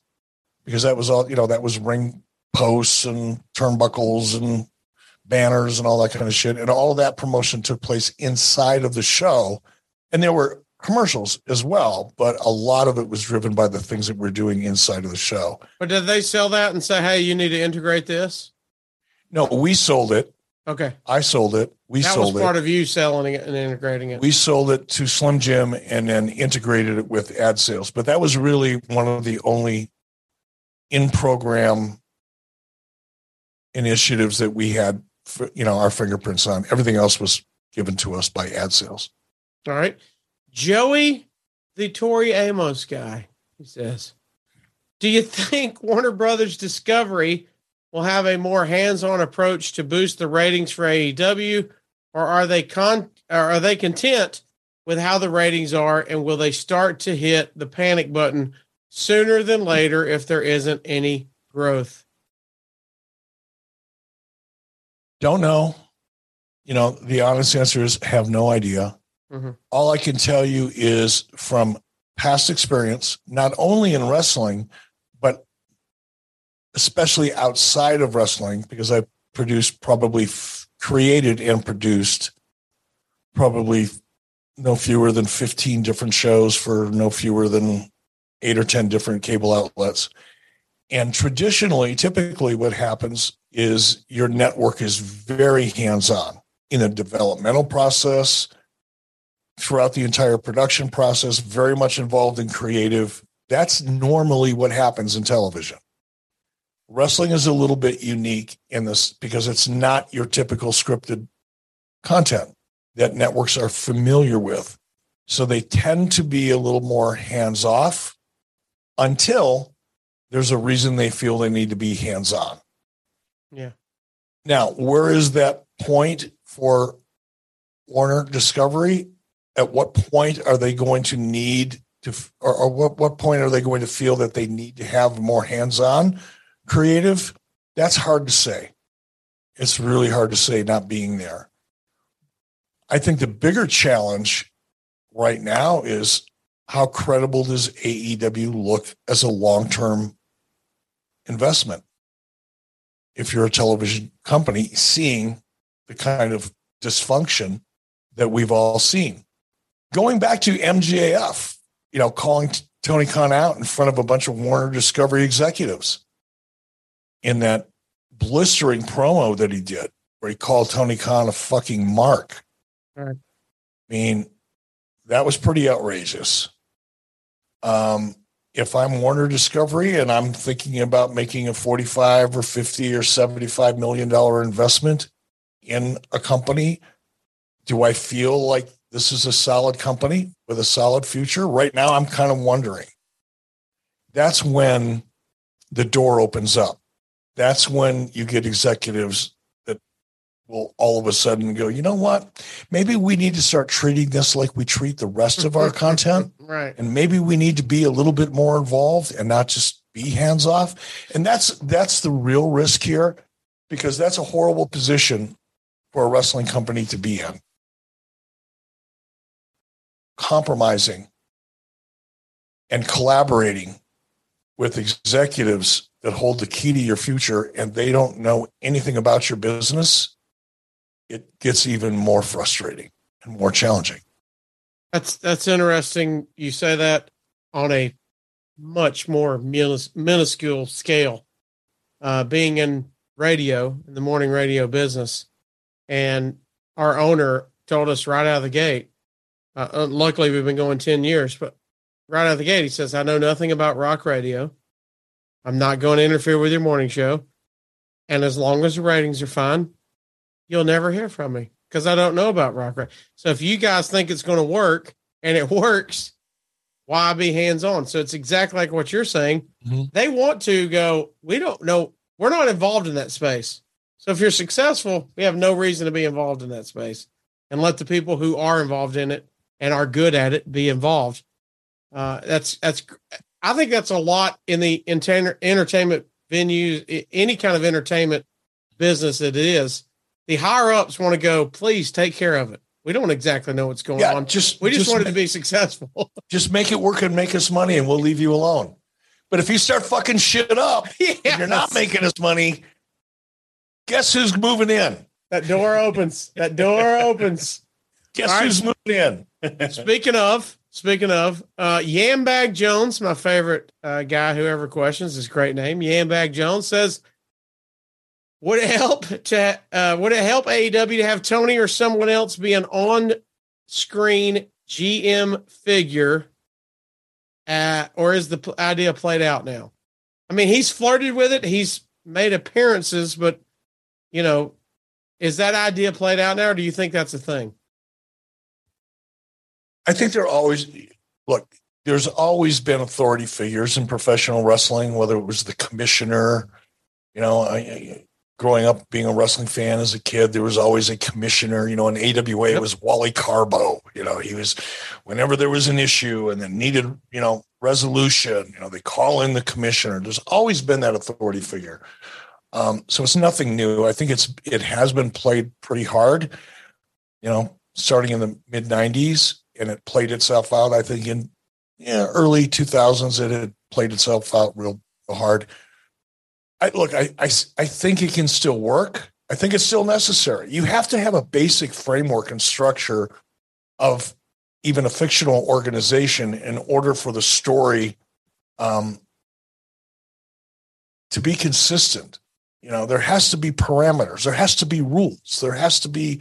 because that was all, you know, that was ring posts and turnbuckles and banners and all that kind of shit. And all of that promotion took place inside of the show. And there were commercials as well, but a lot of it was driven by the things that we're doing inside of the show. But did they sell that and say, "Hey, you need to integrate this"? No, we sold it. Okay, I sold it. We that sold was part it. of you selling it and integrating it. we sold it to Slim Jim and then integrated it with ad sales. But that was really one of the only in program initiatives that we had, you know, our fingerprints on. Everything else was given to us by ad sales. All right. Joey, the Tori Amos guy, he says, Do you think Warner Brothers Discovery will have a more hands on approach to boost the ratings for AEW, or are they con or are they content with how the ratings are and will they start to hit the panic button sooner than later if there isn't any growth? Don't know. You know, the honest answer is have no idea. Mhm. All I can tell you is from past experience, not only in wrestling, but especially outside of wrestling, because I produced probably f- created and produced probably no fewer than 15 different shows for no fewer than eight or 10 different cable outlets. And traditionally, typically, what happens is your network is very hands on in the developmental process, throughout the entire production process, very much involved in creative. That's normally what happens in television. Wrestling is a little bit unique in this because it's not your typical scripted content that networks are familiar with. So they tend to be a little more hands off until there's a reason they feel they need to be hands on. Yeah. Now, where is that point for Warner Discovery? At what point are they going to need to, or, or what, what point are they going to feel that they need to have more hands on creative? That's hard to say. It's really hard to say not being there. I think the bigger challenge right now is how credible does AEW look as a long term investment? If you're a television company seeing the kind of dysfunction that we've all seen. Going back to MJF, you know, calling Tony Khan out in front of a bunch of Warner Discovery executives in that blistering promo that he did, where he called Tony Khan a fucking mark. Right. I mean, that was pretty outrageous. Um, if I'm Warner Discovery and I'm thinking about making a 45 or 50 or 75 million dollar investment in a company, do I feel like this is a solid company with a solid future? Right now, I'm kind of wondering. That's when the door opens up. That's when you get executives will all of a sudden go, you know what? Maybe we need to start treating this like we treat the rest of our [laughs] content. Right. And maybe we need to be a little bit more involved and not just be hands off. And that's that's the real risk here because that's a horrible position for a wrestling company to be in. Compromising and collaborating with executives that hold the key to your future and they don't know anything about your business, it gets even more frustrating and more challenging. That's that's interesting. You say that on a much more minus, minuscule scale. Uh, being in radio, in the morning radio business, and our owner told us right out of the gate. Uh, uh, luckily, we've been going ten years, but right out of the gate, he says, "I know nothing about rock radio. I'm not going to interfere with your morning show, and as long as the ratings are fine, you'll never hear from me because I don't know about rock radio. So if you guys think it's going to work and it [laughs] works, why be hands on? So it's exactly like what you're saying. Mhm. They want to go. We don't know. We're not involved in that space. So if you're successful, we have no reason to be involved in that space, and let the people who are involved in it and are good at it be involved. Uh, that's that's. I think that's a lot in the enter- entertainment venues, any kind of entertainment business that it is. The higher ups want to go. Please take care of it. We don't exactly know what's going Yeah, on. just we just, just wanted to be successful. [laughs] just make it work and make us money and we'll leave you alone. But if you start fucking shit up, [laughs] and you're not making us money, guess who's moving in? That door opens. That door opens. Guess All right. who's moving in? Speaking of, speaking of, uh, Yambag Jones, my favorite uh, guy. Whoever questions his great name, Yambag Jones says, "Would it help to uh, would it help AEW to have Tony or someone else be an on-screen GM figure, uh, or is the idea played out now? I mean, he's flirted with it. He's made appearances, but you know, is that idea played out now, or do you think that's a thing? I think there always look. There's always been authority figures in professional wrestling, whether it was the commissioner. You know, I, growing up being a wrestling fan as a kid, there was always a commissioner. You know, in AWA it was Wally Karbo. You know, he was whenever there was an issue and then needed you know resolution. You know, they call in the commissioner. There's always been that authority figure. Um, so it's nothing new. I think it's it has been played pretty hard. You know, starting in the mid '90s, and it played itself out. I think in yeah, early 2000s, it had played itself out real hard. I look, I, I, I think it can still work. I think it's still necessary. You have to have a basic framework and structure of even a fictional organization in order for the story um, to be consistent. You know, there has to be parameters, there has to be rules, there has to be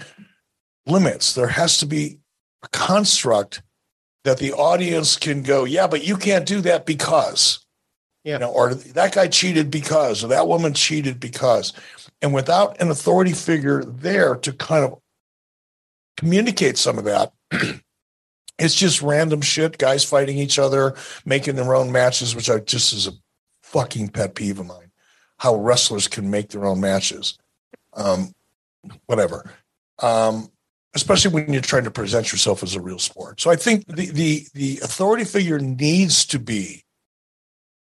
limits, there has to be a construct that the audience can go, yeah, but you can't do that because, Yeah. you know, or that guy cheated because, or that woman cheated because. And without an authority figure there to kind of communicate some of that, [clears throat] it's just random shit, guys fighting each other, making their own matches, which I just is a fucking pet peeve of mine. How wrestlers can make their own matches. Um, whatever. Um, especially when you're trying to present yourself as a real sport. So I think the the the authority figure needs to be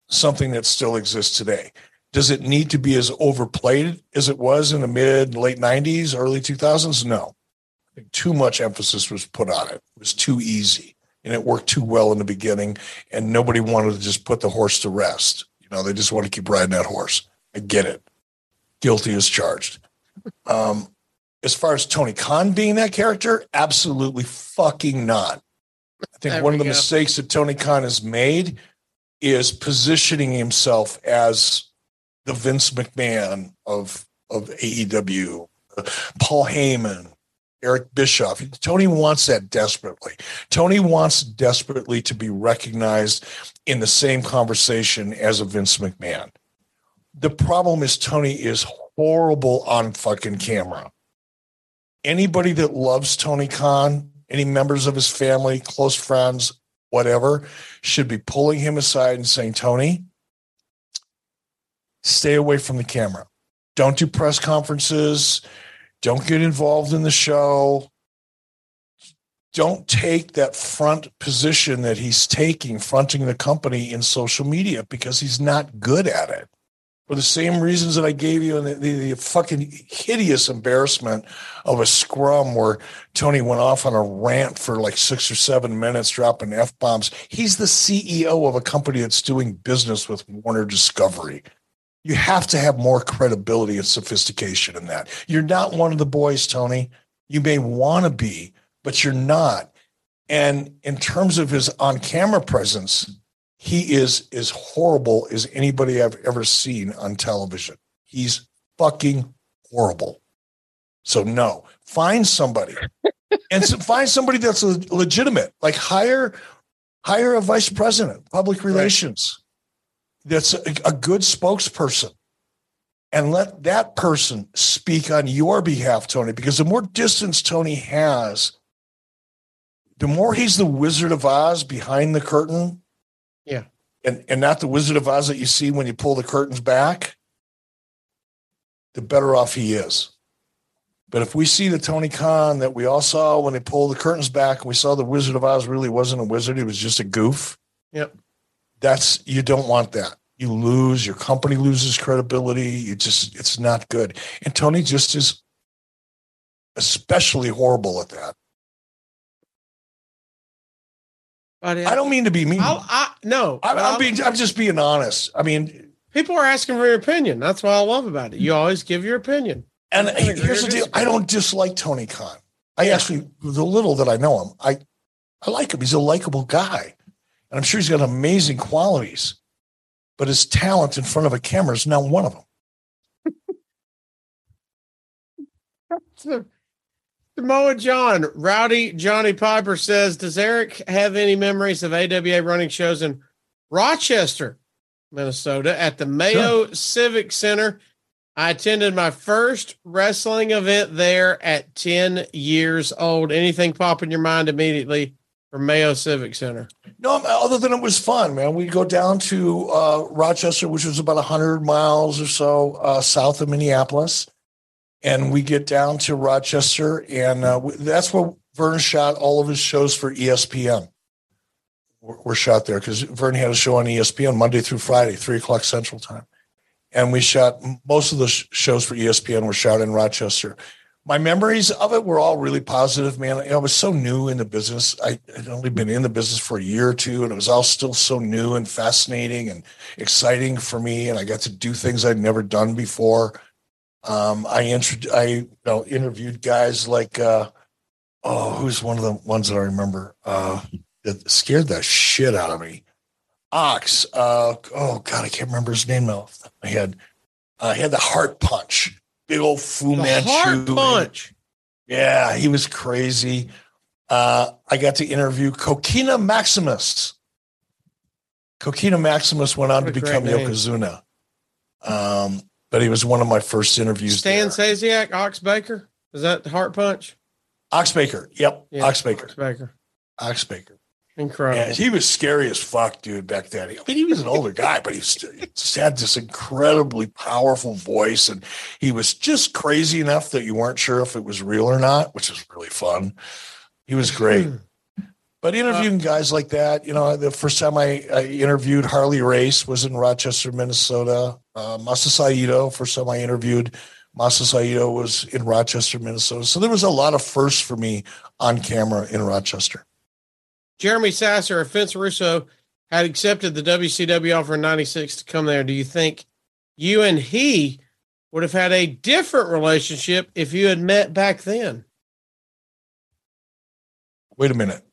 something that still exists today. Does it need to be as overplayed as it was in the mid late 90s, early 2000s? No. I think too much emphasis was put on it. It was too easy and it worked too well in the beginning and nobody wanted to just put the horse to rest. You know, they just want to keep riding that horse. I get it. Guilty as charged. [laughs] Um, as far as Tony Khan being that character, absolutely fucking not. I think There one of the go. mistakes that Tony Khan has made is positioning himself as the Vince McMahon of of AEW, Paul Heyman, Eric Bischoff. Tony wants that desperately. Tony wants desperately to be recognized in the same conversation as a Vince McMahon. The problem is Tony is horrible on fucking camera. Anybody that loves Tony Khan, any members of his family, close friends, whatever, should be pulling him aside and saying, Tony, stay away from the camera. Don't do press conferences. Don't get involved in the show. Don't take that front position that he's taking, fronting the company in social media, because he's not good at it. For the same reasons that I gave you in the, the, the fucking hideous embarrassment of a scrum where Tony went off on a rant for like six or seven minutes, dropping F bombs. He's the CEO of a company that's doing business with Warner Discovery. You have to have more credibility and sophistication in that. You're not one of the boys, Tony. You may want to be, but you're not. And in terms of his on camera presence, he is as horrible as anybody I've ever seen on television. He's fucking horrible. So no, find somebody [laughs] and so find somebody that's le- legitimate. Like hire hire a vice president, public relations, that's a, a good spokesperson, and let that person speak on your behalf, Tony. Because the more distance Tony has, the more he's the Wizard of Oz behind the curtain. Yeah. And and not the Wizard of Oz that you see when you pull the curtains back, the better off he is. But if we see the Tony Khan that we all saw when they pulled the curtains back, and we saw the Wizard of Oz really wasn't a wizard, he was just a goof. Yep. That's you don't want that. You lose, your company loses credibility. You just it's not good. And Tony just is especially horrible at that. But I don't mean to be mean. I'll, I no. I'm, I'm I'll- being I'm just being honest. I mean, people are asking for your opinion. That's what I love about it. You always give your opinion. and here's the deal. I don't dislike Tony Khan. I Yeah. actually the little that I know him, I I like him. He's a likable guy. And I'm sure he's got amazing qualities. But his talent in front of a camera is not one of them. [laughs] So, Samoa John, Rowdy Johnny Piper says, Does Eric have any memories of AWA running shows in Rochester, Minnesota at the Mayo Civic Center? I attended my first wrestling event there at 10 years old. Anything pop in your mind immediately from Mayo Civic Center? No, other than it was fun, man. We'd go down to uh, Rochester, which was about 100 miles or so uh, south of Minneapolis. And we get down to Rochester, and uh, that's where Vern shot all of his shows for ESPN. Were were shot there because Vern had a show on ESPN Monday through Friday, three o'clock Central Time. And we shot most of the sh- shows for ESPN were shot in Rochester. My memories of it were all really positive, man. I was so new in the business. I had only been in the business for a year or two, and it was all still so new and fascinating and exciting for me. And I got to do things I'd never done before. Um, I, intro- I you know, interviewed guys like, uh, oh, who's one of the ones that I remember uh, that scared the shit out of me? Ox. Uh, oh God, I can't remember his name now. off the top of My head. Uh, he had the heart punch. Big old Fu The Manchu. heart punch. Yeah, he was crazy. Uh, I got to interview Kokina Maximus. Kokina Maximus went on What to become. Yokozuna. Um, but he was one of my first interviews. Stan there. Stasiak, Ox Baker. Is that the heart punch? Ox Baker. Yep. Yeah, Ox Baker. Ox Baker. Ox Baker. Incredible. Yeah, he was scary as fuck, dude, back then. I mean, he was an older guy, but he just had this incredibly powerful voice. And he was just crazy enough that you weren't sure if it was real or not, which was really fun. He was great. [clears throat] But interviewing guys like that, you know, the first time I, I interviewed Harley Race was in Rochester, Minnesota. Uh, Masa Saito, first time I interviewed Masa Saito was in Rochester, Minnesota. So there was a lot of firsts for me on camera in Rochester. Jeremy Sasser, if Vince Russo had accepted the WCW offer in 96 to come there, do you think you and he would have had a different relationship if you had met back then? Wait a minute.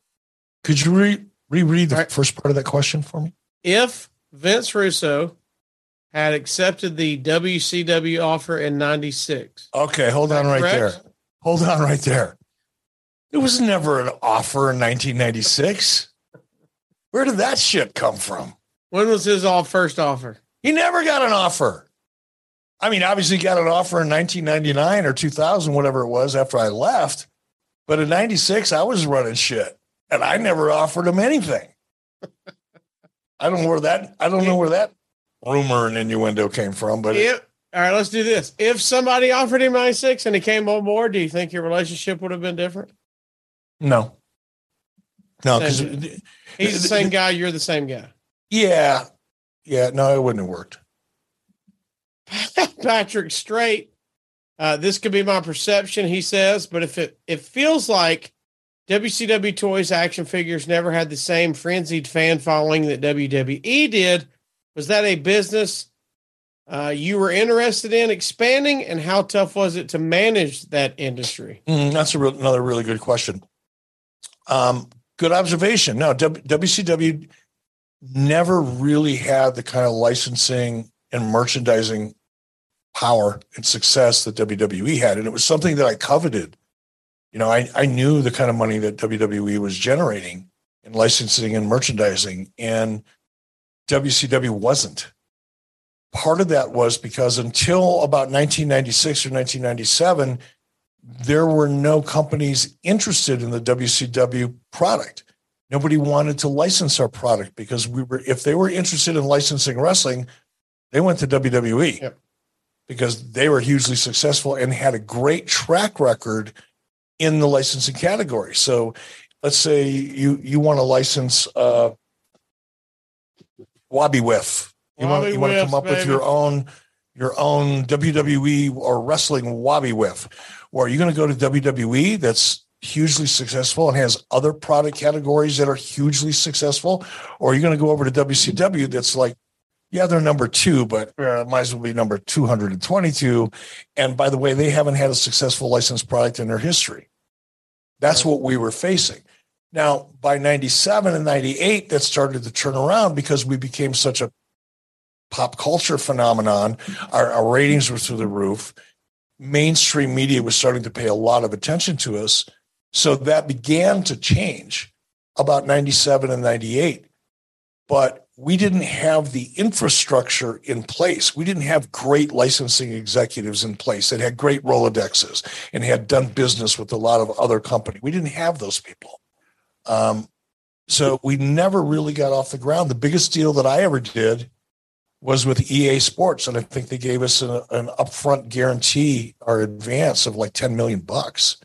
Could you re- reread the right. first part of that question for me? If Vince Russo had accepted the WCW offer in 96. Okay, hold on right correct? there. Hold on right there. There was never an offer in 1996. Where did that shit come from? When was his all first offer? He never got an offer. I mean, obviously he got an offer in 1999 or 2000, whatever it was after I left. But in 96, I was running shit and I never offered him anything. I don't know where that, I don't know where that rumor and innuendo came from, but If, all right, let's do this. If somebody offered him 96 and he came on board, do you think your relationship would have been different? no. No, because He's the same guy, you're the same guy. yeah, yeah, no, it wouldn't have worked. [laughs] Patrick Straight. Uh, this could be my perception, he says, but if it it feels like WCW toys action figures never had the same frenzied fan following that WWE did, was that a business uh, you were interested in expanding, and how tough was it to manage that industry? Mm, that's real, another really good question. Um, good observation. No, w- WCW never really had the kind of licensing and merchandising power and success that WWE had, and it was something that I coveted. You know, I, I knew the kind of money that WWE was generating in licensing and merchandising, and WCW wasn't. Part of that was because until about 1996 or 1997, there were no companies interested in the WCW product. Nobody wanted to license our product because we were, if they were interested in licensing wrestling, they went to WWE Yep. because they were hugely successful and had a great track record in the licensing category. So let's say you, you want to license, uh, Wabi Whiff. You want, you want to come up with your own, your own WWE or wrestling Wabi Whiff. Or are you going to go to WWE that's hugely successful and has other product categories that are hugely successful? Or are you going to go over to WCW that's like, yeah, they're number two, but uh, might as well be number 222. And by the way, they haven't had a successful licensed product in their history. That's what we were facing. Now, by 97 and 98, that started to turn around because we became such a pop culture phenomenon. Mm-hmm. Our, our ratings were through the roof. Mainstream media was starting to pay a lot of attention to us. So that began to change about 97 and 98. But we didn't have the infrastructure in place. We didn't have great licensing executives in place that had great Rolodexes and had done business with a lot of other companies. We didn't have those people. Um, so we never really got off the ground. The biggest deal that I ever did was with EA Sports, and I think they gave us an, an upfront guarantee or advance of like ten million bucks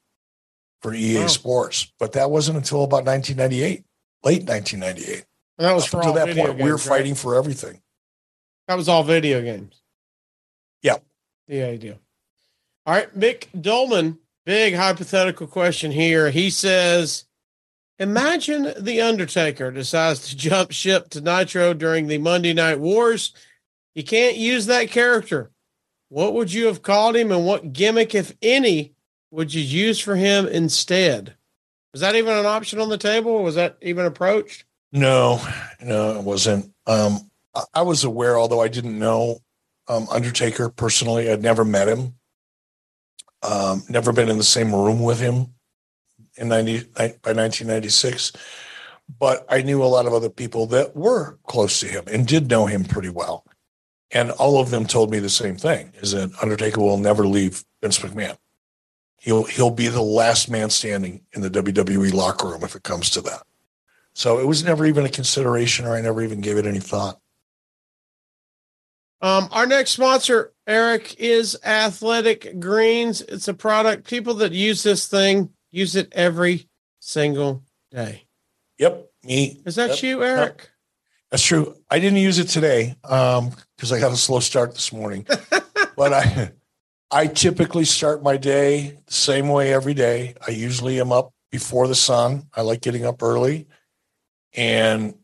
for EA Wow. Sports. But that wasn't until about 1998, late 1998. And that was Up all that point, we were games, right? fighting for everything. That was all video games. Yeah. Yeah, I do. All right, Mick Dolman, big hypothetical question here. He says, Imagine the Undertaker decides to [laughs] jump ship to Nitro during the Monday Night Wars. You can't use that character. What would you have called him and what gimmick, if any, would you use for him instead? Was that even an option on the table? Was that even approached? No, no, it wasn't. Um, I- was aware, although I didn't know um, Undertaker personally. I'd never met him, um, never been in the same room with him in 90, by 1996. But I knew a lot of other people that were close to him and did know him pretty well. And all of them told me the same thing is that Undertaker will never leave Vince McMahon. He'll he'll be the last man standing in the WWE locker room if it comes to that. So it was never even a consideration or I never even gave it any thought. Um, our next sponsor, Eric, is Athletic Greens. It's a product. People that use this thing use it every single day. Yep, me. Is that Yep. you, Eric? That's true. I didn't use it today um because I got a slow start this morning. [laughs] but I I typically start my day the same way every day. I usually am up before the sun. I like getting up early and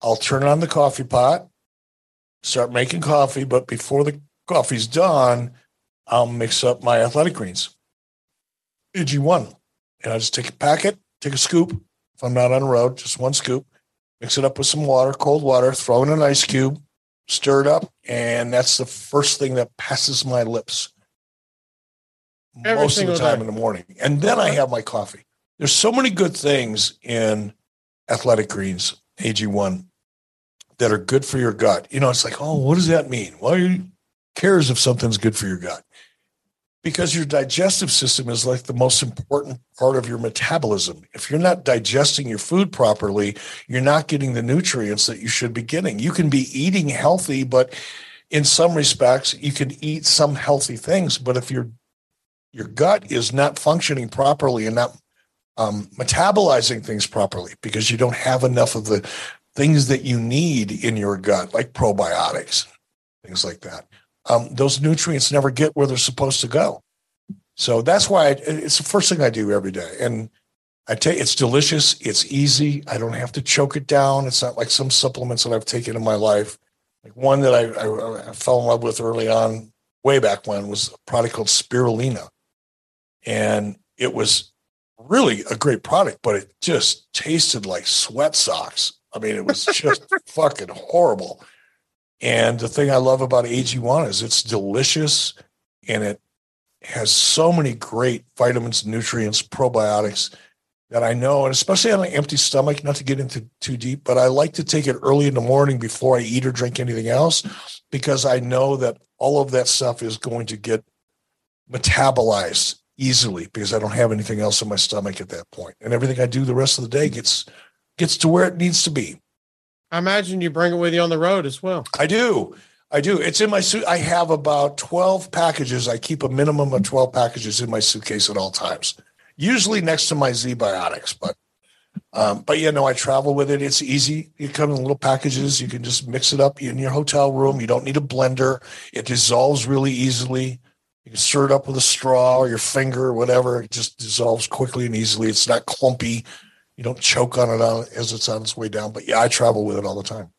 I'll turn on the coffee pot, start making coffee, but before the coffee's done, I'll mix up my athletic greens. AG1. And I just take a packet, take a scoop. If I'm not on the road, just one scoop mix it up with some water, cold water, throw in an ice cube, stir it up, and that's the first thing that passes my lips Every most of the time day. in the morning. And then I have my coffee. There's so many good things in athletic greens, AG1, that are good for your gut. You know, it's like, oh, what does that mean? Why cares if something's good for your gut? Because your digestive system is like the most important part of your metabolism. If you're not digesting your food properly, you're not getting the nutrients that you should be getting. You can be eating healthy, but in some respects, you can eat some healthy things. But if your your gut is not functioning properly and not um, metabolizing things properly because you don't have enough of the things that you need in your gut, like probiotics, things like that. Um, those nutrients never get where they're supposed to go. So that's why I, it's the first thing I do every day. And I take it's delicious. It's easy. I don't have to choke it down. It's not like some supplements that I've taken in my life. Like one that I, I, I fell in love with early on, way back when, was a product called Spirulina, and it was really a great product, but it just tasted like sweat socks. I mean, it was just [laughs] fucking horrible. And the thing I love about AG1 is it's delicious and it has so many great vitamins, nutrients, probiotics that I know, and especially on an empty stomach, not to get into too deep, but I like to take it early in the morning before I eat or drink anything else because I know that all of that stuff is going to get metabolized easily because I don't have anything else in my stomach at that point. And everything I do the rest of the day gets gets to where it needs to be. I imagine you bring it with you on the road as well. I do. I do. It's in my suit. I have about 12 packages. I keep a minimum of 12 packages in my suitcase at all times, usually next to my ZBiotics. But, um, but yeah, no, I travel with it. It's easy. You come in little packages. You can just mix it up in your hotel room. You don't need a blender. It dissolves really easily. You can stir it up with a straw or your finger or whatever. It just dissolves quickly and easily. It's not clumpy. You don't choke on it as it's on its way down. But yeah, I travel with it all the time.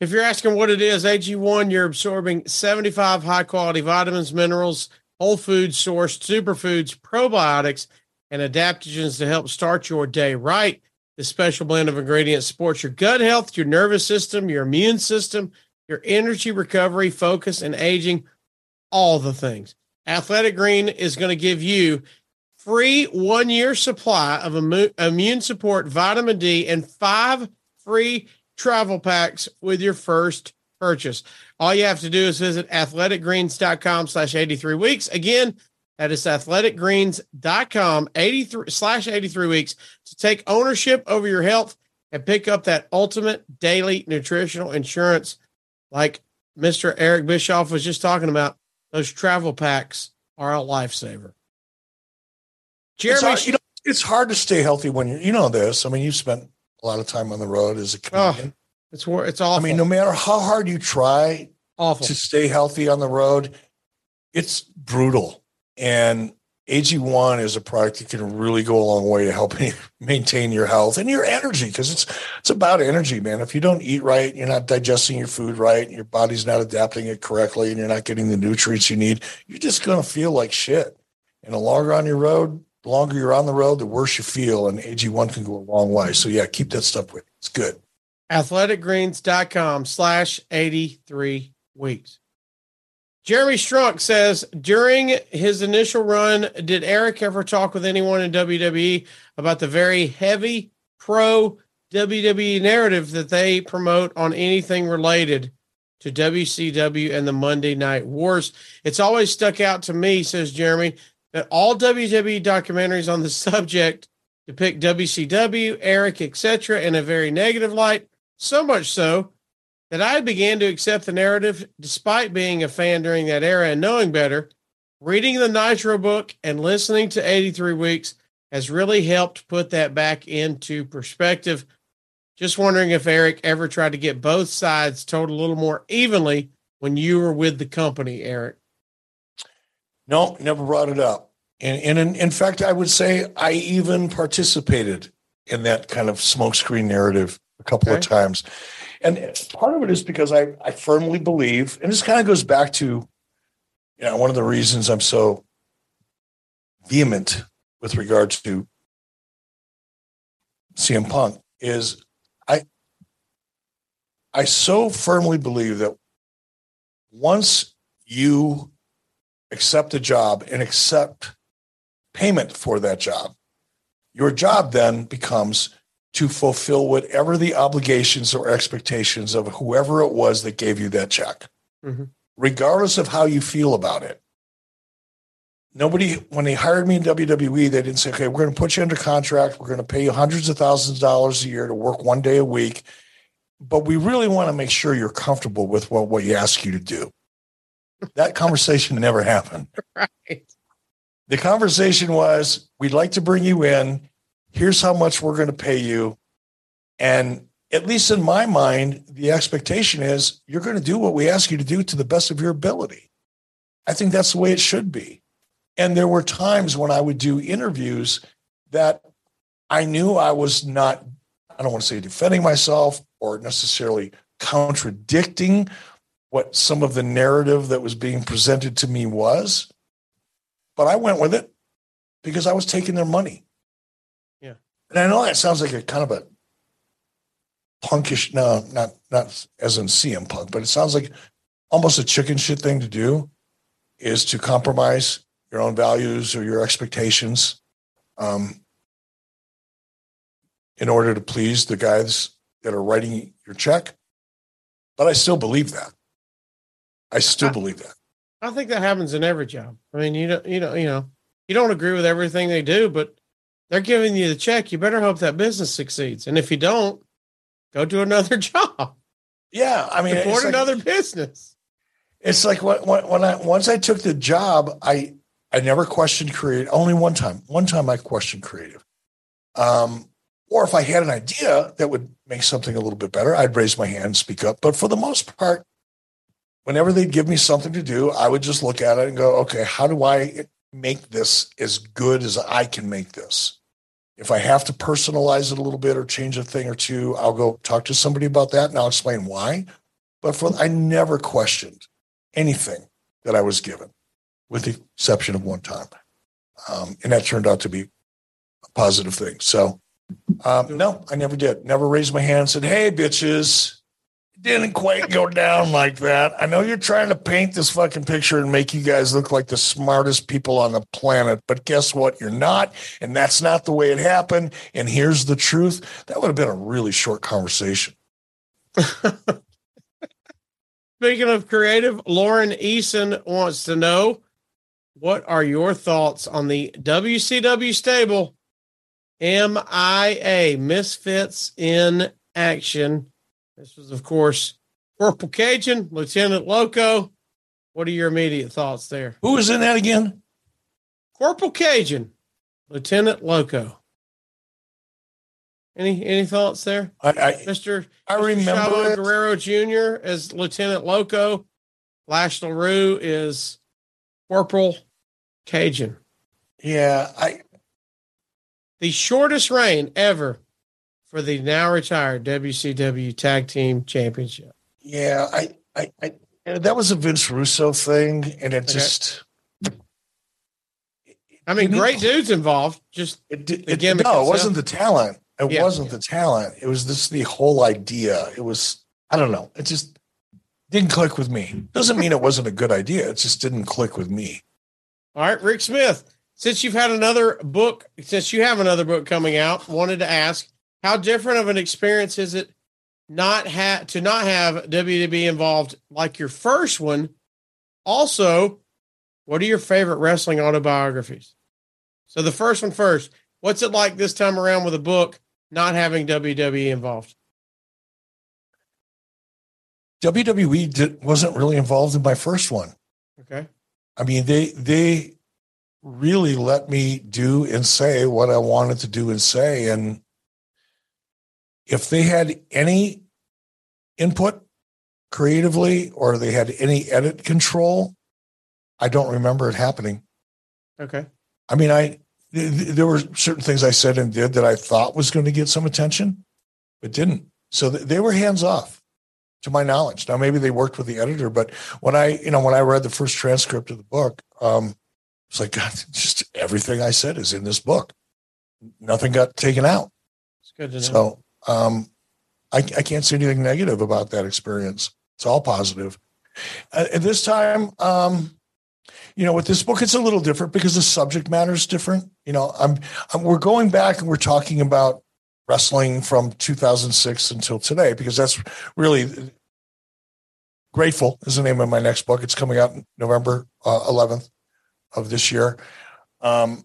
If you're asking what it is, AG1, you're absorbing 75 high quality vitamins, minerals, whole food sourced superfoods, probiotics, and adaptogens to help start your day right. This special blend of ingredients supports your gut health, your nervous system, your immune system, your energy recovery, focus, and aging, all the things. Athletic Green is going to give you free one year supply of immu- immune support, vitamin D, and five free travel packs with your first purchase. All you have to do is visit athleticgreens.com slash 83 weeks. Again, that is athleticgreens.com 83 slash 83 weeks to take ownership over your health and pick up that ultimate daily nutritional insurance like Mr. Eric Bischoff was just talking about. Those travel packs are a lifesaver. It's Jeremy, hard, you know, it's hard to stay healthy when you're, you know this. I mean, you've spent a lot of time on the road as a Oh, comedian. it's it's awful. I mean, no matter how hard you try awful. to stay healthy on the road, it's brutal. And AG1 is a product that can really go a long way to helping [laughs] you maintain your health and your energy because it's it's about energy, man. If you don't eat right, you're not digesting your food right, your body's not adapting it correctly, and you're not getting the nutrients you need, you're just gonna feel like shit. And the longer on your road, the longer you're on the road, the worse you feel. And AG1 can go a long way. So yeah, keep that stuff with you. It's good. athleticgreens.com slash 83 weeks. Jeremy Strunk says during his initial run, did Eric ever talk with anyone in WWE about the very heavy pro WWE narrative that they promote on anything related to WCW and the Monday Night Wars? It's always stuck out to me, says Jeremy, that all WWE documentaries on the [laughs] subject depict WCW, Eric, etc., in a very negative light. So much so that I began to accept the narrative despite being a fan during that era and knowing better. Reading the Nitro book and listening to 83 Weeks has really helped put that back into perspective. Just wondering if Eric ever tried to get both sides told a little more evenly when you were with the company, Eric. No, never brought it up. And, and in, in fact, I would say I even participated in that kind of smokescreen narrative a couple of times. And part of it is because I, I firmly believe, and this kind of goes back to, you know, one of the reasons I'm so vehement with regard to CM Punk is I I so firmly believe that once you accept a job and accept payment for that job, your job then becomes to fulfill whatever the obligations or expectations of whoever it was that gave you that check, Mhm. regardless of how you feel about it. Nobody, when they hired me in WWE, they didn't say, okay, we're going to put you under contract. We're going to pay you hundreds of thousands of dollars a year to work one day a week. But we really want to make sure you're comfortable with what, what you ask you to do. That conversation never happened. [laughs] Right. The conversation was, we'd like to bring you in. Here's how much we're going to pay you. And at least in my mind, the expectation is you're going to do what we ask you to do to the best of your ability. I think that's the way it should be. And there were times when I would do interviews that I knew I was not, I don't want to say defending myself or necessarily contradicting what some of the narrative that was being presented to me was but I went with it because I was taking their money. And I know that sounds like a kind of a punkish, no, not not as in CM punk, but it sounds like almost a chicken shit thing to do is to compromise your own values or your expectations um, in order to please the guys that are writing your check. But I still believe that. I still I- believe that. I think that happens in every job. I mean, you don't, you know, you know, you don't agree with everything they do, but they're giving you the check. You better hope that business succeeds. And if you don't, go do another [laughs] job. Yeah, I mean, Support it's like- another business. It's like when, when, when I once I took the job, I I never questioned creative. Only one time. One time I questioned creative. Um, or if I had an idea that would make something a little bit better, I'd raise my hand and speak up. But for the most part, whenever they'd give me something to do, I would just look at it and go, okay, how do I make this as good as I can make this? If I have to personalize it a little bit or change a thing or two, I'll go talk to somebody about that and I'll explain why. But for I never questioned anything that I was given, with the exception of one time. Um, and that turned out to be a positive thing. So, um, no, I never did. Never raised my hand and said, Hey, bitches, it didn't quite go down like that. I know you're trying to paint this fucking picture and make you guys look like the smartest people on the planet, but guess what? You're not. And that's not the way it happened. And here's the truth. That would have been a really short conversation. [laughs] Speaking of creative, Lauren Eason wants to know what are your thoughts on the WCW stable MIA Misfits in Action? This was, of course, Corporal Cajun, Lieutenant Loco. What are your immediate thoughts there? Who was in that again? Corporal Cajun, Lieutenant Loco. Any any thoughts there, I, I, Mister? I remember it. Guerrero Jr. as Lieutenant Loco. Lash LaRue is Corporal Cajun. Yeah, I The shortest reign ever for the now retired WCW Tag Team Championship. yeah, I I, I that was a Vince Russo thing, and it Okay. just I mean, great dudes involved. Just it, did- The it no, wasn't the talent. It Yeah. wasn't the talent. It was this the whole idea. It was I don't know. It just didn't click with me. Doesn't mean it wasn't a good idea. It just didn't click with me. All right, Rick Smith. Since you've had another book, since you have another book coming out, wanted to ask how different of an experience is it not ha- to not have WWE involved like your first one? Also, what are your favorite wrestling autobiographies? So the first one first. What's it like this time around with a book not having WWE involved? WWE did, wasn't really involved in my first one. Okay. I mean, they they really let me do and say what I wanted to do and say. And if they had any input creatively or they had any edit control, I don't remember it happening. Okay. I mean, I th- th- there were certain things I said and did that I thought was going to get some attention, but didn't. So th- they were hands off, to my knowledge. Now maybe they worked with the editor, but when I, you know, when I read the first transcript of the book, um, it's like [laughs] God, just everything I said is in this book. Nothing got taken out. It's good to know. So um, I, I can't say anything negative about that experience. It's all positive. Uh, at this time, um, you know, with this book, it's a little different because the subject matter is different. You know, I'm, I'm we're going back and we're talking about wrestling from 2006 until today because that's really grateful is the name of my next book. It's coming out November uh, 11th of this year. Um,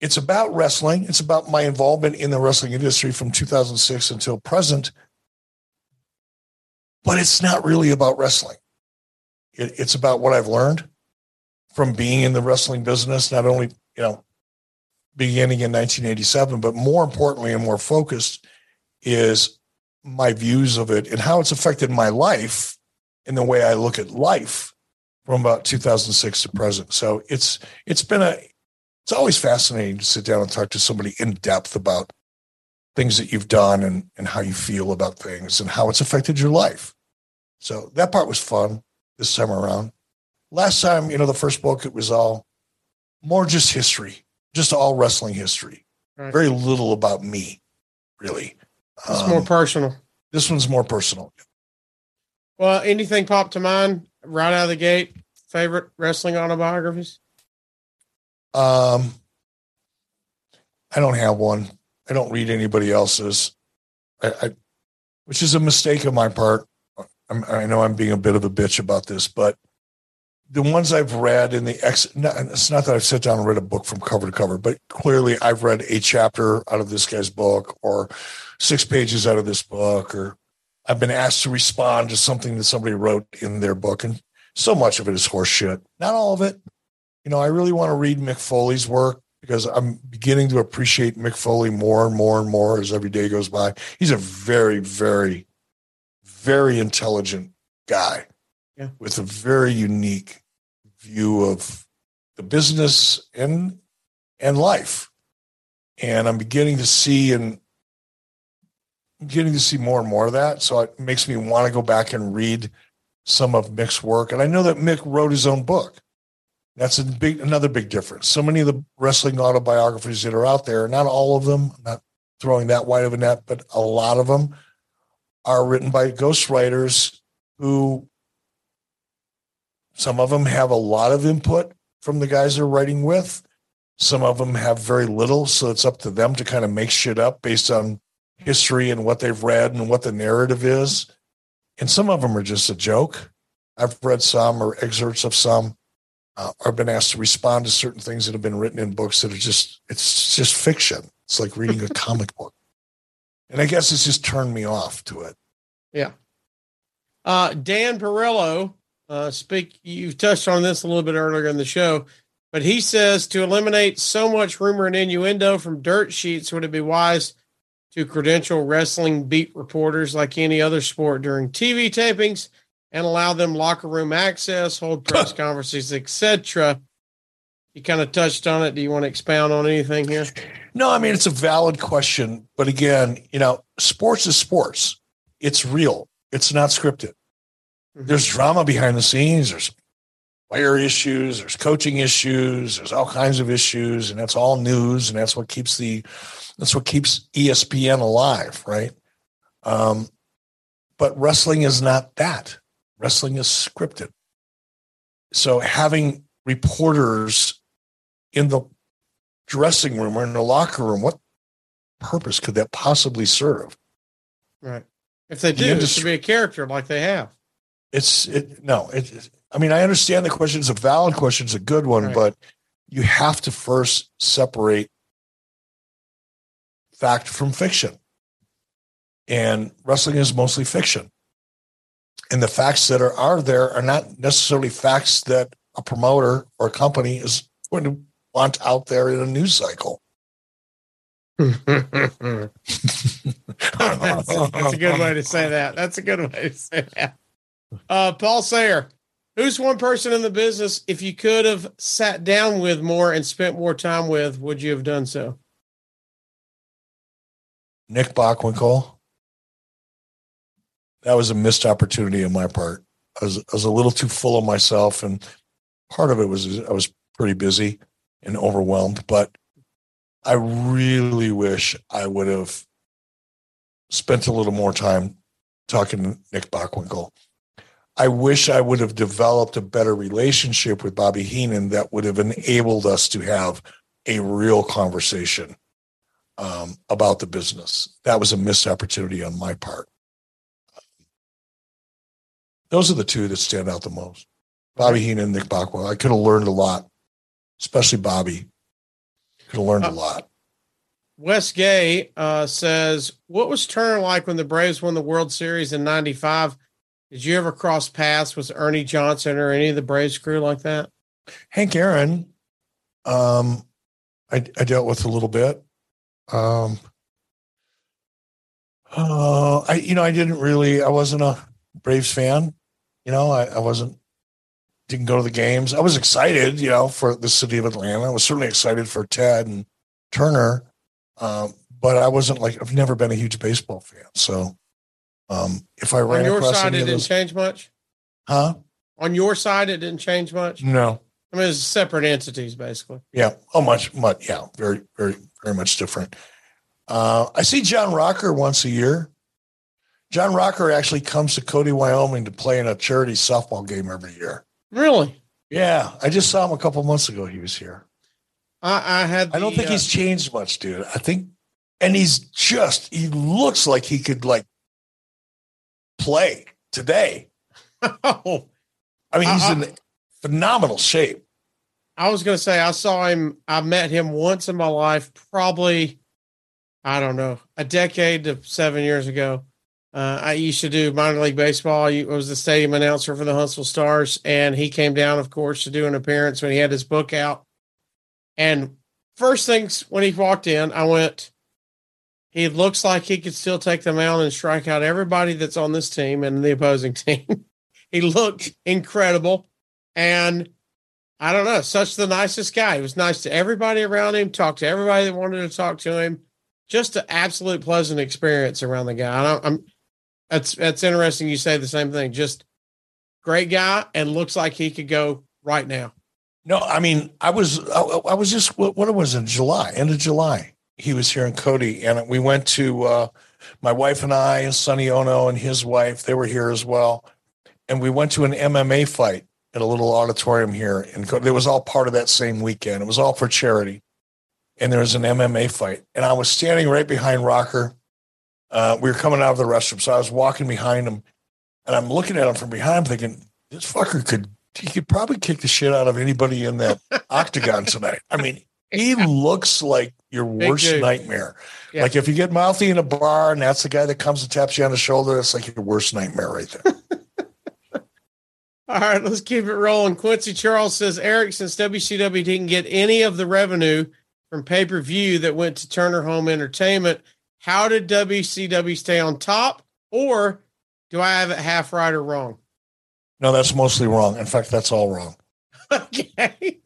it's about wrestling. It's about my involvement in the wrestling industry from 2006 until present. But it's not really about wrestling. It, it's about what I've learned from being in the wrestling business, not only, you know, beginning in 1987, but more importantly and more focused is my views of it and how it's affected my life in the way I look at life from about 2006 to present. So it's it's been a it's always fascinating to sit down and talk to somebody in depth about things that you've done and, and how you feel about things and how it's affected your life. So that part was fun this time around. Last time, you know, the first book, it was all more just history, just all wrestling history. Right. Very little about me, really. It's Um, more personal. this one's more personal. Well, anything pop to mind right out of the gate? Favorite wrestling autobiographies? Um, I don't have one. I don't read anybody else's, I, I, which is a mistake on my part. I'm, I know I'm being a bit of a bitch about this, but the ones I've read in the ex, it's not that I've sat down and read a book from cover to cover, but clearly I've read a chapter out of this guy's book or six pages out of this book, or I've been asked to respond to something that somebody wrote in their book. And so much of it is horseshit. Not all of it. You know, I really want to read Mick Foley's work because I'm beginning to appreciate Mick Foley more and more and more as every day goes by. He's a very, very, very intelligent guy Yeah. with a very unique view of the business and and life. And I'm beginning to see and beginning to see more and more of that. So it makes me want to go back and read some of Mick's work. And I know that Mick wrote his own book. That's a big another big difference. So many of the wrestling autobiographies that are out there, not all of them, I'm not throwing that wide of a net, but a lot of them are written by ghostwriters who some of them have a lot of input from the guys they're writing with. Some of them have very little, so it's up to them to kind of make shit up based on history and what they've read and what the narrative is. And some of them are just a joke. I've read some or excerpts of some. Uh, I've been asked to respond to certain things that have been written in books that are just it's just fiction. It's like reading a [laughs] comic book. And I guess it's just turned me off to it. Yeah. Uh, Dan Perillo, uh, speak. You've touched on this a little bit earlier in the show, but he says to eliminate so much rumor and innuendo from dirt sheets, would it be wise to credential wrestling beat reporters like any other sport during TV tapings and allow them locker room access, hold press [laughs] conferences, etc.? You kind of touched on it. Do you want to expound on anything here? No, I mean it's a valid question, but again, you know, sports is sports. It's real. It's not scripted. Mhm. There's drama behind the scenes. There's player issues, there's coaching issues, there's all kinds of issues, and that's all news, and that's what keeps the that's what keeps ESPN alive, right? Um, but wrestling is not that. Wrestling is scripted. So having reporters in the dressing room or in the locker room, what purpose could that possibly serve? Right. If they The do, it should be a character like they have. It's it no, it- I mean, I understand the question is a valid question, it's a good one, Right. but you have to first separate fact from fiction. And wrestling is mostly fiction. And the facts that are, are there are not necessarily facts that a promoter or a company is going to want out there in a news cycle. [laughs] that's, that's a good way to say that. That's a good way to say that. Uh, Paul Sayer, who's one person in the business if you could have sat down with more and spent more time with, would you have done so? Nick Bockwinkel. That was a missed opportunity on my part. I was, I was a little too full of myself, and part of it was I was pretty busy and overwhelmed. But I really wish I would have spent a little more time talking to Nick Bockwinkel. I wish I would have developed a better relationship with Bobby Heenan that would have enabled us to have a real conversation um, about the business. That was a missed opportunity on my part. Those are the two that stand out the most. Bobby Heenan and Nick Bockwinkel. I could have learned a lot, especially Bobby. Could have learned a Uh, lot. Wes Gay uh, says, What was Turner like when the Braves won the World Series in 95? Did you ever cross paths with Ernie Johnson or any of the Braves crew like that? Hank Aaron, um, I, I dealt with a little bit. Um, uh, I, you know, I didn't really, I wasn't a Braves fan. You know, I, I wasn't, didn't go to the games. I was excited, you know, for the city of Atlanta. I was certainly excited for Ted and Turner. Um, but I wasn't like, I've never been a huge baseball fan. So, um, if I On ran your across side, it didn't those, change much. huh? On your side, it didn't change much. No. I mean, it's separate entities, basically. Yeah. Oh, much, much. Yeah. Very, very, very much different. Uh, I see John Rocker once a year. John Rocker actually comes to Cody, Wyoming to play in a charity softball game every year. Really? Yeah. I just saw him a couple months ago. He was here. I, I had. I don't think uh, he's changed much, dude. I think, and he's just, he looks like he could like play today. [laughs] Oh, I mean, he's Uh, in phenomenal shape. I was going to say I saw him. I met him once in my life, probably I don't know, a decade to seven years ago. Uh, I used to do minor league baseball. I was the stadium announcer for the Huntsville Stars, and he came down, of course, to do an appearance when he had his book out. And first things when he walked in, I went. He looks like he could still take the mound and strike out everybody that's on this team and the opposing [laughs] team. he looked incredible, and I don't know, such the nicest guy. He was nice to everybody around him, talked to everybody that wanted to talk to him. Just an absolute pleasant experience around the guy. I'm that's that's interesting. You say the same thing. Just great guy, and looks like he could go right now. No, I mean, I was, I, I was just, what, what it was in July, end of July. He was here in Cody, and we went to uh, my wife and I, and Sonny Onoo and his wife. They were here as well, and we went to an MMA fight at a little auditorium here Cody. It was all part of that same weekend. It was all for charity, and there was an MMA fight, and I was standing right behind Rocker. Uh, we were coming out of the restroom, so I was walking behind him, and I'm looking at him from behind, thinking this fucker could he could probably kick the shit out of anybody in that [laughs] octagon tonight. I mean, he looks like your worst nightmare. Yeah. Like if you get mouthy in a bar and that's the guy that comes and taps you on the shoulder, it's like your worst nightmare right there. [laughs] All right, let's keep it rolling. Quincy Charles says Eric, since WCW didn't get any of the revenue from pay per view that went to Turner Home Entertainment, how did WCW stay on top? Or do I have it half right or wrong? no, that's mostly wrong. In fact, that's all wrong. [laughs] okay.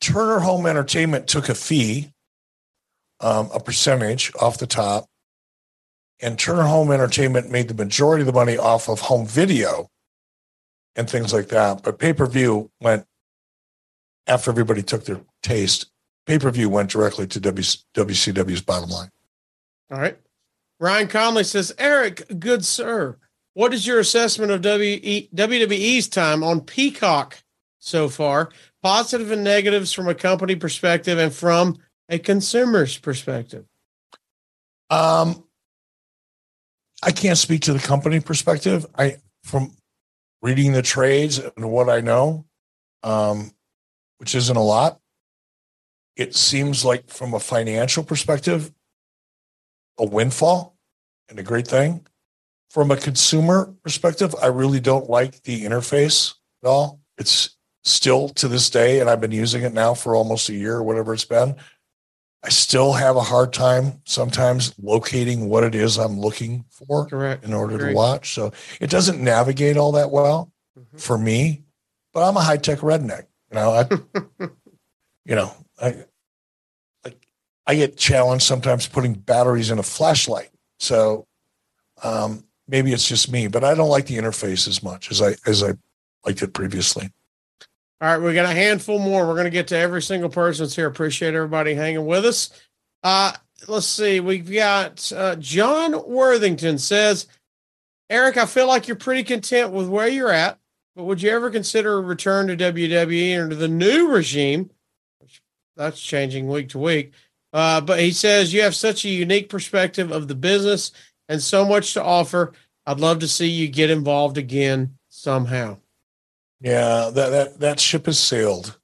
Turner Home Entertainment took a fee, um, a percentage off the top, and Turner Home Entertainment made the majority of the money off of home video. and things like that. But pay per view went after everybody took their taste. Pay per view went directly to WCW's bottom line. All right. Ryan Conley says, Eric, good sir, what is your assessment of WWE's time on Peacock so far? Positive and negatives from a company perspective and from a consumer's perspective. Um, I can't speak to the company perspective. I from reading the trades and what I know, um, which isn't a lot. It seems like from a financial perspective, a windfall and a great thing. From a consumer perspective, I really don't like the interface at all. It's still to this day, and I've been using it now for almost a year or whatever it's been. I still have a hard time sometimes locating what it is I'm looking for Correct. in order Agreed. to watch. So it doesn't navigate all that well Mhm. for me, but I'm a high tech redneck. You know, I, [laughs] you know, I, I get challenged sometimes putting batteries in a flashlight. So, um, maybe it's just me, but I don't like the interface as much as I, as I liked it previously. All right, we got a handful more. We're going to get to every single person that's here. Appreciate everybody hanging with us. Uh, let's see. We've got uh, John Worthington says, Eric, I feel like you're pretty content with where you're at, but would you ever consider a return to WWE under the new regime? That's changing week to week. Uh, but he says you have such a unique perspective of the business and so much to offer. I'd love to see you get involved again somehow. Yeah, that that that ship has sailed.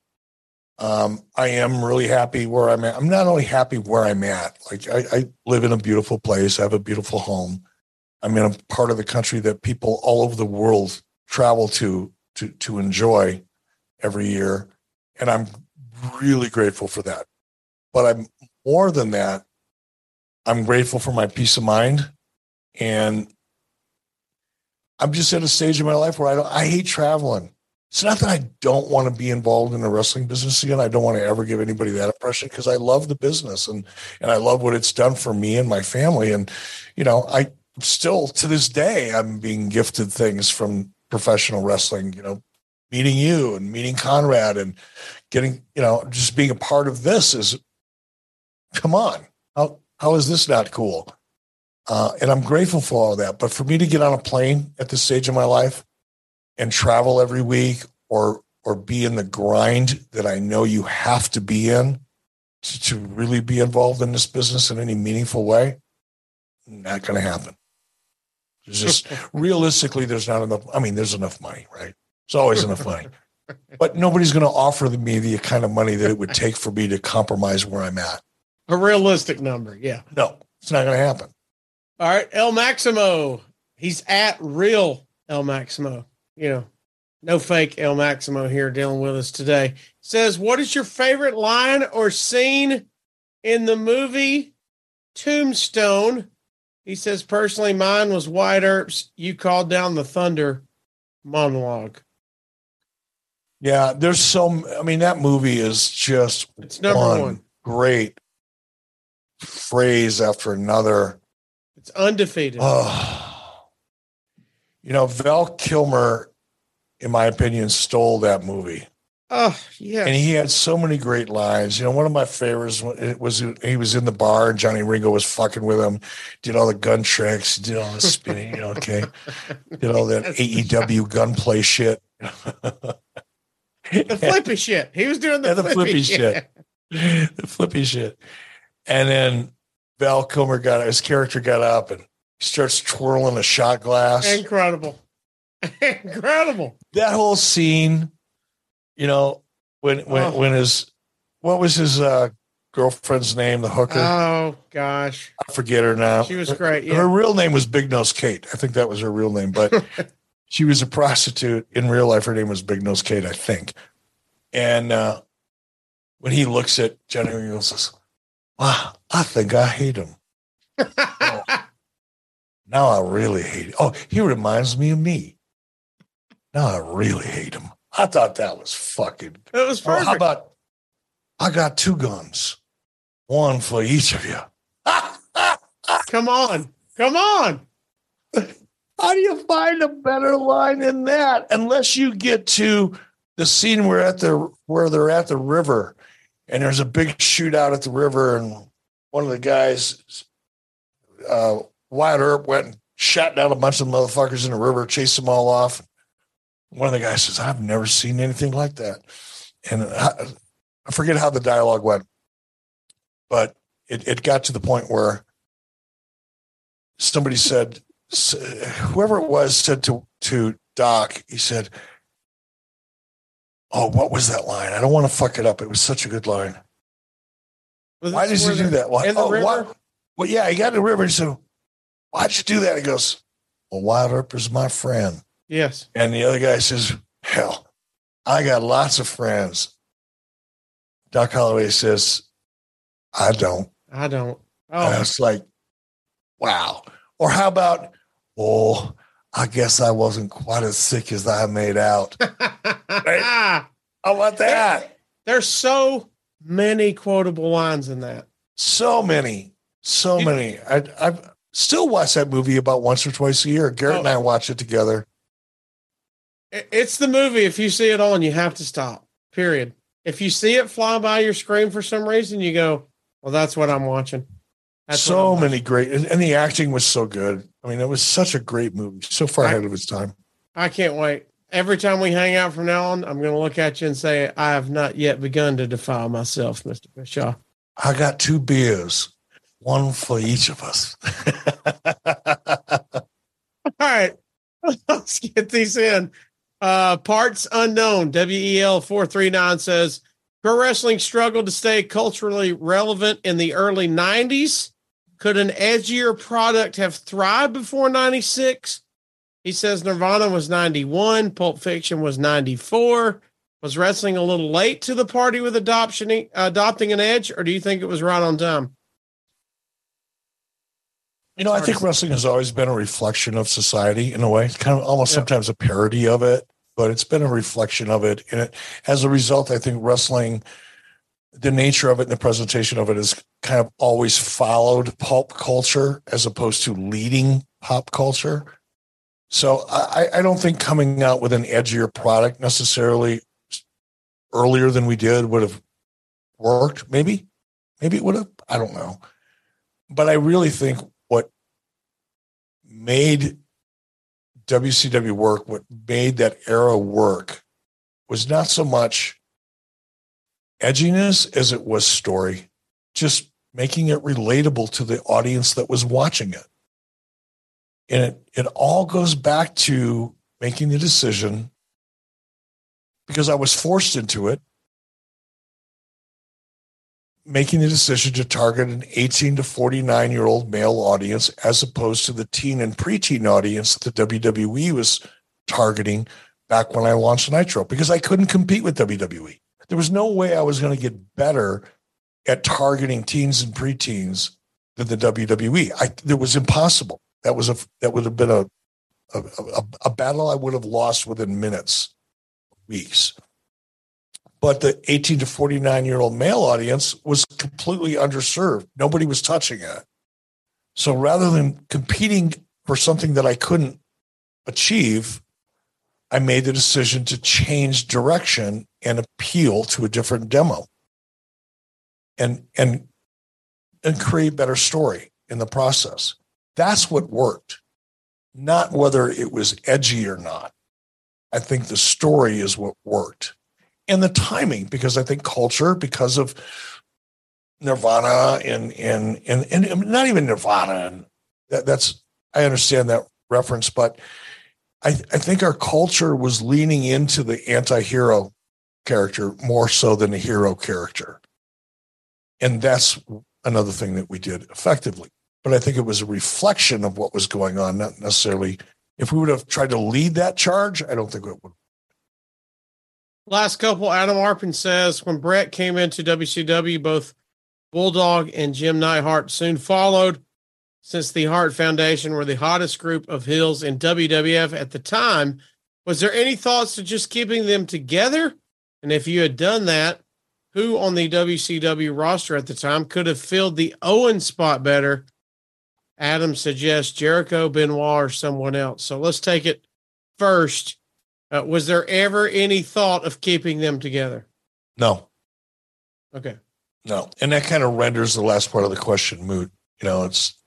Um, I am really happy where I'm at. I'm not only happy where I'm at. Like I, I live in a beautiful place. I have a beautiful home. I'm in a part of the country that people all over the world travel to to to enjoy every year, and I'm really grateful for that. But I'm more than that. I'm grateful for my peace of mind, and I'm just at a stage in my life where I don't. I hate traveling. It's not that I don't want to be involved in the wrestling business again. I don't want to ever give anybody that impression because I love the business and and I love what it's done for me and my family. And you know, I still to this day I'm being gifted things from professional wrestling. You know, meeting you and meeting Conrad and getting you know just being a part of this is come on how how is this not cool? Uh, and I'm grateful for all that. But for me to get on a plane at this stage of my life and travel every week or or be in the grind that I know you have to be in to, to really be involved in this business in any meaningful way, not going to happen. There's just [laughs] realistically, there's not enough. I mean, there's enough money, right? It's always enough money, [laughs] but nobody's going to offer me the kind of money that it would take for me to compromise where I'm at. A realistic number, yeah. No, it's not going to happen. All right, El Maximo. He's at real El Maximo. You know, no fake El Maximo here dealing with us today. Says, what is your favorite line or scene in the movie Tombstone? He says, personally, mine was Wyatt Earp's You Called Down the Thunder monologue. Yeah, there's so. I mean, that movie is just It's number one one. great phrase after another. It's undefeated. Oh, you know, Val Kilmer, in my opinion, stole that movie, oh, yeah. and he had so many great lines. You know, one of my favorites it was he was in the bar and Johnny Ringo was fucking with him, did all the gun tricks, did all the spinning. You know, okay, did all that [laughs] AEW gunplay shit. the flippy shit. He was doing the, Yeah, the flippy, flippy shit. the flippy shit. And then Val Kilmer got his character got up and he starts twirling a shot glass. Incredible. [laughs] Incredible. that whole scene, you know, when when Oh. when his what was his uh girlfriend's name, the hooker? Oh gosh. I forget her now. She was great. Her real name was Big Nose Kate. I think that was her real name, but [laughs] she was a prostitute. In real life, her name was Big Nose Kate, I think. And uh, when he looks at Ringo and says, Wow, I think I hate him. Oh, [laughs] now I really hate him. Oh, he reminds me of me. Now I really hate him. I thought that was fucking. It was oh, perfect. how about I got two guns, one for each of you. [laughs] Come on. Come on. How do you find a better line than that? Unless you get to the scene where at the where they're at the river, and there's a big shootout at the river, and one of the guys, uh, Wyatt Earp, went and shot down a bunch of motherfuckers in the river, chased them all off. One of the guys says, "I've never seen anything like that," and I, I forget how the dialogue went, but it, it got to the point where somebody said, whoever it was said to to Doc, he said, "Oh, what was that line? I don't want to fuck it up. It was such a good line. Was Why did you do that? Why? in the oh, river? why- Well, yeah, he got in the river. He said, "Why'd you do that?" He goes, "Well, Wyatt Earp is my friend." Yes. And the other guy says, Hell, I got lots of friends. Doc Holliday says, I don't. I don't. And Oh, it's like, wow. Or how about, oh, I guess I wasn't quite as sick as I made out. How about that? There's so many quotable lines in that. So many, so You- many. I, I've still watch that movie about once or twice a year. Garrett Oh. and I oh. watch it together. It's the movie. If you see it on, you have to stop. Period. If you see it fly by your screen for some reason, you go, "Well, that's what I'm watching." That's so many great, and, the acting was so good. I mean, it was such a great movie, so far I- ahead of its time. I can't wait. Every time we hang out from now on, I'm going to look at you and say, "I have not yet begun to defile myself, Mister Bischoff." I got two beers, one for each of us. [laughs] All right, [laughs] let's get these in. Uh, parts unknown. WEL four three nine says pro wrestling struggled to stay culturally relevant in the early '90s. Could an edgier product have thrived before '96? He says Nirvana was '91, Pulp Fiction was '94. Was wrestling a little late to the party with adoption adopting an edge, or do you think it was right on time? You know, I think wrestling has always been a reflection of society in a way. It's kind of almost Yeah. sometimes a parody of it, but it's been a reflection of it. And it, as a result, I think wrestling, the nature of it and the presentation of it has kind of always followed pulp culture as opposed to leading pop culture. So I, I don't think coming out with an edgier product necessarily earlier than we did would have worked. Maybe, maybe it would have. I don't know. But I really think what made WCW work, what made that era work, was not so much edginess as it was story, just making it relatable to the audience that was watching it. And it, it all goes back to making the decision because I was forced into it, making the decision to target an 18 to 49 year old male audience as opposed to the teen and preteen audience that the WWE was targeting back when I launched Nitro because I couldn't compete with WWE. There was no way I was going to get better at targeting teens and preteens than the WWE. I, it was impossible. That was a that would have been a a, a, a battle I would have lost within minutes, weeks. But the 18 to 49 year old male audience was completely underserved. Nobody was touching it. So rather than competing for something that I couldn't achieve, I made the decision to change direction and appeal to a different demo and and and create better story in the process. That's what worked, not whether it was edgy or not. I think the story is what worked and the timing, because I think culture, because of Nirvana and and and, and not even Nirvana, and that, that's I understand that reference, but I, I think our culture was leaning into the anti-hero character more so than the hero character. And that's another thing that we did effectively. But I think it was a reflection of what was going on, not necessarily if we would have tried to lead that charge, I don't think it would. Last couple, Adam Arpin says when Bret came into WCW, both Bulldog and Jim Neidhart soon followed. Since the Hart Foundation were the hottest group of heels in WWF at the time, was there any thoughts to just keeping them together? And if you had done that, who on the WCW roster at the time could have filled the Owen spot better Adam suggests Jericho, Benoit, or someone else. So let's take it first. Uh, was there ever any thought of keeping them together? No, Okay. no. And that kind of renders the last part of the question moot. You know, it's,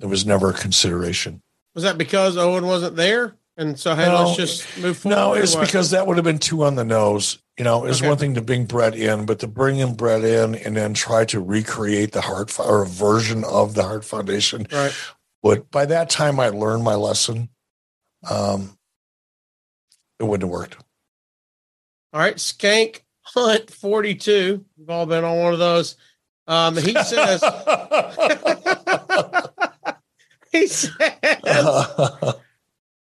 there was never a consideration. Was that because Owen wasn't there? And so, hey, No. let's just move forward. No, it's because that would have been too on the nose. You know, it's Okay. one thing to bring Bret in, but to bring in Bret in and then try to recreate the Hart or a version of the Hart Foundation. Right. But by that time, I learned my lesson. Um, it wouldn't have worked. All right. Skank Hunt 42. We've all been on one of those. Um, he says, [laughs] [laughs] says,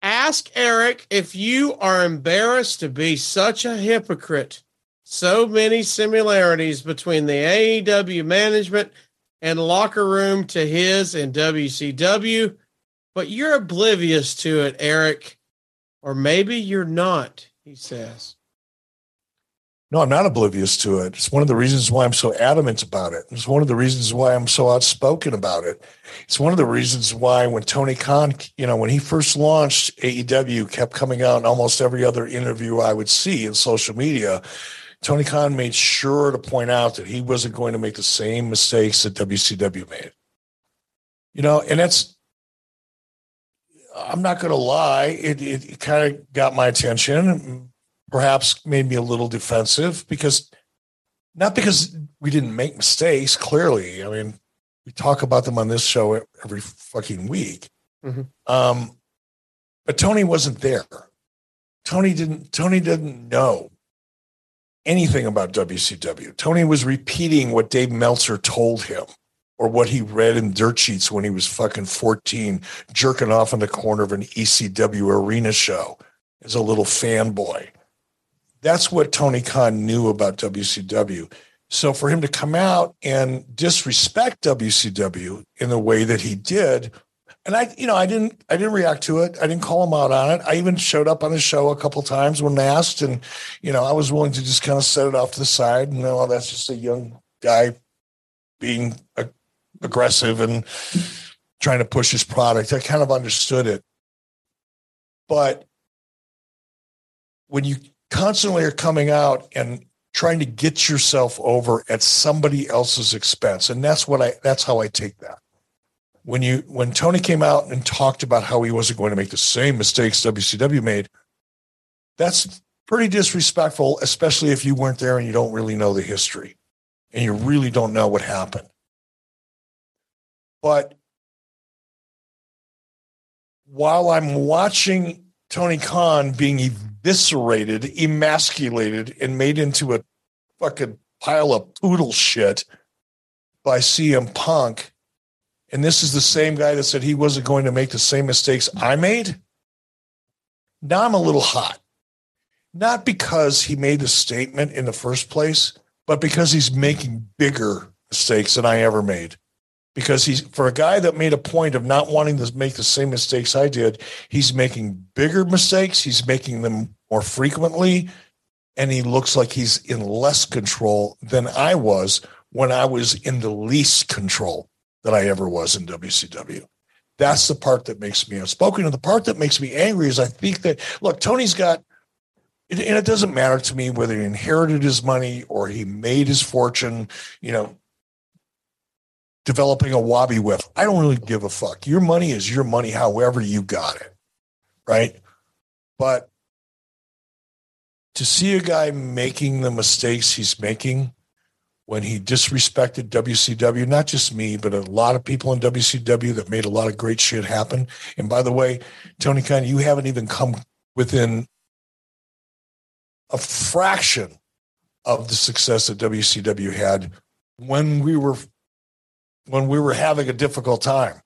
Ask Eric if you are embarrassed to be such a hypocrite. So many similarities between the AEW management and locker room to his in WCW, but you're oblivious to it, Eric. Or maybe you're not, he says. No, I'm not oblivious to it. It's one of the reasons why I'm so adamant about it. It's one of the reasons why I'm so outspoken about it. It's one of the reasons why when Tony Khan, you know, when he first launched AEW, kept coming out in almost every other interview I would see in social media. Tony Khan made sure to point out that he wasn't going to make the same mistakes that WCW made. You know, and that's I'm not going to lie, it, it, it kind of got my attention perhaps made me a little defensive because not because we didn't make mistakes clearly. I mean we talk about them on this show every fucking week. Mhm. um, but tony wasn't there. Tony didn't tony didn't know anything about wcw tony was repeating what dave meltzer told him or what he read in dirt sheets when he was fucking 14 jerking off in the corner of an ecw arena show as a little fanboy that's what Tony Khan knew about WCW. So for him to come out and disrespect WCW in the way that he did, and I, you know, I didn't, I didn't react to it. I didn't call him out on it. I even showed up on the show a couple times when asked, and you know, I was willing to just kind of set it off to the side. And no, that's just a young guy being a, aggressive and trying to push his product. I kind of understood it, but when you constantly are coming out and trying to get yourself over at somebody else's expense. And that's what i that's how i take that. When you when tony came out and talked about how he wasn't going to make the same mistakes wcw made that's pretty disrespectful especially if you weren't there and you don't really know the history and you really don't know what happened. But while i'm watching tony khan being eviscerated, emasculated, and made into a fucking pile of poodle shit by CM Punk. And this is the same guy that said he wasn't going to make the same mistakes I made. Now I'm a little hot. Not because he made the statement in the first place, but because he's making bigger mistakes than I ever made because he's for a guy that made a point of not wanting to make the same mistakes I did, he's making bigger mistakes, he's making them more frequently, and he looks like he's in less control than I was when I was in the least control that I ever was in WCW. That's the part that makes me outspoken. And the part that makes me angry is I think that look, Tony's got and it doesn't matter to me whether he inherited his money or he made his fortune, you know, developing a Wabi Whiff. I don't really give a fuck. Your money is your money, however you got it. Right. But to see a guy making the mistakes he's making when he disrespected WCW, not just me, but a lot of people in WCW that made a lot of great shit happen. And by the way, Tony Khan, you haven't even come within a fraction of the success that WCW had when we were when we were having a difficult time.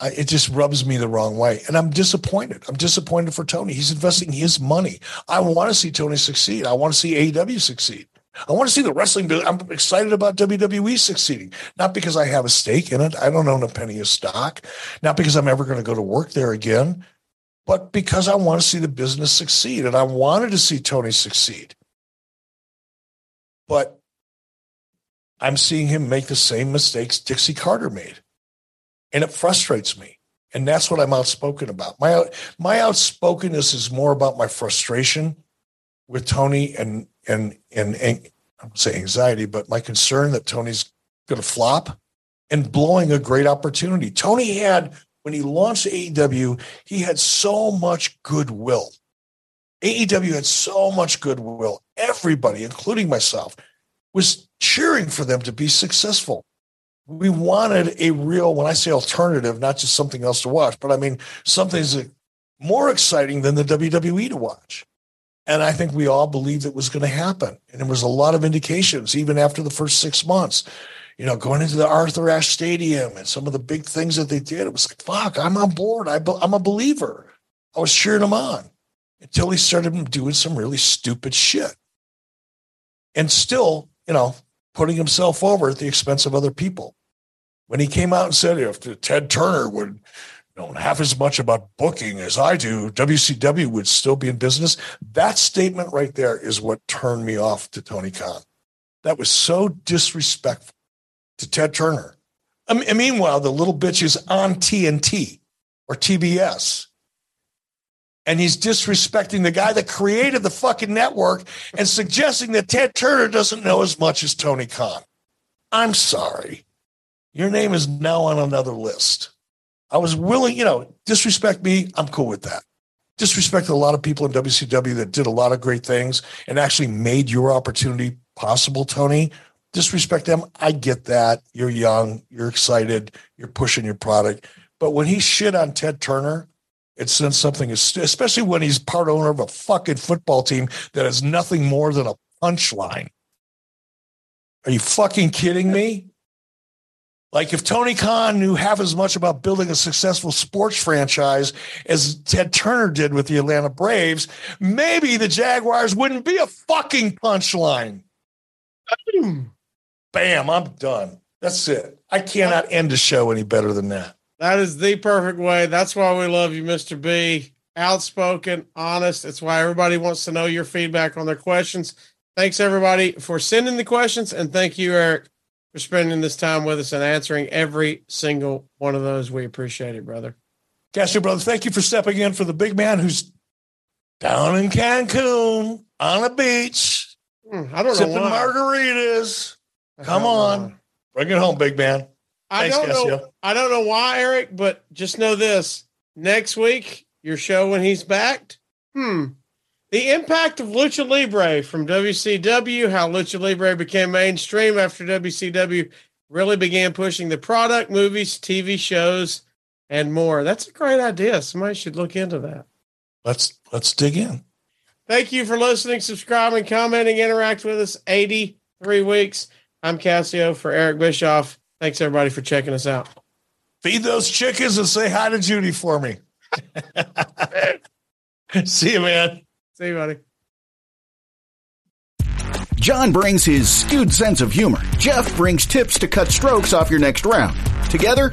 I, it just rubs me the wrong way. And I'm disappointed. I'm disappointed for Tony. He's investing his money. I want to see Tony succeed. I want to see AEW succeed. I want to see the wrestling. I'm excited about WWE succeeding, not because I have a stake in it. I don't own a penny of stock, not because I'm ever going to go to work there again, but because I want to see the business succeed. And I wanted to see Tony succeed. But I'm seeing him make the same mistakes Dixie Carter made. and it frustrates me. And that's what I'm outspoken about. My my outspokenness is more about my frustration with Tony and and and, and I don't say anxiety, but my concern that Tony's going to flop and blowing a great opportunity. Tony had when he launched AEW, he had so much goodwill. AEW had so much goodwill. Everybody, including myself, was cheering for them to be successful. We wanted a real, when I say alternative, not just something else to watch, but I mean something that's more exciting than the WWE to watch. And I think we all believed it was going to happen. And there was a lot of indications, even after the first six months, you know, going into the Arthur Ashe Stadium and some of the big things that they did. It was like, fuck, I'm on board. I am a believer. I was cheering him on until he started doing some really stupid shit. And still, you know, putting himself over at the expense of other people. When he came out and said, if Ted Turner would know half as much about booking as I do, WCW would still be in business. That statement right there is what turned me off to Tony Khan. That was so disrespectful to Ted Turner. I mean, meanwhile, the little bitch is on TNT or TBS and he's disrespecting the guy that created the fucking network and suggesting that Ted Turner doesn't know as much as Tony Khan. I'm sorry. Your name is now on another list. I was willing, you know, disrespect me. I'm cool with that. Disrespect a lot of people in WCW that did a lot of great things and actually made your opportunity possible, Tony. Disrespect them. I get that. You're young. You're excited. You're pushing your product. But when he shit on Ted Turner, it sends something, is especially when he's part owner of a fucking football team that has nothing more than a punchline. Are you fucking kidding me? Like if Tony Khan knew half as much about building a successful sports franchise as Ted Turner did with the Atlanta Braves, maybe the Jaguars wouldn't be a fucking punchline. Bam, I'm done. That's it. I cannot end a show any better than that. That is the perfect way. That's why we love you, Mr. B. Outspoken, honest. It's why everybody wants to know your feedback on their questions. Thanks, everybody, for sending the questions. And thank you, Eric, for spending this time with us and answering every single one of those. We appreciate it, brother. Casio, brother, thank you for stepping in for the big man who's down in Cancun on a beach. Hmm, I don't know. Sipping margaritas. Come on. Know. Bring it home, big man. I don't know. I don't know why, Eric, but just know this: next week, your show when he's back. Hmm. The impact of Lucha Libre from WCW, how Lucha Libre became mainstream after WCW really began pushing the product, movies, TV shows, and more. That's a great idea. Somebody should look into that. Let's let's dig in. Thank you for listening, subscribing, commenting, interact with us. 83 weeks. I'm Casio for Eric Bischoff. Thanks everybody for checking us out. Feed those chickens and say hi to Judy for me. [laughs] See you, man. See you, buddy. John brings his skewed sense of humor. Jeff brings tips to cut strokes off your next round. Together,